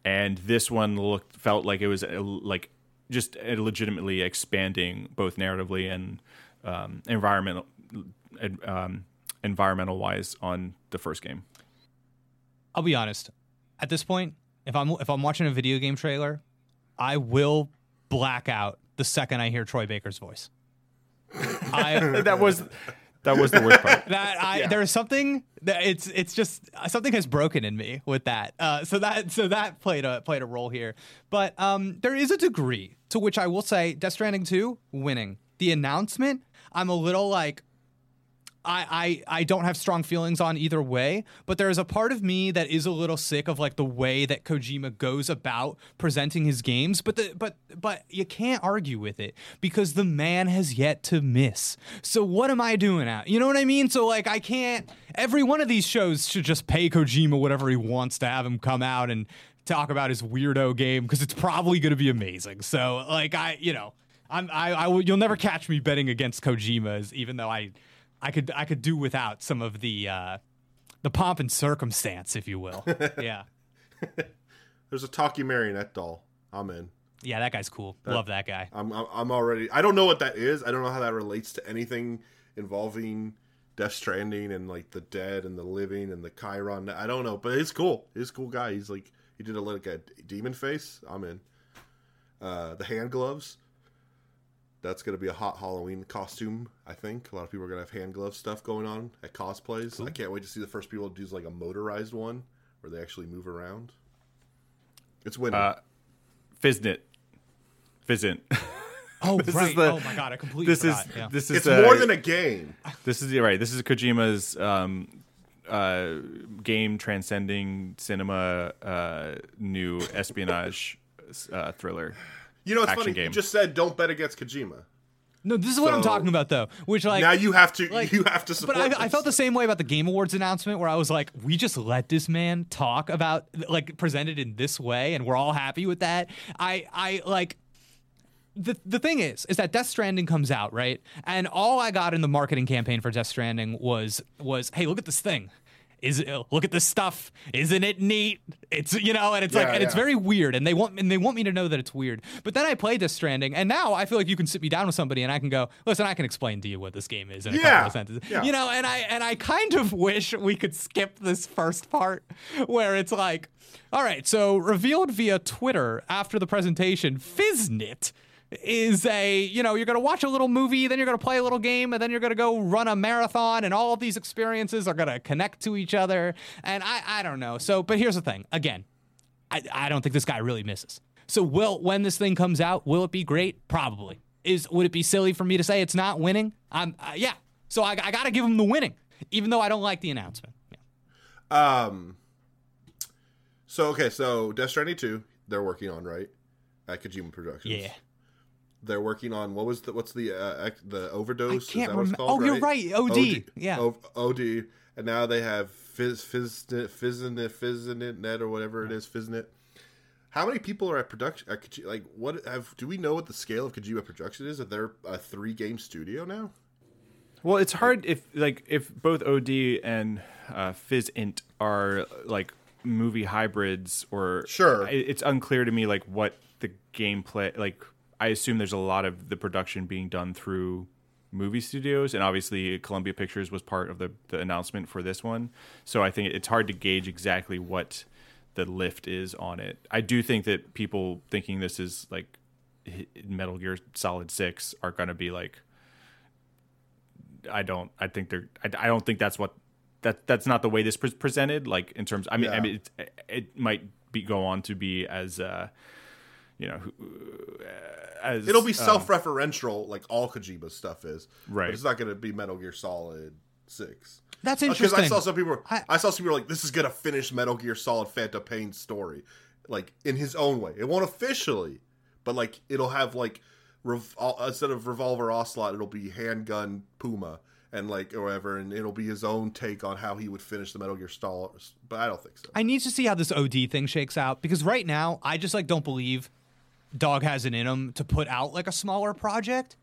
And this one looked felt like it was uh, like just legitimately expanding both narratively and um, environmental um, environmental wise on the first game. I'll be honest. At this point, if I'm if I'm watching a video game trailer, I will black out the second I hear Troy Baker's voice. I that was that was the worst part. that I there's something that it's it's just something has broken in me with that. Uh, so that so that played a played a role here. But um, there is a degree to which I will say Death Stranding 2 winning. The announcement, I'm a little like I, I I don't have strong feelings on either way, but there is a part of me that is a little sick of like the way that Kojima goes about presenting his games. But the but but you can't argue with it because the man has yet to miss. So what am I doing out? You know what I mean? So like I can't. Every one of these shows should just pay Kojima whatever he wants to have him come out and talk about his weirdo game because it's probably going to be amazing. So like I you know. I'm, I, I will, you'll never catch me betting against Kojima's, even though I I could I could do without some of the uh, the pomp and circumstance, if you will. yeah, There's a talkie marionette doll. I'm in. yeah, that guy's cool. Love that guy. I'm I'm I'm already. I don't know what that is. I don't know how that relates to anything involving Death Stranding and like the dead and the living and the Chiron. I don't know, but it's cool. He's a cool guy. He's like he did a like a demon face. I'm in. Uh, the hand gloves. That's gonna be a hot Halloween costume. I think a lot of people are gonna have hand glove stuff going on at cosplays. I can't wait to see the first people do like a motorized one where they actually move around. It's winning. Uh, Fiznit, Physint. Oh This is right. the- oh my god, I completely This is yeah. this is it's uh, more than a game. This is right. This is Kojima's um, uh, game transcending cinema uh, new espionage uh, thriller. You know, it's funny. game. You just said don't bet against Kojima. no, this is what I'm talking about though. Which like now you have to like- you have to support. But I, I felt the same way about the Game Awards announcement, where I was like, "We just let this man talk about like presented in this way, and we're all happy with that." I, I like the the thing is, is that Death Stranding comes out right, and all I got in the marketing campaign for Death Stranding was was, "Hey, look at this thing." Is it, look at this stuff? Isn't it neat? It's you know, and it's like, Yeah, and it's very weird, and they want and they want me to know that it's weird. But then I played Death Stranding, and now I feel like you can sit me down with somebody, and I can go, listen, I can explain to you what this game is in a couple of sentences. yeah. You know, and I and I kind of wish we could skip this first part where it's like, all right, so revealed via Twitter after the presentation, Fiznit is a you know you're gonna watch a little movie then you're gonna play a little game and then you're gonna go run a marathon and all of these experiences are gonna connect to each other. And i i don't know. So but here's the thing. Again i i don't think this guy really misses. So will when this thing comes out will it be great? Probably. Is would it be silly for me to say it's not winning? I'm uh, yeah. So I, I gotta give him the winning even though i don't like the announcement. Yeah. Um. So okay, so Death Stranding two, they're working on right? At Kojima Productions. yeah they're working on what was the what's the uh, ex- the overdose? I can't Is that what it's called, oh, you're right, OD. Yeah. O- OD, and now they have Fizz Fizznet Fizznet Fizznet Net or whatever it is Fizznet. How many people are at production? At Koji- like, what have do we know what the scale of Kojima Production is? That they're a three game studio now? Well, it's hard if like if both OD and uh, Physint are like movie hybrids or Sure. It's unclear to me like what the gameplay like. I assume there's a lot of the production being done through movie studios, and obviously Columbia Pictures was part of the the announcement for this one. So I think it's hard to gauge exactly what the lift is on it. I do think that people thinking this is like Metal Gear Solid Six are going to be like I don't. I think they're. I, I don't think that's what. That that's not the way this was presented. Like in terms. I mean. I mean. It, it might be go on to be as. uh You know. As It'll be um, self-referential, like all Kojima's stuff is. Right. But it's not going to be Metal Gear Solid Six. that's Because interesting I saw some people. I- I, saw some people like this is gonna finish Metal Gear Solid Phantom Pain's story, like in his own way. It won't officially, but like it'll have like rev- uh, instead of Revolver Ocelot, it'll be Handgun Puma and like or whatever, and it'll be his own take on how he would finish the Metal Gear Solid. But I don't think so. I need to see how this OD thing shakes out because right now I just like don't believe Dog has it in him to put out like a smaller project.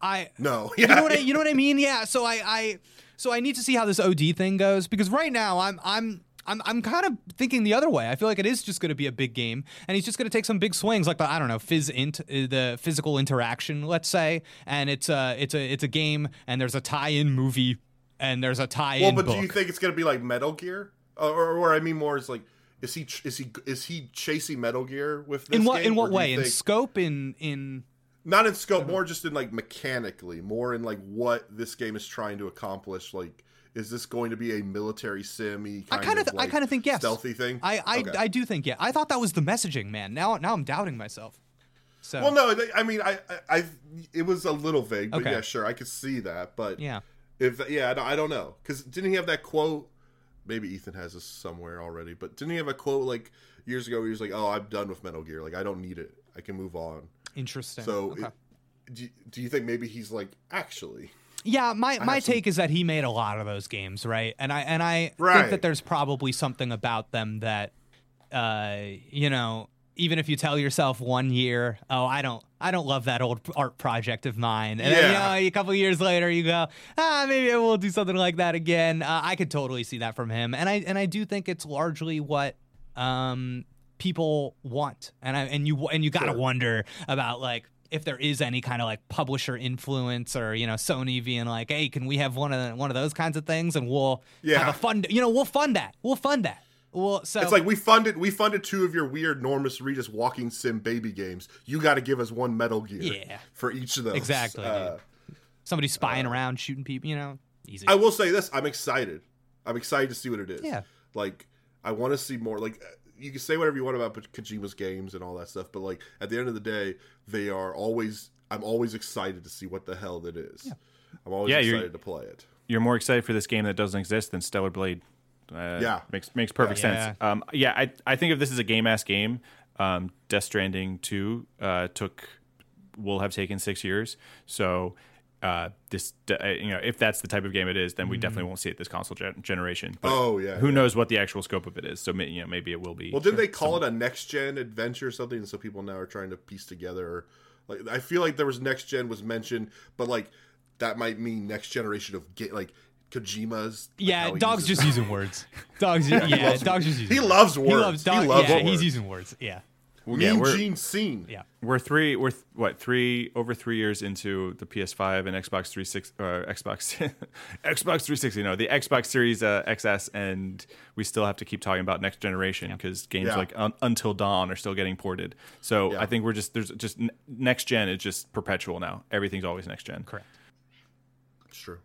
I no, you know what I, you know what I mean? Yeah. So I, I so I need to see how this OD thing goes because right now I'm I'm I'm I'm kind of thinking the other way. I feel like it is just going to be a big game, and he's just going to take some big swings, like the I don't know, phys int, uh, the physical interaction, let's say, and it's a it's a it's a game, and there's a tie-in movie, and there's a tie-in Well, but book. do you think it's gonna be like Metal Gear, or, or, or I mean more is like is he is he is he chasing Metal Gear with this in what game, in what way? In scope? In in not in scope, more just in like mechanically, more in like what this game is trying to accomplish. Like, is this going to be a military sim I kind of, of I kind of think yes. stealthy thing? I I, Okay. I do think yeah. I thought that was the messaging, man. Now now I'm doubting myself. So well, no, I mean, I, I, I, it was a little vague, but Okay. yeah, sure, I could see that, but yeah. if yeah, I don't know, because didn't he have that quote? Maybe Ethan has this somewhere already, but didn't he have a quote like years ago? Where he was like, "Oh, I'm done with Metal Gear. Like, I don't need it. I can move on." Interesting. So, Okay. it, do, do you think maybe he's like actually? Yeah, my, my have some- take is that he made a lot of those games, right? And I and I think that there's probably something about them that uh you know, even if you tell yourself one year, oh, I don't I don't love that old art project of mine. And then, you know, a couple years later you go, ah, maybe I will do something like that again. Uh, I could totally see that from him. And I and I do think it's largely what um people want. And I and you and you got to Sure. wonder about like if there is any kind of like publisher influence or you know Sony being like, hey, can we have one of the, one of those kinds of things and we'll Yeah. have a fund, you know, we'll fund that, we'll fund that. Well, so It's like we funded we funded two of your weird Norman Reedus walking sim baby games. You got to give us one Metal Gear, Yeah. for each of those. Exactly, Uh, dude. somebody spying around, shooting people, you know, easy. I will say this: I'm excited. I'm excited to see what it is. Yeah. Like I want to see more. Like you can say whatever you want about Kojima's games and all that stuff, but like at the end of the day, they are always. I'm always excited to see what the hell that is. I'm always Yeah, excited to play it. You're more excited for this game that doesn't exist than Stellar Blade. Uh, Yeah. makes makes perfect Yeah. sense. Um, yeah, I I think if this is a game ass game, um, Death Stranding two uh, took will have taken six years. So uh, this uh, you know if that's the type of game it is, then we definitely won't see it this console gen- generation. But Oh, yeah, who yeah. knows what the actual scope of it is? So you know maybe it will be. Well, didn't they call it a next gen adventure or something? So people now are trying to piece together. Like I feel like there was next gen was mentioned, but like that might mean next generation of get like Kojima's. like, yeah, dogs just using words. Dogs, yeah, loves- dogs just using. he words. loves words. He loves He loves yeah, words. he's using words. Yeah, yeah, Mean we're- Gene Scene. yeah. We're three. We're th- what three over three years into the PS5 and Xbox 360, uh, Xbox, Xbox 360. No, the Xbox Series uh, XS, and we still have to keep talking about next generation because games Yeah. like Un- Until Dawn are still getting ported. So Yeah. I think we're just there's just n- next gen is just perpetual now. Everything's always next gen. Correct. It's true.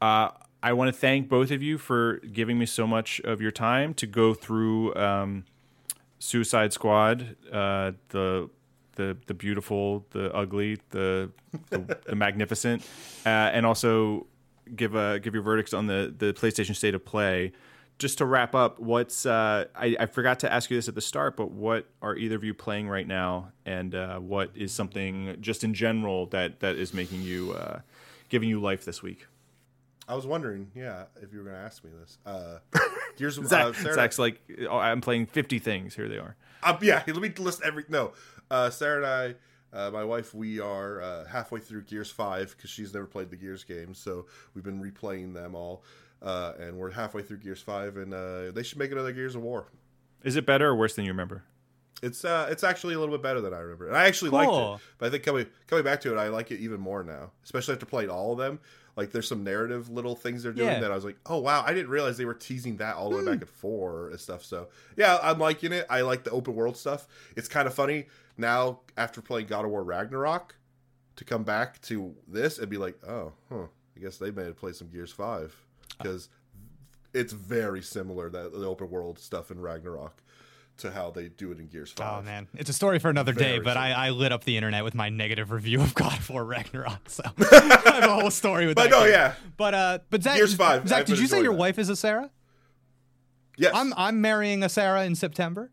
Uh, I want to thank both of you for giving me so much of your time to go through um, Suicide Squad, uh, the the the beautiful, the ugly, the the, the magnificent, uh, and also give a give your verdicts on the the PlayStation State of Play. Just to wrap up, what's uh, I, I forgot to ask you this at the start, but what are either of you playing right now, and uh, what is something just in general that that is making you uh, giving you life this week? I was wondering, yeah, if you were going to ask me this. Uh, Gears of Zach, uh, Sarah, Zach's like, oh, I'm playing 50 things. Here they are. Uh, yeah, let me list every. No, uh, Sarah and I, uh, my wife, we are uh, halfway through Gears Five because she's never played the Gears games, so we've been replaying them all, uh, and we're halfway through Gears Five, and uh, they should make another Gears of War. Is it better or worse than you remember? It's uh, it's actually a little bit better than I remember, and I actually liked it. But I think coming coming back to it, I like it even more now, especially after playing all of them. Like, there's some narrative little things they're doing Yeah. that I was like, oh wow, I didn't realize they were teasing that all the way back hmm. at four and stuff. So yeah, I'm liking it. I like the open world stuff. It's kind of funny now after playing God of War Ragnarok to come back to this and be like, oh, huh, I guess they made it play some Gears Five because it's very similar that the open world stuff in Ragnarok to how they do it in Gears Five. Oh man, it's a story for another day. But I. I lit up the internet with my negative review of God of War Ragnarok. So I have a whole story with But that. no, game. yeah. But uh, but Zach, Gears five, Zach, I've did you say your that. wife is a Sarah? Yes. I'm I'm marrying a Sarah in September.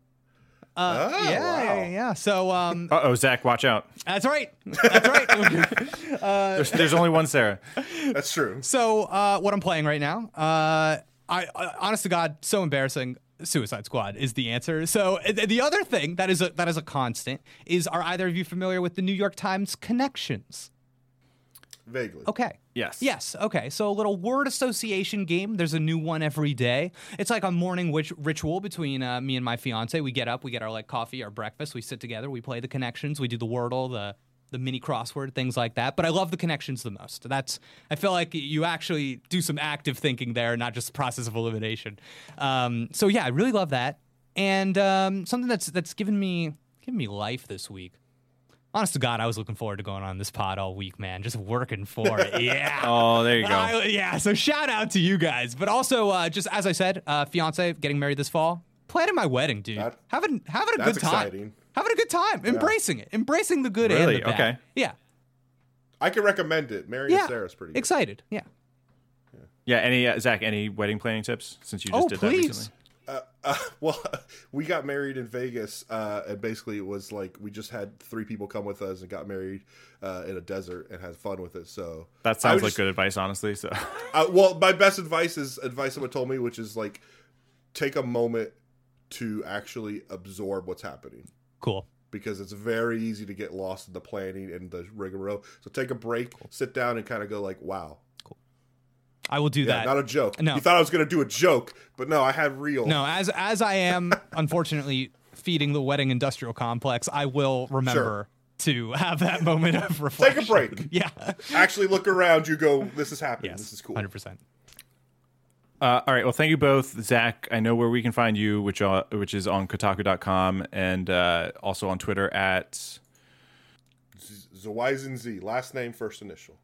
Uh, Oh, yeah, wow. yeah, yeah. So um, Uh oh, Zach, watch out. that's right. That's right. There's, there's only one Sarah. That's true. So uh, what I'm playing right now, uh, I, I honest to God, so embarrassing. Suicide Squad is the answer. So uh, the other thing that is a that is a constant is are either of you familiar with the New York Times connections? Vaguely. Okay. Yes. Yes. Okay. So a little word association game. There's a new one every day. It's like a morning witch- ritual between uh, me and my fiance. We get up, we get our like coffee, our breakfast, we sit together, we play the connections, we do the wordle, the the mini crossword, things like that. But I love the connections the most. That's I feel like you actually do some active thinking there, not just process of elimination. Um, so yeah, I really love that. And um, something that's that's given me given me life this week. Honest to God, I was looking forward to going on this pod all week, man. Just working for it. Yeah. Oh, there you go. I- yeah. So shout out to you guys, but also uh, just as I said, uh, fiance getting married this fall, planning my wedding, dude. That- having having a that's good time. exciting. Having a good time, embracing it, embracing the good Really? and the bad. Okay. Yeah. I can recommend it. Mary Yeah. and Sarah's pretty good. Excited. Yeah. Yeah, any uh, Zach, any wedding planning tips since you just Oh, did that recently? Uh, well, we got married in Vegas, uh, and basically it was like we just had three people come with us and got married uh, in a desert and had fun with it. So That sounds like just- good advice, honestly. So Uh, well, my best advice is advice someone told me, which is like take a moment to actually absorb what's happening Cool. because it's very easy to get lost in the planning and the rigmarole. So take a break, sit down, and kind of go like, "Wow, Cool. I will do yeah, that. not a joke." No. You thought I was going to do a joke, but no, I had real. no, as as I am unfortunately feeding the wedding industrial complex, I will remember to have that moment of reflection. Take a break. Yeah. Actually, look around. You go, "This is happening. yes. This is cool." Hundred percent. Uh, all right. Well, thank you both, Zach. I know where we can find you, which uh, which is on Kotaku.com and uh, also on Twitter at. Zwiezen Z, last name, first initial.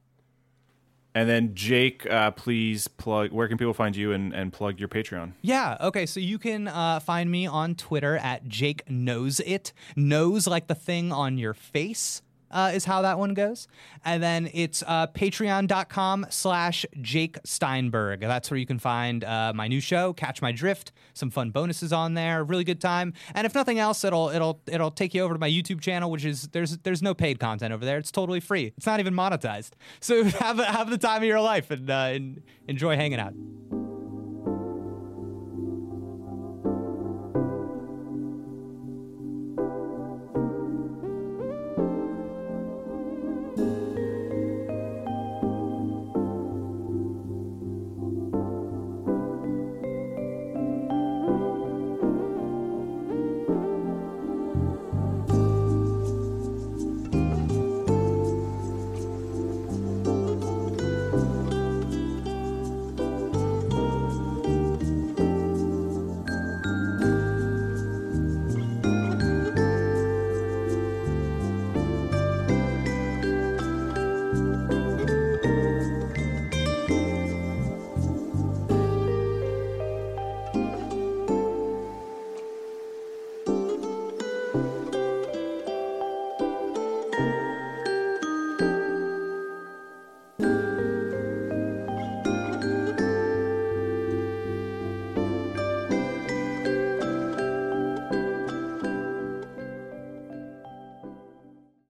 And then Jake, uh, please plug. Where can people find you and, and plug your Patreon? Yeah. Okay. So you can uh, find me on Twitter at Jake Knows It. Knows like the thing on your face. Uh, is how that one goes. And then it's uh, patreon.com slash Jake Steinberg. That's where you can find uh, my new show, Catch My Drift, some fun bonuses on there, really good time. And if nothing else, it'll it'll it'll take you over to my YouTube channel, which is there's there's no paid content over there. It's totally free. It's not even monetized. So have have the time of your life and, uh, and enjoy hanging out.